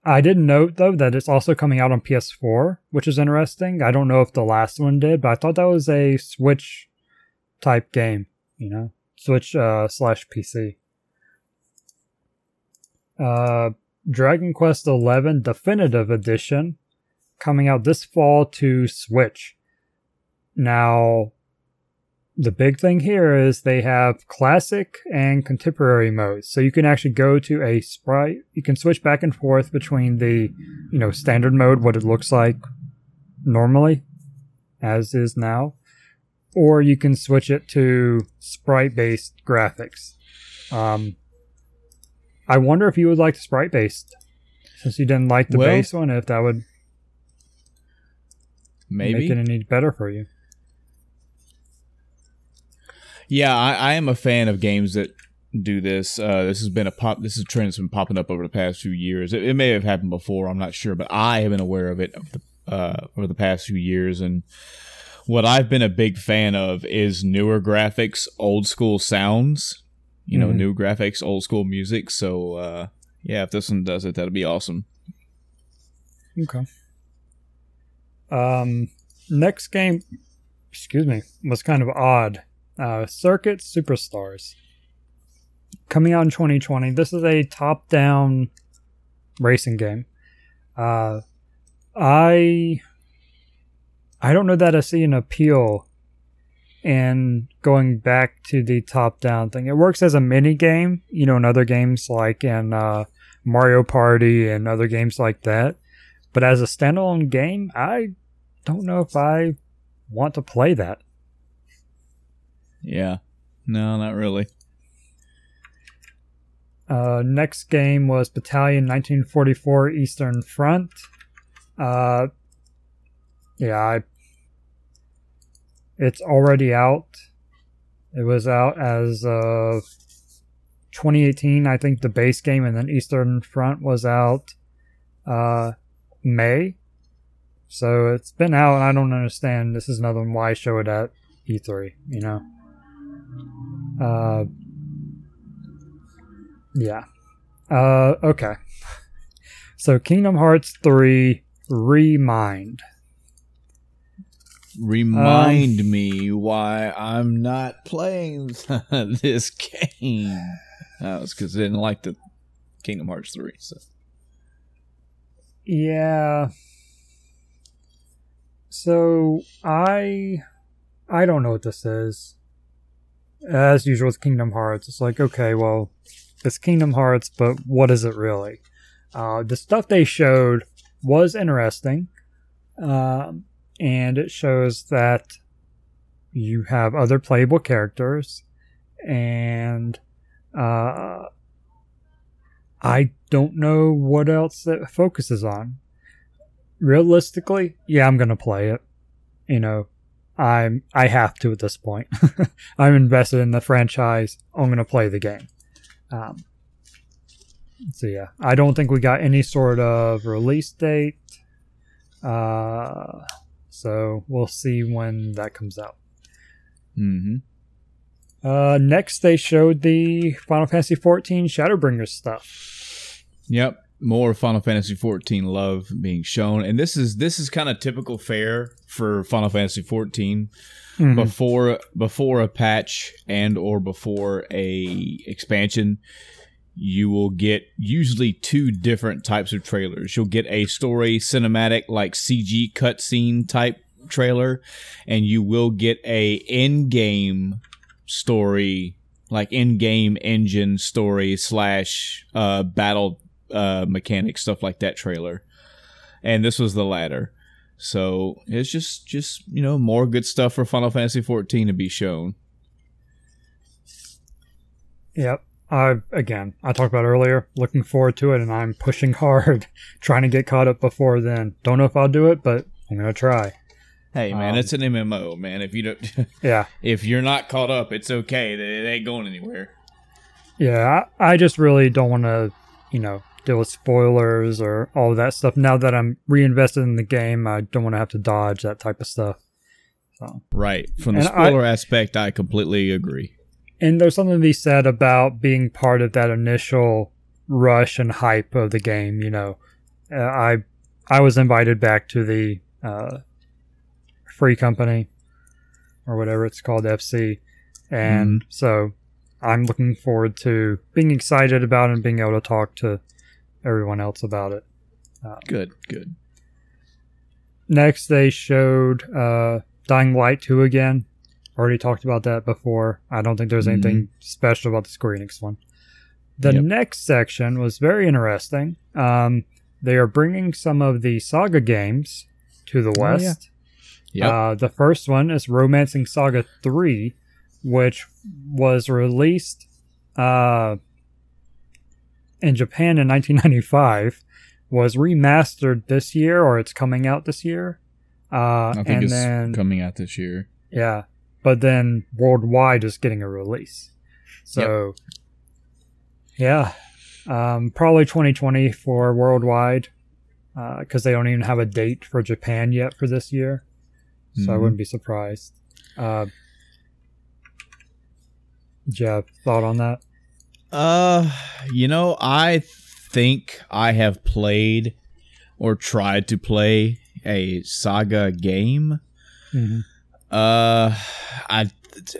I didn't note though that it's also coming out on PS4, which is interesting. I don't know if the last one did, but I thought that was a Switch type game. You know, Switch uh, slash PC. Uh, Dragon Quest XI Definitive Edition coming out this fall to Switch. Now, the big thing here is they have classic and contemporary modes. So you can actually go to a sprite, you can switch back and forth between the, you know, standard mode, what it looks like normally, as is now, or you can switch it to sprite based graphics. Um, I wonder if you would like the sprite based, since you didn't like the Well- base one, if that would Maybe. make it any better for you. Yeah, I, I am a fan of games that do this. Uh, this has been a pop. This is a trend that's been popping up over the past few years. It, it may have happened before. I'm not sure, but I have been aware of it uh, over the past few years. And what I've been a big fan of is newer graphics, old school sounds. You know, Mhm. new graphics, old school music. So uh, yeah, if this one does it, that'd be awesome. Okay. Um, next game, excuse me, was kind of odd. Uh, Circuit Superstars. Coming out in 2020. This is a top down racing game. Uh, I. I don't know that I see an appeal in going back to the top down thing. It works as a mini game, you know, in other games like in uh, Mario Party and other games like that. But as a standalone game, I don't know if I want to play that. Yeah. No, not really. Uh, next game was Battalion 1944 Eastern Front. Uh, yeah, I, it's already out. It was out as of 2018, I think, the base game, and then Eastern Front was out uh, May. So it's been out, and I don't understand. This is another one why show it at E3, you know? Uh, yeah. Uh, okay. So Kingdom Hearts 3 Remind. Remind Um, me why I'm not playing this game. That was because I didn't like the Kingdom Hearts 3. So. Yeah. So I I don't know what this is. As usual with Kingdom Hearts, it's like okay, well, it's Kingdom Hearts, but what is it really? Uh, the stuff they showed was interesting, um, and it shows that you have other playable characters, and uh, I don't know what else it focuses on. Realistically, yeah, I'm gonna play it. You know, I'm I have to at this point. I'm invested in the franchise. I'm gonna play the game. Um, so yeah, I don't think we got any sort of release date. Uh, so we'll see when that comes out. Mm-hmm. Uh, next they showed the Final Fantasy XIV Shadowbringers stuff. Yep. More Final Fantasy 14 love being shown, and this is this is kind of typical fare for Final Fantasy 14. Mhm. before before a patch and or before a expansion you will get usually two different types of trailers you'll get a story cinematic like cg cutscene type trailer and you will get a in-game story like in-game engine story slash uh battle uh mechanic stuff like that trailer and this was the latter so it's just just you know more good stuff for Final Fantasy 14 to be shown. Yep. I again, I talked about earlier, looking forward to it, and I'm pushing hard, trying to get caught up before then. Don't know if I'll do it, but I'm gonna try. Hey man, Um, it's an MMO, man. If you don't, Yeah, if you're not caught up, it's okay. It ain't going anywhere. yeah. I, I just really don't want to, you know, deal with spoilers or all of that stuff. Now that I'm reinvested in the game, I don't want to have to dodge that type of stuff. So, Right. From the And I- spoiler aspect, I completely agree. And there's something to be said about being part of that initial rush and hype of the game. You know, uh, I I was invited back to the uh, free company or whatever it's called, FC, and so I'm looking forward to being excited about it and being able to talk to everyone else about it. Good, good. Next, they showed uh, Dying Light 2 again. Already talked about that before. I don't think there's anything special about the Square Enix one. The Yep. next section was very interesting. Um, they are bringing some of the Saga games to the Oh, yeah. West. Yep. Uh, the first one is Romancing Saga 3, which was released uh, in Japan in 1995, was remastered this year, or it's coming out this year. Uh, I think and it's then, coming out this year. yeah, but then worldwide is getting a release. So, yeah, um, probably 2020 for worldwide, because they don't even have a date for Japan yet for this year. So I Mhm. wouldn't be surprised. Uh, thought on that? Uh, you know, I think I have played or tried to play a saga game. Mhm. Uh, I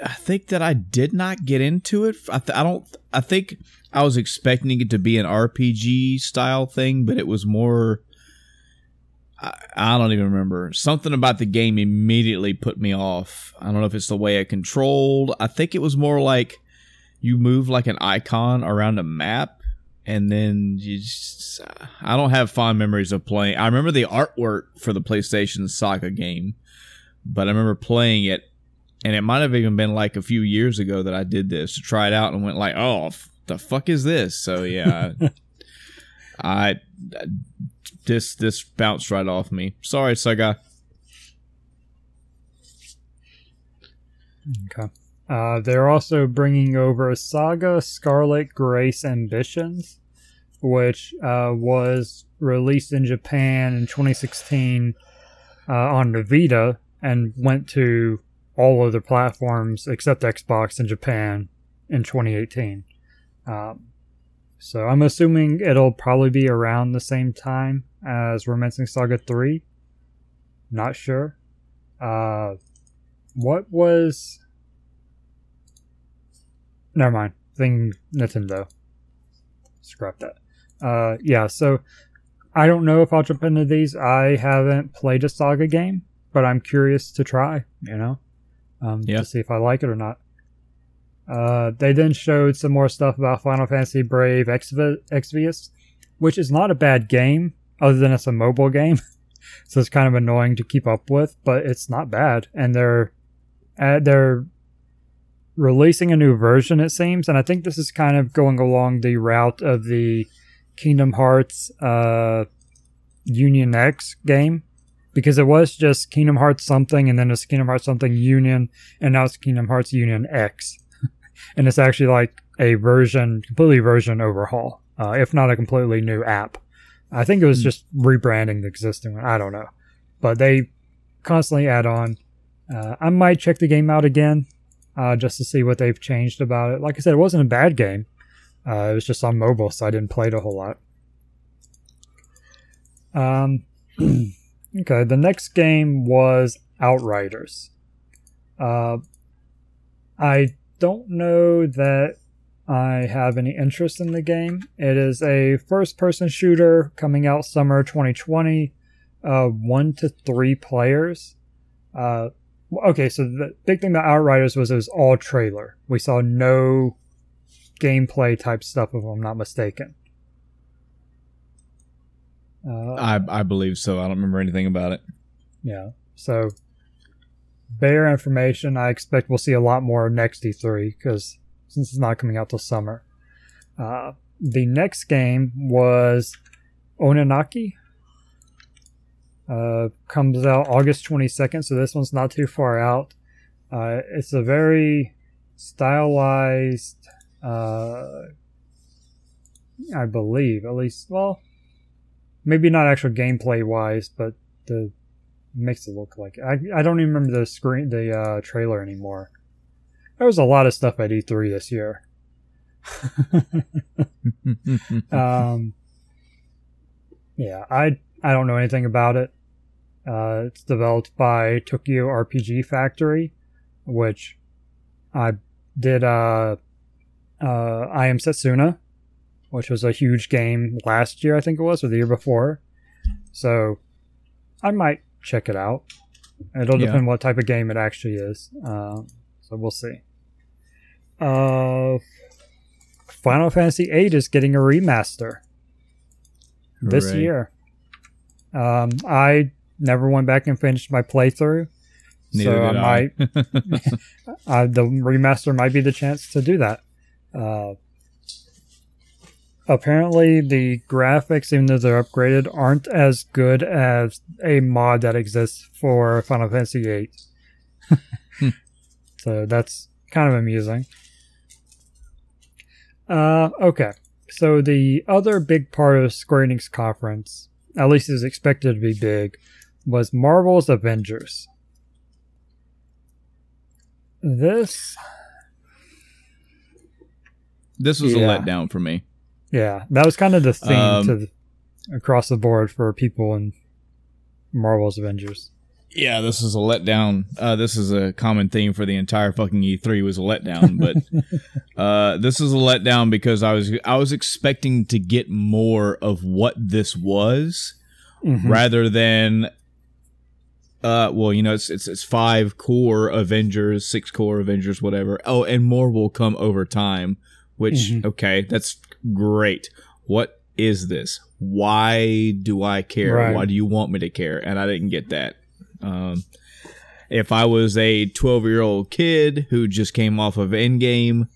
I think that I did not get into it. I, th- I don't. I think I was expecting it to be an RPG style thing, but it was more. I, I don't even remember. Something about the game immediately put me off. I don't know if it's the way it controlled. I think it was more like you move like an icon around a map and then you just, I don't have fond memories of playing. I remember the artwork for the PlayStation Saga game, but I remember playing it and it might have even been like a few years ago that I did this to try it out and went like, "Oh, f- the fuck is this?" So yeah, I, I this this bounced right off me. Sorry, Saga. Okay. Uh, they're also bringing over Saga Scarlet Grace Ambitions, which uh, was released in Japan in 2016 uh, on the Vita and went to all other platforms except Xbox in Japan in 2018. Um, so I'm assuming it'll probably be around the same time as Romancing Saga 3. Not sure. Uh, what was never mind. Thing Nintendo. Scrap that. Uh, yeah. So I don't know if I'll jump into these. I haven't played a Saga game, but I'm curious to try. You know, um, Yeah. to see if I like it or not. Uh, they then showed some more stuff about Final Fantasy Brave Exvi- Exvius, which is not a bad game, other than it's a mobile game. so it's kind of annoying to keep up with, but it's not bad. And they're uh, they're releasing a new version, it seems, and I think this is kind of going along the route of the Kingdom Hearts uh, Union X game, because it was just Kingdom Hearts something, and then it's Kingdom Hearts something Union, and now it's Kingdom Hearts Union X, and it's actually like a version, completely version overhaul, uh, if not a completely new app. I think it was Hmm. just rebranding the existing one. I don't know, but they constantly add on. Uh, I might check the game out again uh, just to see what they've changed about it. Like I said, it wasn't a bad game. Uh, it was just on mobile, so I didn't play it a whole lot. Um, okay, the next game was Outriders. Uh, I don't know that I have any interest in the game. It is a first person shooter coming out summer 2020, uh, one to three players. Uh, okay, so the big thing about Outriders was it was all trailer. We saw no gameplay type stuff, if I'm not mistaken. Uh, I I believe so. I don't remember anything about it. yeah, so bare information. I expect we'll see a lot more next E3 because since it's not coming out till summer. Uh, the next game was Oninaki. Uh, comes out August 22nd, so this one's not too far out. Uh, it's a very stylized, uh, I believe, at least, well, maybe not actual gameplay wise, but the makes it look like I, I don't even remember the screen, the uh, trailer anymore. There was a lot of stuff at E3 this year. um, yeah, I I don't know anything about it. Uh, it's developed by Tokyo RPG Factory, which I did. Uh, uh, I am Setsuna, which was a huge game last year, I think it was, or the year before. So I might check it out. It'll Yeah. depend what type of game it actually is. Uh, so we'll see. Uh, Final Fantasy VIII is getting a remaster this year. Um, I never went back and finished my playthrough, Neither so I did might uh, the remaster might be the chance to do that. Uh, apparently, the graphics, even though they're upgraded, aren't as good as a mod that exists for Final Fantasy VIII. Hmm. So that's kind of amusing. Uh, okay. So the other big part of Square Enix conference, at least is expected to be big, was Marvel's Avengers. This this was Yeah. a letdown for me. Yeah, that was kind of the theme Um, to the, across the board for people in Marvel's Avengers. Yeah, this is a letdown. Uh, this is a common theme for the entire fucking E3 was a letdown, but uh, this is a letdown because I was I was expecting to get more of what this was Mhm. rather than uh well you know it's it's it's five core avengers six core avengers whatever oh and more will come over time which Mhm. okay that's great. What is this? Why do i care? Right. why do you want me to care? And i didn't get that. Um if i was a 12 year old kid who just came off of endgame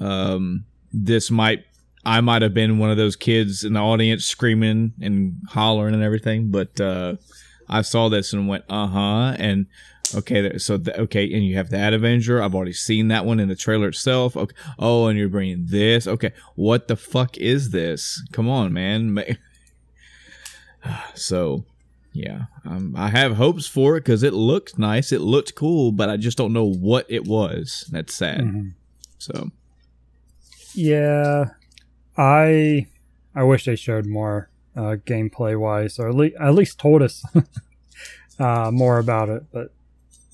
um this might I might have been one of those kids in the audience screaming and hollering and everything, but uh, I saw this and went, uh huh, and okay, there- so th- okay, and you have that Avenger. I've already seen that one in the trailer itself. Okay, oh, and you're bringing this. Okay, what the fuck is this? Come on, man. So, yeah, um, I have hopes for it because it looked nice, it looked cool, but I just don't know what it was. That's sad. Mhm. So, Yeah, I I wish they showed more uh, gameplay wise, or at least, at least told us uh, more about it. But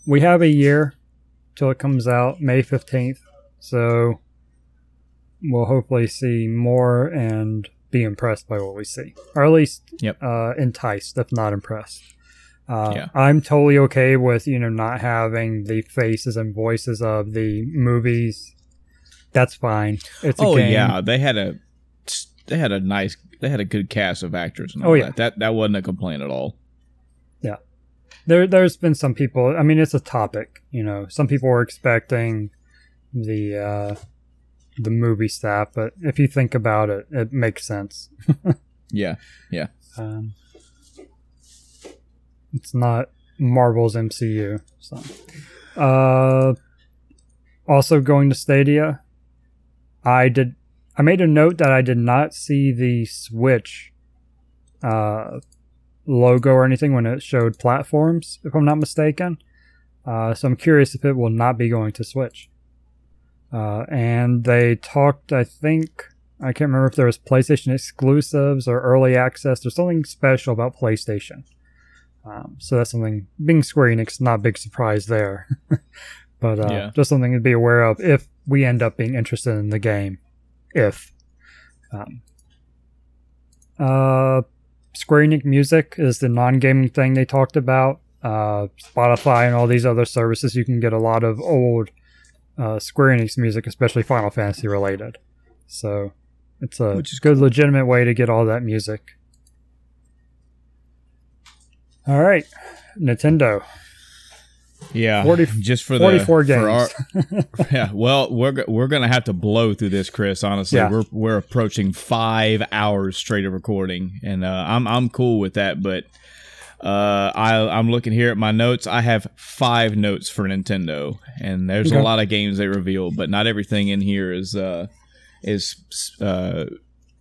we have a year till it comes out, May fifteenth. So we'll hopefully see more and be impressed by what we see, or at least Yep. uh, enticed, if not impressed. Uh, Yeah. I'm totally okay with you know not having the faces and voices of the movies. That's fine. It's a oh yeah, they had a they had a nice they had a good cast of actors and all Oh, yeah. that. That that wasn't a complaint at all. There, there's been some people. I mean, it's a topic. You know, some people were expecting the uh, the movie staff, but if you think about it, it makes sense. Yeah, yeah, Um, it's not Marvel's MCU. So, uh, also going to Stadia. I did. I made a note that I did not see the Switch uh, logo or anything when it showed platforms, if I'm not mistaken. Uh, so I'm curious if it will not be going to Switch. Uh, and they talked, I think, I can't remember if there was PlayStation exclusives or early access. There's something special about PlayStation. Um, so that's something, being Square Enix, not a big surprise there. but uh, Yeah. just something to be aware of if we end up being interested in the game. If. Um, uh, Square Enix Music is the non gaming thing they talked about. Uh, Spotify and all these other services, you can get a lot of old uh, Square Enix music, especially Final Fantasy related. So it's a Which is good, legitimate way to get all that music. All right, Nintendo. Yeah. 40 just for 44 the games. for our, yeah. Well, we're we're gonna have to blow through this, Chris. Honestly, Yeah. we're we're approaching five hours straight of recording, and uh, I'm I'm cool with that. But uh, I I'm looking here at my notes. I have five notes for Nintendo, and there's Okay. a lot of games they reveal, but not everything in here is uh is uh.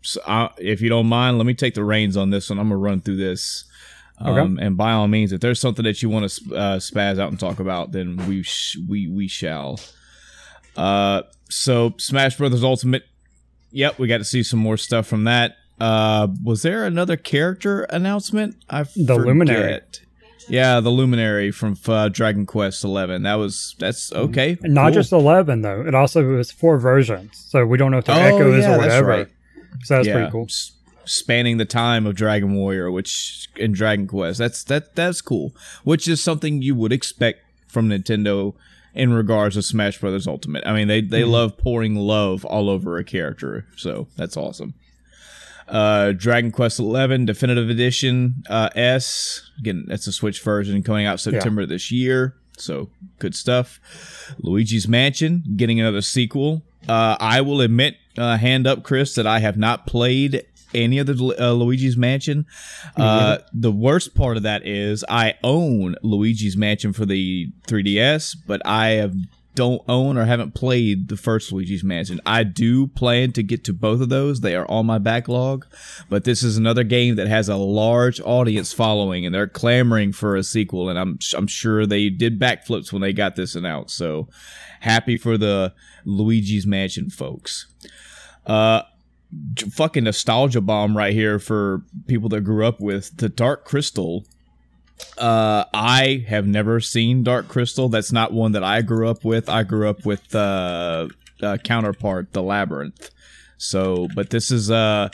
So I, if you don't mind, let me take the reins on this one. I'm gonna run through this. Okay. Um, and by all means, if there's something that you want to uh, spaz out and talk about, then we sh- we we shall. Uh, so Smash Brothers Ultimate. Yep, we got to see some more stuff from that. Uh, was there another character announcement? I The Luminary. Yeah, the Luminary from uh, Dragon Quest Eleven. That was that's okay. And not cool. just 11, though. It also was four versions. So we don't know if they're Oh, echoes yeah, or that's whatever. right. So that's Yeah, pretty cool. s- Spanning the time of Dragon Warrior, which in Dragon Quest, that's that that's cool. Which is something you would expect from Nintendo in regards to Smash Brothers Ultimate. I mean, they they Mhm. love pouring love all over a character, so that's awesome. Uh, Dragon Quest Eleven Definitive Edition uh, S again, that's a Switch version coming out September this year. So good stuff. Luigi's Mansion getting another sequel. Uh, I will admit, uh, hand up, Chris, that I have not played any of the uh, Luigi's Mansion. Uh, the worst part of that is I own Luigi's Mansion for the 3DS, but I have don't own or haven't played the first Luigi's Mansion. I do plan to get to both of those. They are on my backlog, but this is another game that has a large audience following and they're clamoring for a sequel and I'm I'm sure they did backflips when they got this announced. So happy for the Luigi's Mansion folks. Uh, fucking nostalgia bomb right here for people that grew up with the Dark Crystal. Uh, I have never seen Dark Crystal. That's not one that I grew up with. I grew up with uh, uh counterpart, The Labyrinth. So, but this is uh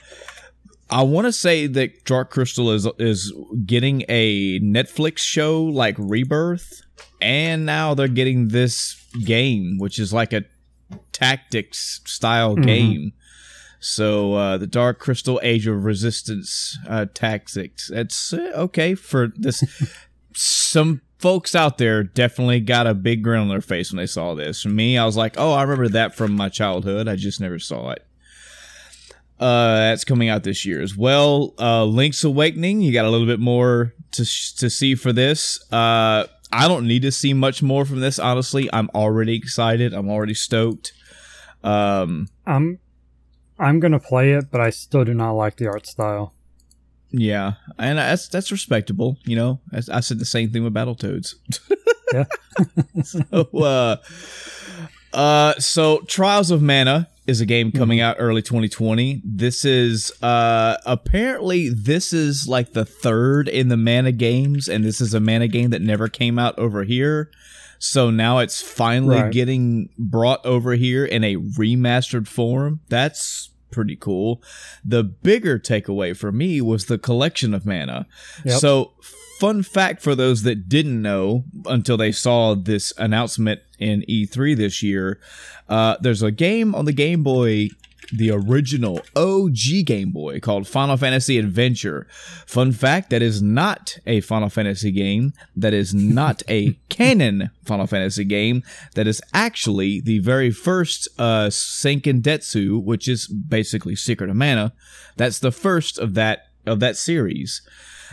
I want to say that Dark Crystal is is getting a Netflix show like Rebirth, and now they're getting this game, which is like a tactics style mm-hmm. game. So uh, the Dark Crystal Age of Resistance uh, tactics. It's uh, okay for this. Some folks out there definitely got a big grin on their face when they saw this. For me, I was like, "Oh, I remember that from my childhood. I just never saw it." Uh, that's coming out this year as well. Uh, Link's Awakening, you got a little bit more to to see for this. Uh, I don't need to see much more from this. Honestly, I'm already excited. I'm already stoked. Um, I'm I'm gonna play it, but I still do not like the art style. Yeah, and that's that's respectable. You know, I, I said the same thing with Battletoads. yeah. so, uh, uh, so Trials of Mana is a game coming mm-hmm. out early 2020. This is uh apparently this is like the third in the mana games and this is a mana game that never came out over here. So now it's finally right. getting brought over here in a remastered form. That's pretty cool. The bigger takeaway for me was the collection of mana. Yep. So fun fact for those that didn't know until they saw this announcement in E3 this year, uh, there's a game on the Game Boy the original OG Game Boy called Final Fantasy Adventure. Fun fact that is not a Final Fantasy game. That is not a canon Final Fantasy game. That is actually the very first uh, Seiken Densetsu, which is basically Secret of Mana. That's the first of that of that series.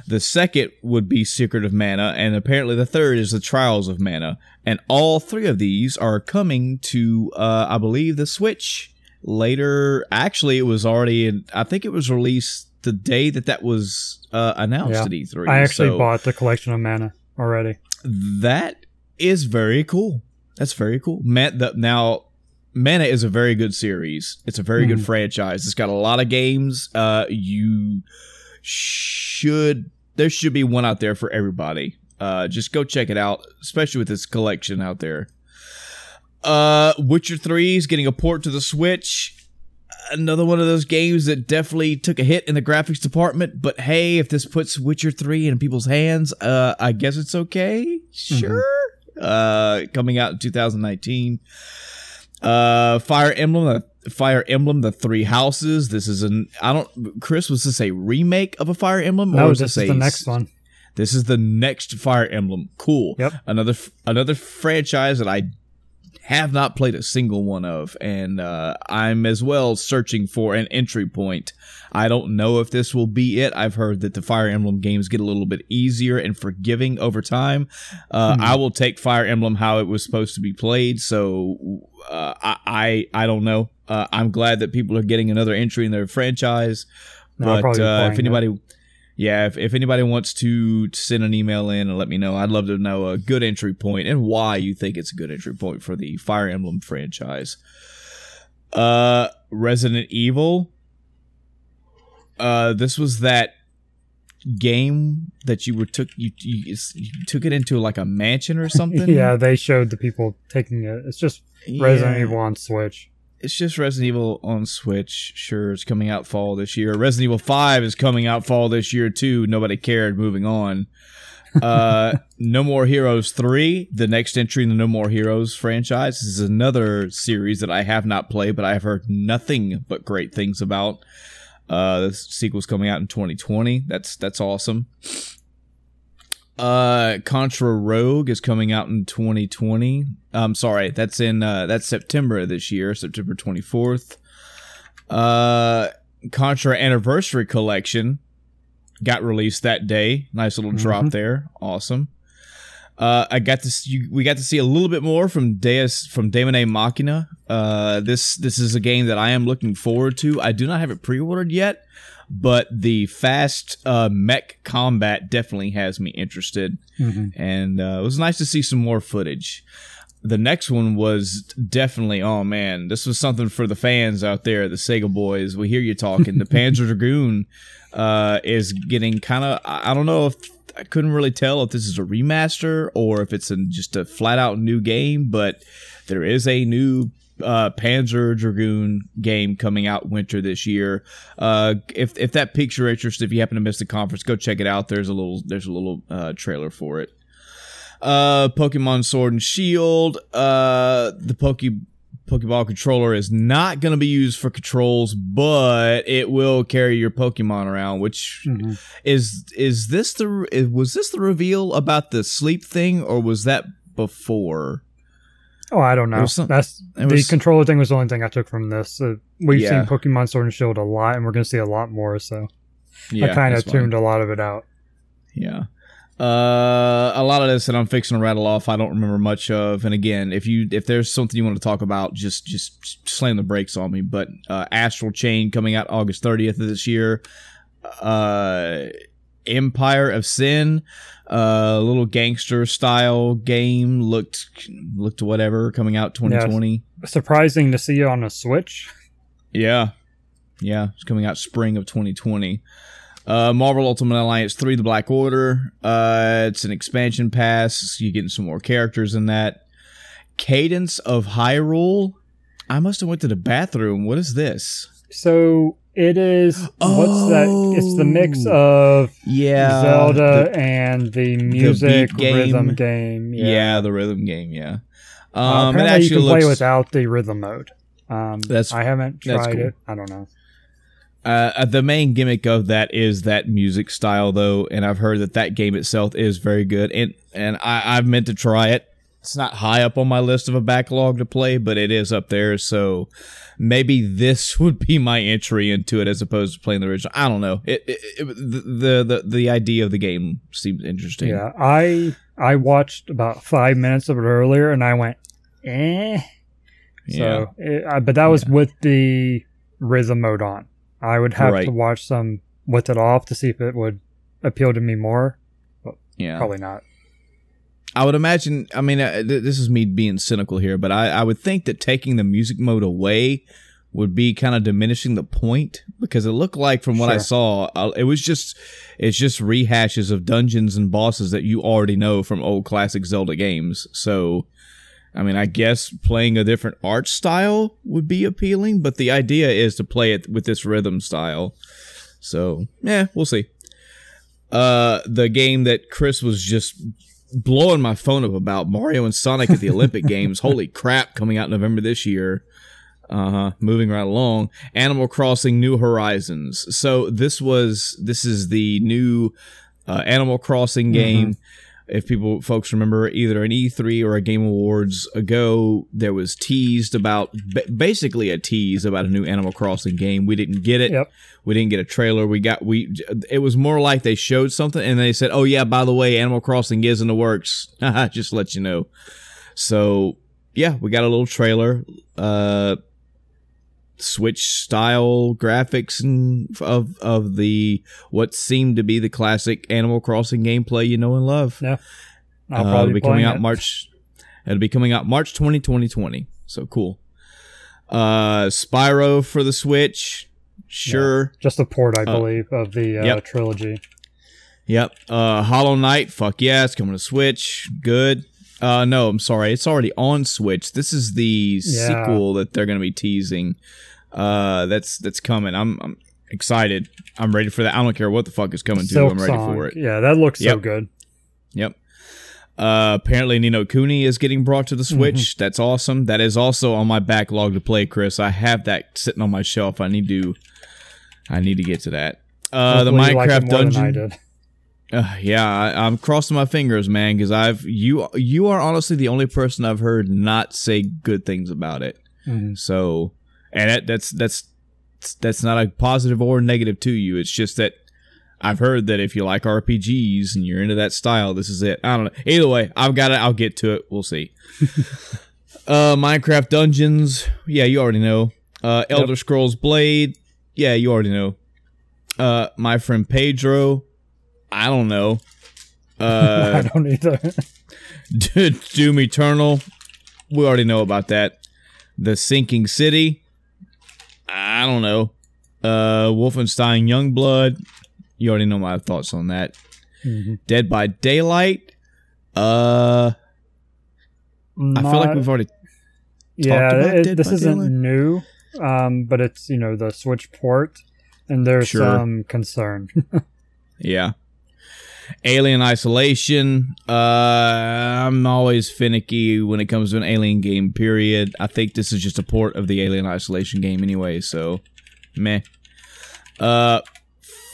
The second would be Secret of Mana, and apparently the third is the Trials of Mana. And all three of these are coming to, uh, I believe, the Switch later. Actually, it was already, in, I think it was released the day that that was uh, announced yeah. at E3. I actually so bought the collection of Mana already. That is very cool. That's very cool. Man, the, now, Mana is a very good series. It's a very mm. good franchise. It's got a lot of games. Uh, you should there should be one out there for everybody. Uh, just go check it out, especially with this collection out there. Uh, Witcher 3 is getting a port to the Switch. Another one of those games that definitely took a hit in the graphics department, but hey, if this puts Witcher 3 in people's hands, uh, I guess it's okay. Mm-hmm. Sure. Mm-hmm. Uh, coming out in 2019. Uh, Fire Emblem, Fire Emblem: The Three Houses. This is an I don't. Chris, was this a remake of a Fire Emblem? No, or this, this is the next one. This is the next Fire Emblem. Cool. Yep. Another another franchise that I have not played a single one of, and uh, I'm as well searching for an entry point. I don't know if this will be it. I've heard that the Fire Emblem games get a little bit easier and forgiving over time. Uh, hmm. I will take Fire Emblem how it was supposed to be played, so uh, I, I, I don't know. Uh, I'm glad that people are getting another entry in their franchise, no, but uh, if anybody. It yeah, if, if anybody wants to send an email in and let me know, I'd love to know a good entry point and why you think it's a good entry point for the Fire Emblem franchise. Uh, Resident Evil. Uh, this was that game that you were took you, you, you took it into like a mansion or something. yeah, they showed the people taking it. It's just Resident yeah. Evil on Switch it's just Resident Evil on Switch. Sure, it's coming out fall this year. Resident Evil 5 is coming out fall this year too. Nobody cared. Moving on. Uh, no More Heroes 3, the next entry in the No More Heroes franchise. This is another series that I have not played, but I have heard nothing but great things about. Uh, the sequel's coming out in 2020. That's that's awesome. Uh, Contra Rogue is coming out in 2020. I'm sorry, that's in uh, that's September this year, September 24th. Uh, Contra Anniversary Collection got released that day. Nice little mm-hmm. drop there. Awesome. Uh, I got to see, we got to see a little bit more from Deus from Daemon Machina. Uh, this this is a game that I am looking forward to. I do not have it pre-ordered yet, but the fast uh, mech combat definitely has me interested, mm-hmm. and uh, it was nice to see some more footage. the next one was definitely oh man, this was something for the fans out there, the Sega boys. We hear you talking. The Panzer Dragoon uh, is getting kind of I don't know if I couldn't really tell if this is a remaster or if it's a, just a flat out new game, but there is a new uh, Panzer Dragoon game coming out winter this year. Uh, if if that piques your interest, if you happen to miss the conference, go check it out. There's a little there's a little uh, trailer for it. Uh, Pokemon Sword and Shield. Uh, the Poke Pokeball controller is not going to be used for controls, but it will carry your Pokemon around. Which mm-hmm. is is this the was this the reveal about the sleep thing, or was that before? Oh, I don't know. Some, That's the was, controller thing was the only thing I took from this. Uh, we've yeah. seen Pokemon Sword and Shield a lot, and we're going to see a lot more. So yeah, I kind of tuned fine. a lot of it out. Yeah. Uh, a lot of this that I'm fixing to rattle off, I don't remember much of. And again, if you if there's something you want to talk about, just just slam the brakes on me. But uh, Astral Chain coming out August 30th of this year. Uh, Empire of Sin, a uh, little gangster style game looked looked whatever coming out 2020. Yeah, surprising to see it on a Switch. Yeah, yeah, it's coming out spring of 2020. Uh, Marvel Ultimate Alliance 3 The Black Order. Uh, it's an expansion pass. You're getting some more characters in that. Cadence of Hyrule. I must have went to the bathroom. What is this? So it is oh, what's that? It's the mix oh. of yeah Zelda the, and the music the game. rhythm game. Yeah. yeah. the rhythm game. Yeah. Um, uh, apparently, you can looks, play without the rhythm mode. Um, that's I haven't tried cool. it. I don't know. Uh, uh, the main gimmick of that is that music style, though, and I've heard that that game itself is very good, and and I, I've meant to try it. It's not high up on my list of a backlog to play, but it is up there. So maybe this would be my entry into it as opposed to playing the original. I don't know. It, it, it the, the the idea of the game seems interesting. Yeah, I I watched about five minutes of it earlier, and I went, eh. So, yeah. it, but that was yeah. with the rhythm mode on. I would have right. to watch some with it off to see if it would appeal to me more. Yeah, probably not. I would imagine. I mean, uh, th- this is me being cynical here, but I, I would think that taking the music mode away would be kind of diminishing the point because it looked like from what sure. I saw, uh, it was just it's just rehashes of dungeons and bosses that you already know from old classic Zelda games. So I mean, I guess playing a different art style would be appealing, but the idea is to play it with this rhythm style. So, yeah, we'll see. Uh, the game that Chris was just blowing my phone up about Mario and Sonic at the Olympic Games. Holy crap, coming out November this year. Uh huh. Moving right along. Animal Crossing New Horizons. So this was this is the new uh, Animal Crossing game. Mm-hmm if people folks remember either an E3 or a Game Awards ago, there was teased about basically a tease about a new Animal Crossing game. We didn't get it. Yep. We didn't get a trailer. We got we. It was more like they showed something and they said, "Oh yeah, by the way, Animal Crossing is in the works." Just let you know. So yeah, we got a little trailer. Uh, Switch style graphics and of of the what seemed to be the classic Animal Crossing gameplay you know and love. Yeah, I'll uh, probably be coming out it. March. It'll be coming out March 20, 2020. So cool. Uh, Spyro for the Switch. Sure. Yeah, just a port, I uh, believe, of the uh, yep. trilogy. Yep. Uh, Hollow Knight. Fuck yeah, it's coming to Switch. Good. Uh, no, I'm sorry. It's already on Switch. This is the yeah. sequel that they're going to be teasing. Uh, that's that's coming. I'm I'm excited. I'm ready for that. I don't care what the fuck is coming Silk to. I'm ready song. for it. Yeah, that looks yep. so good. Yep. Uh, apparently, Ni no Kuni is getting brought to the Switch. Mm-hmm. That's awesome. That is also on my backlog to play, Chris. I have that sitting on my shelf. I need to, I need to get to that. Uh, the Minecraft like dungeon. Uh, yeah, I, am crossing my fingers, man, because I've you you are honestly the only person I've heard not say good things about it. Mm-hmm. So, and that, that's that's that's not a positive or negative to you. It's just that I've heard that if you like RPGs and you're into that style, this is it. I don't know. Either way, I've got it. I'll get to it. We'll see. uh, Minecraft Dungeons. Yeah, you already know. Uh, Elder yep. Scrolls Blade. Yeah, you already know. Uh, my friend Pedro. I don't know. Uh, I don't either. Doom Eternal. we already know about that. The Sinking City. I don't know. Uh, Wolfenstein Youngblood. You already know my thoughts on that. Mm-hmm. Dead by Daylight. Uh, I feel like we've already. yeah. about It, this isn't Daylight. new, um, but it's you know the Switch port, and there's Sure. some concern. Yeah. Alien Isolation. Uh, I'm always finicky when it comes to an Alien game. Period. I think this is just a port of the Alien Isolation game anyway. So, meh. Uh,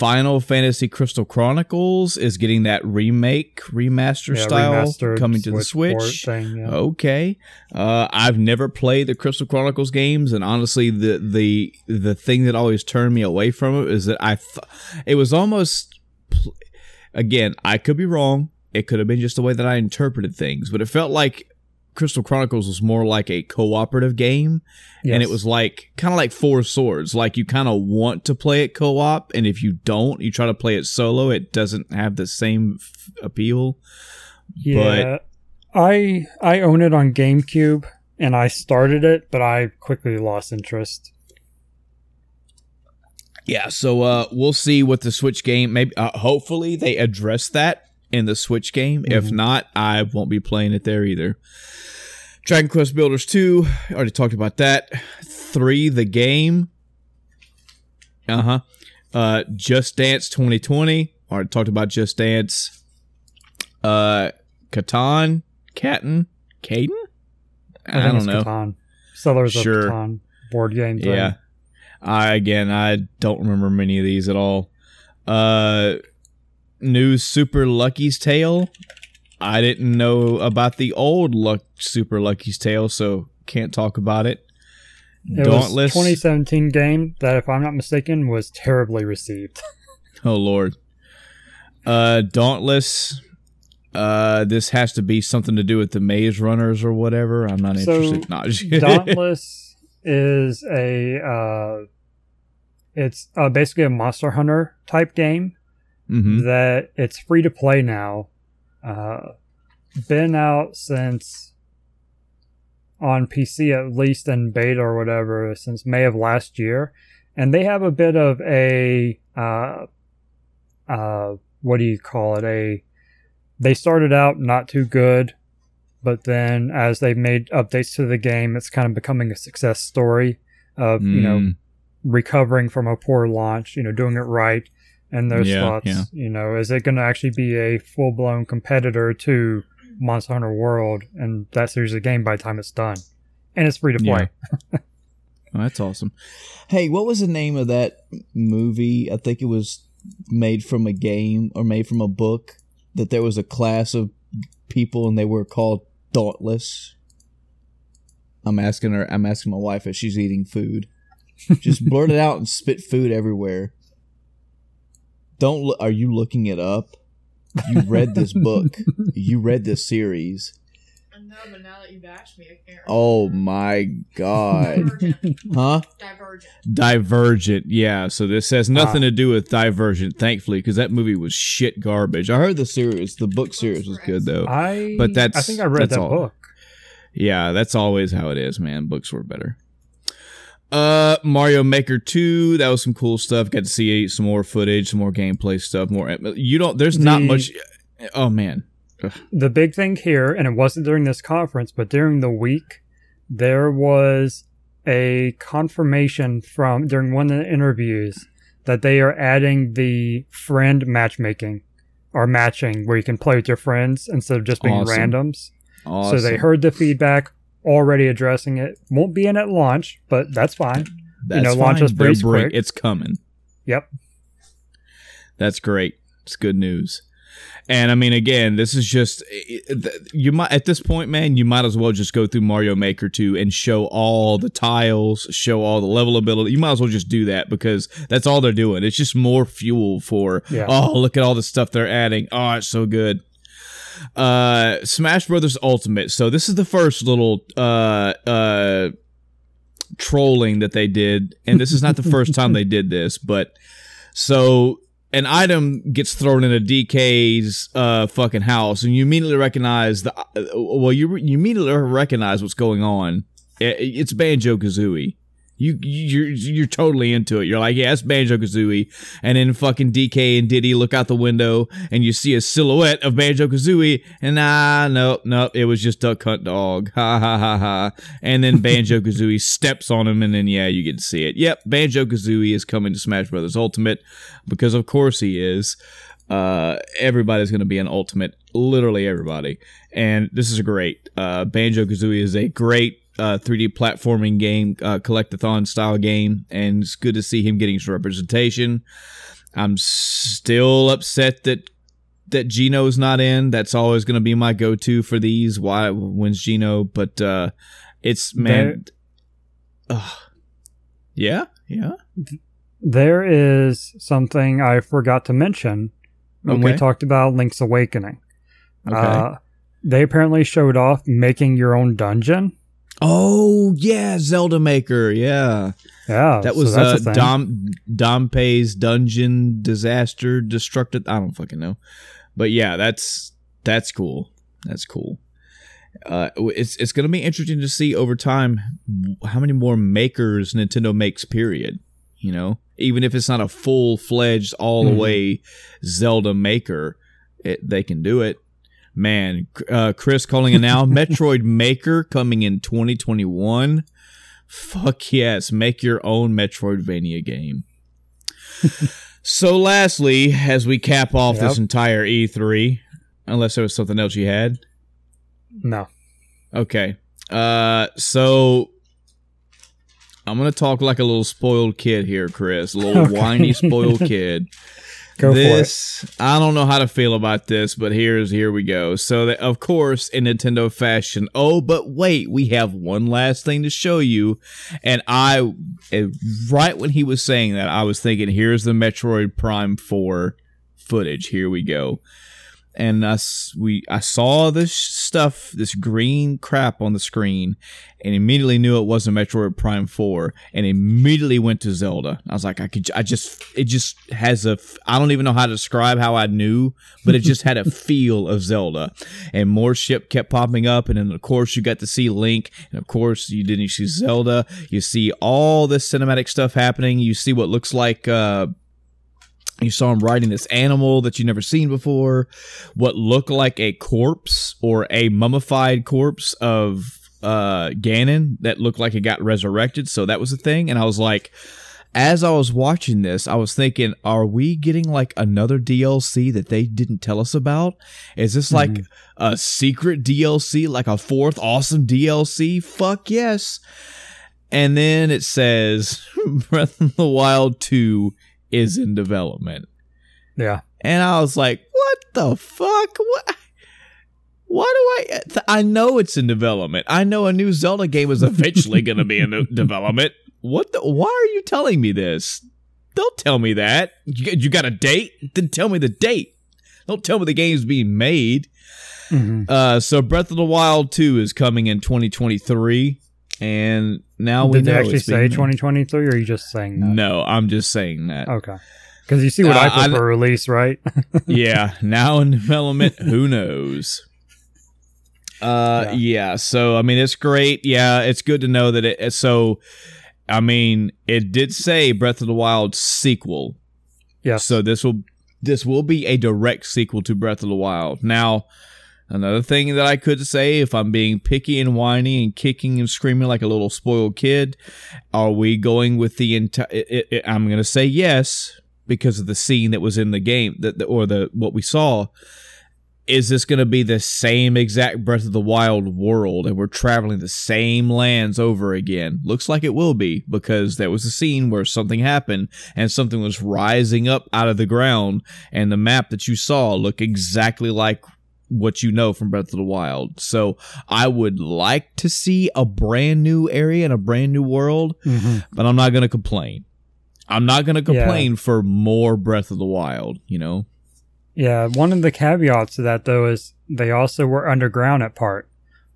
Final Fantasy Crystal Chronicles is getting that remake remaster Yeah, style coming to the Switch thing, yeah. Okay. Uh, I've never played the Crystal Chronicles games, and honestly, the the the thing that always turned me away from it is that I th- it was almost pl- again I could be wrong. It could have been just the way that I interpreted things, but it felt like Crystal Chronicles was more like a cooperative game, and it was like kind of like Four Swords. Like you kind of want to play it co-op, and if you don't, you try to play it solo. It doesn't have the same f- appeal. Yeah, I I own it on GameCube, and I started it, but I quickly lost interest. Yeah, so uh, we'll see what the Switch game. Maybe, uh, hopefully, they address that in the Switch game. If Mhm. not, I won't be playing it there either. Dragon Quest Builders two, already talked about that. Three, the game. Uh-huh. Uh Just Dance 2020, already talked about Just Dance. Uh, Catan, Caton, Caden. I, think don't know. Catan. Settlers Sure. of Catan board game. Thing. Yeah. I again I don't remember many of these at all. Uh new Super Lucky's Tale. I didn't know about the old Luck Super Lucky's Tale, so can't talk about it. It Dauntless. was 2017 game that, if I'm not mistaken, was terribly received. oh lord. Uh Dauntless. Uh this has to be something to do with the Maze Runners or whatever. I'm not So, interested. Not Dauntless is a uh, it's uh, basically a Monster Hunter type game hmm that it's free to play now. Uh, been out since on PC at least in beta or whatever since May of last year, and they have a bit of a uh, uh, what do you call it? A they started out not too good, but then as they made updates to the game, it's kind of becoming a success story of you know Mm. Recovering from a poor launch, you know, doing it right. And those Yeah, thoughts, yeah. you know, is it going to actually be a full blown competitor to Monster Hunter World and that series of game by the time it's done? And it's free to play. Oh, that's awesome. Hey, what was the name of that movie? I think it was made from a game or made from a book that there was a class of people and they were called Dauntless. I'm asking her. I'm asking my wife if she's eating food. Just blurt it out and spit food everywhere. Don't. Lo- are you looking it up? You read this book. you read this series. No, but now that you've asked me, I can't. Oh my god. Divergent. Huh? Divergent. Divergent, yeah. So this has nothing Ah. to do with Divergent, thankfully, because that movie was shit garbage. I heard the series, the book series was good though. I But that's- I think I read that's that all. book. Yeah, that's always how it is, man. Books were better. Uh, Mario Maker Two, that was some cool stuff. Got to see some more footage, some more gameplay stuff. More, you don't. There's not much. Oh man, The big thing here, and it wasn't during this conference, but during the week, there was a confirmation from during one of the interviews that they are adding the friend matchmaking or matching where you can play with your friends instead of just being Awesome. randoms. awesome. So they heard the feedback, already addressing it. Won't be in at launch, but that's fine. That's you know, launch us pretty quick. It's coming. Yep. That's great. It's good news. And I mean, again, this is just you might at this point, man. You might as well just go through Mario Maker 2 and show all the tiles, show all the level ability. You might as well just do that because that's all they're doing. It's just more fuel for. Yeah. Oh, look at all the stuff they're adding. Oh, it's so good. Uh, Smash Brothers Ultimate. So this is the first little uh uh trolling that they did, and this is not the first time they did this, but so an item gets thrown into DK's uh, fucking house, and you immediately recognize the uh, well, you you immediately recognize what's going on. It's Banjo Kazooie. You you're you're totally into it. You're like, yeah, it's Banjo Kazooie, and then fucking DK and Diddy look out the window, and you see a silhouette of Banjo Kazooie, and ah, no, no, it was just Duck Hunt Dog, ha ha ha ha. And then Banjo Kazooie steps on him, and then yeah, you get to see it. Yep, Banjo Kazooie is coming to Smash Brothers Ultimate because of course he is. Uh, everybody's going to be an ultimate, literally everybody, and this is a great. Uh, Banjo Kazooie is a great uh, 3D platforming game, uh, collectathon style game, and it's good to see him getting some representation. I'm still upset that that Geno's not in. That's always going to be my go to for these. Why when's Gino? But uh, it's man, Ugh. yeah, yeah. There is something I forgot to mention when we talked about Link's Awakening. Okay. Uh, they apparently showed off making your own dungeon. Oh yeah, Zelda Maker. Yeah, Yeah, that so was that's uh. Dom Dampé's Dungeon Disaster Destructed. I don't fucking know, but yeah, that's that's cool. That's cool. Uh, it's it's gonna be interesting to see over time how many more makers Nintendo makes. Period. You know, even if it's not a full fledged all the Mhm. way Zelda maker, it, they can do it. Man, uh, Chris calling it now. Metroid Maker coming in 2021. Fuck yes, make your own Metroidvania game. so, lastly, as we cap off this entire E3, unless there was something else you had, No. Okay. Uh so I'm gonna talk like a little spoiled kid here, Chris. A little Okay. whiny spoiled kid. Go this I don't know how to feel about this, but here's here we go. So that of course in Nintendo fashion, oh but wait, we have one last thing to show you. And I eh, right when he was saying that, I was thinking, here's the Metroid Prime 4 footage. Here we go and us we I saw this stuff, this green crap on the screen, and immediately knew it wasn't Metroid Prime Four, and immediately went to Zelda. I was like, I could, I just, it just has a, I don't even know how to describe how I knew, but it just had a feel of Zelda, and more ship kept popping up, and then of course you got to see Link, and of course you didn't see Zelda. You see all this cinematic stuff happening. You see what looks like. uh you saw him riding this animal that you never seen before, what looked like a corpse or a mummified corpse of uh Ganon that looked like it got resurrected. So that was a thing. And I was like, as I was watching this, I was thinking, are we getting like another DLC that they didn't tell us about? Is this like Mhm. a secret DLC, like a fourth awesome DLC? Fuck yes. And then it says Breath of the Wild 2 is in development. Yeah. And I was like, what the fuck? What? Why do I? I know it's in development. I know a new Zelda game is eventually going to be in de- development. What the? Why are you telling me this? Don't tell me that. You, you got a date? Then tell me the date. Don't tell me the game's being made. Mhm. Uh, so Breath of the Wild 2 is coming in 2023. And now we Did they know actually it's being say 2023 or are you just saying that? No, I'm just saying that. Okay. Because you see what Uh, I I- put for release, right? yeah, now in development, who knows? Uh, Yeah. yeah. So I mean, it's great. Yeah, it's good to know that it. So, I mean, it did say Breath of the Wild sequel. Yeah. So this will this will be a direct sequel to Breath of the Wild. Now, another thing that I could say, if I'm being picky and whiny and kicking and screaming like a little spoiled kid, are we going with the entire? I'm going to say yes because of the scene that was in the game that the, or the what we saw. Is this going to be the same exact Breath of the Wild world and we're traveling the same lands over again? Looks like it will be because there was a scene where something happened and something was rising up out of the ground and the map that you saw looked exactly like what you know from Breath of the Wild. So I would like to see a brand new area and a brand new world, Mhm. but I'm not going to complain. I'm not going to Yeah. complain for more Breath of the Wild, you know? Yeah, one of the caveats to that though is they also were underground at part.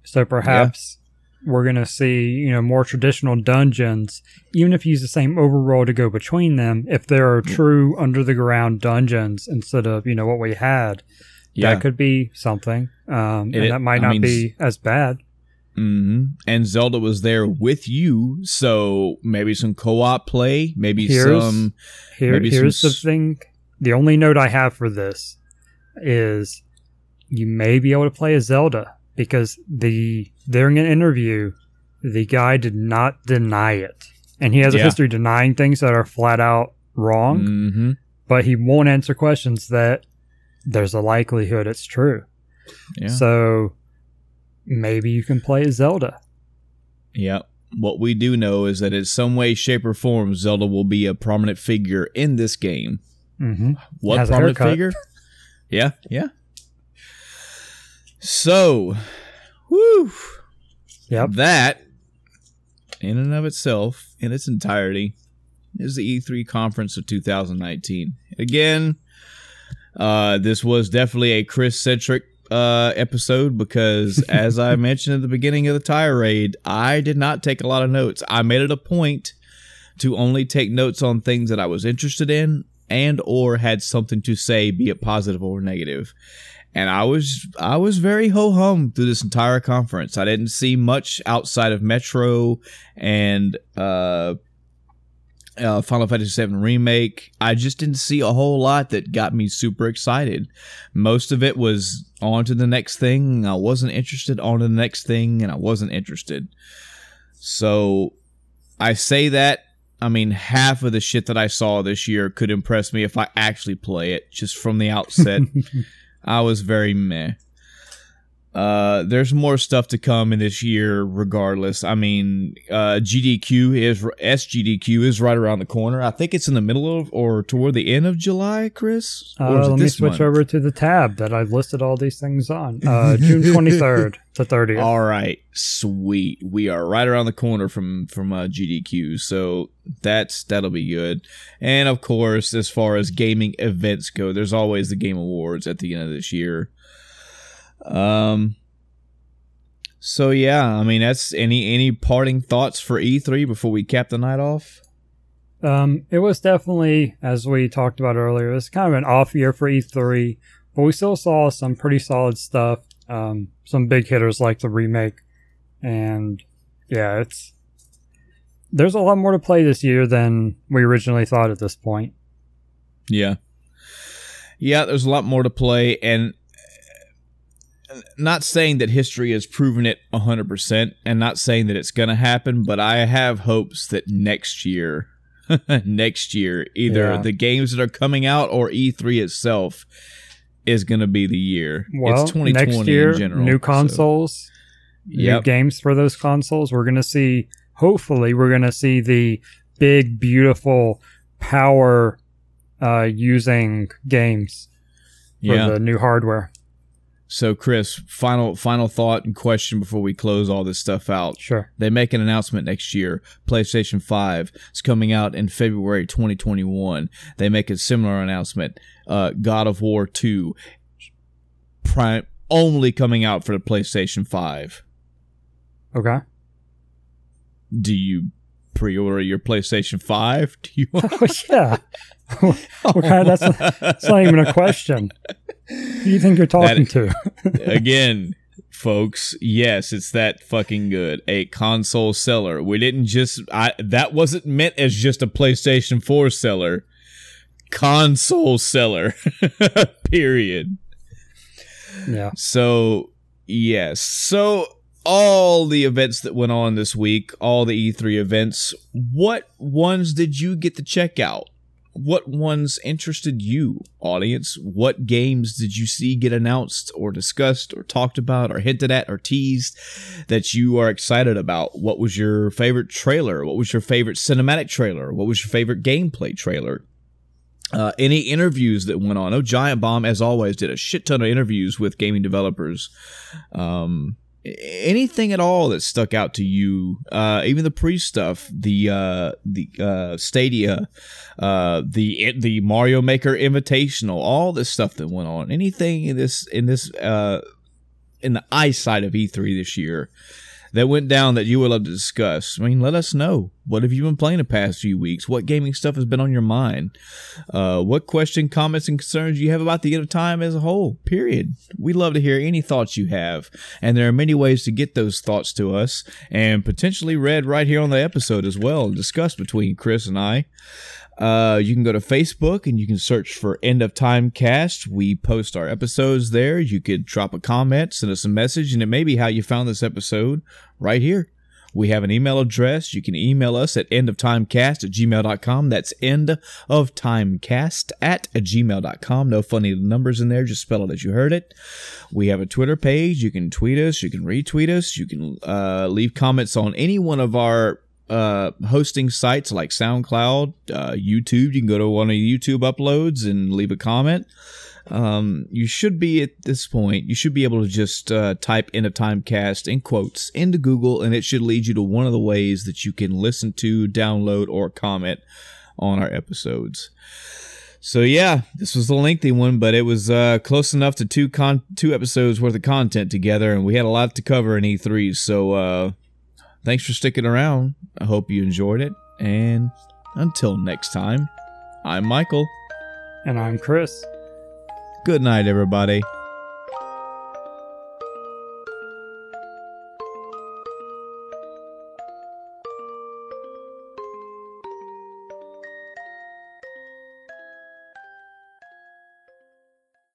So perhaps we're going to see, you know, more traditional dungeons, even if you use the same overworld to go between them, if there are true under the ground dungeons instead of, you know, what we had, Yeah. that could be something. Um, It- and that might I not mean, be as bad. hmm And Zelda was there with you, so maybe some co-op play, maybe Here's- some. Here, maybe some here's the thing. The only note I have for this is you may be able to play as Zelda because the during an interview, the guy did not deny it, and he has a Yeah. history denying things that are flat out wrong. hmm But he won't answer questions that there's a likelihood it's true. Yeah. So maybe you can play Zelda. Yeah. What we do know is that in some way, shape, or form, Zelda will be a prominent figure in this game. Mm-hmm. What prominent figure? Yeah, yeah. So, whoo, Yep. that in and of itself, in its entirety, is the E3 conference of 2019. Again, uh, this was definitely a Chris centric uh, episode because, as I mentioned at the beginning of the tirade, I did not take a lot of notes. I made it a point to only take notes on things that I was interested in and or had something to say, be it positive or negative. And I was I was very ho hum through this entire conference. I didn't see much outside of Metro and uh, uh, Final Fantasy VII remake. I just didn't see a whole lot that got me super excited. Most of it was on to the next thing. I wasn't interested. On to the next thing, and I wasn't interested. So I say that. I mean, half of the shit that I saw this year could impress me if I actually play it. Just from the outset, I was very meh. Uh, there's more stuff to come in this year, regardless. I mean, uh, GDQ is SGDQ is right around the corner. I think it's in the middle of or toward the end of July, Chris. Uh, Or let me switch month? over to the tab that I've listed all these things on. Uh, June 23rd to 30th. All right, sweet. We are right around the corner from from uh, GDQ, so that's that'll be good. And of course, as far as gaming events go, there's always the Game Awards at the end of this year. Um. So yeah, I mean, that's any any parting thoughts for E3 before we cap the night off. Um, it was definitely, as we talked about earlier, it was kind of an off year for E3, but we still saw some pretty solid stuff. Um, some big hitters like the remake, and yeah, it's there's a lot more to play this year than we originally thought at this point. Yeah. Yeah, there's a lot more to play and not saying that history has proven it 100% and not saying that it's going to happen, but I have hopes that next year next year either Yeah. the games that are coming out or E3 itself is going to be the year. Well, it's 2020 next year, in general. new so- consoles, new games for those consoles. We're gonna see. Hopefully, we're gonna see the big, beautiful, power uh, using games for yeah. the new hardware. So Chris, final final thought and question before we close all this stuff out. Sure. They make an announcement next year. PlayStation 5 is coming out in February 2021. They make a similar announcement. Uh, God of War 2 prime only coming out for the PlayStation 5. Okay. Do you pre-order your PlayStation 5? Do you Oh yeah. kind of, that's, that's not even a question. Who do you think you're talking to? Again, folks, yes, it's that fucking good. A console seller. We didn't just I that wasn't meant as just a PlayStation 4 seller. Console seller. Period. yeah. So, yes. So all the events that went on this week, all the E3 events, what ones did you get to check out? What ones interested you, audience? What games did you see get announced or discussed or talked about or hinted at or teased that you are excited about? What was your favorite trailer? What was your favorite cinematic trailer? What was your favorite gameplay trailer? Uh, any interviews that went on. Oh, Giant Bomb, as always, did a shit ton of interviews with gaming developers. Um, anything at all that stuck out to you uh even the pre stuff the uh the uh stadia uh the the mario maker invitational all this stuff that went on. Anything in this in this uh in the eyesight of e3 this year that went down that you would love to discuss. I mean, let us know. What have you been playing the past few weeks? What gaming stuff has been on your mind? Uh, what question, comments, and concerns you have about the end of time as a whole? Period. We love to hear any thoughts you have, and there are many ways to get those thoughts to us, and potentially read right here on the episode as well, discussed between Chris and I. Uh, you can go to Facebook and you can search for End of Time Cast. We post our episodes there. You could drop a comment, send us a message, and it may be how you found this episode right here. We have an email address. You can email us at endoftimecast at gmail.com. That's end of timecast at gmail.com. No funny numbers in there. Just spell it as you heard it. We have a Twitter page. You can tweet us. You can retweet us. You can uh, leave comments on any one of our uh, hosting sites like SoundCloud, uh, YouTube. You can go to one of YouTube uploads and leave a comment. Um, you should be at this point, you should be able to just uh, type in a timecast in quotes into Google, and it should lead you to one of the ways that you can listen to, download, or comment on our episodes. So yeah, this was a lengthy one, but it was uh, close enough to two con- two episodes worth of content together, and we had a lot to cover in E3. So uh, thanks for sticking around. I hope you enjoyed it, and until next time, I'm Michael. And I'm Chris. Good night, everybody.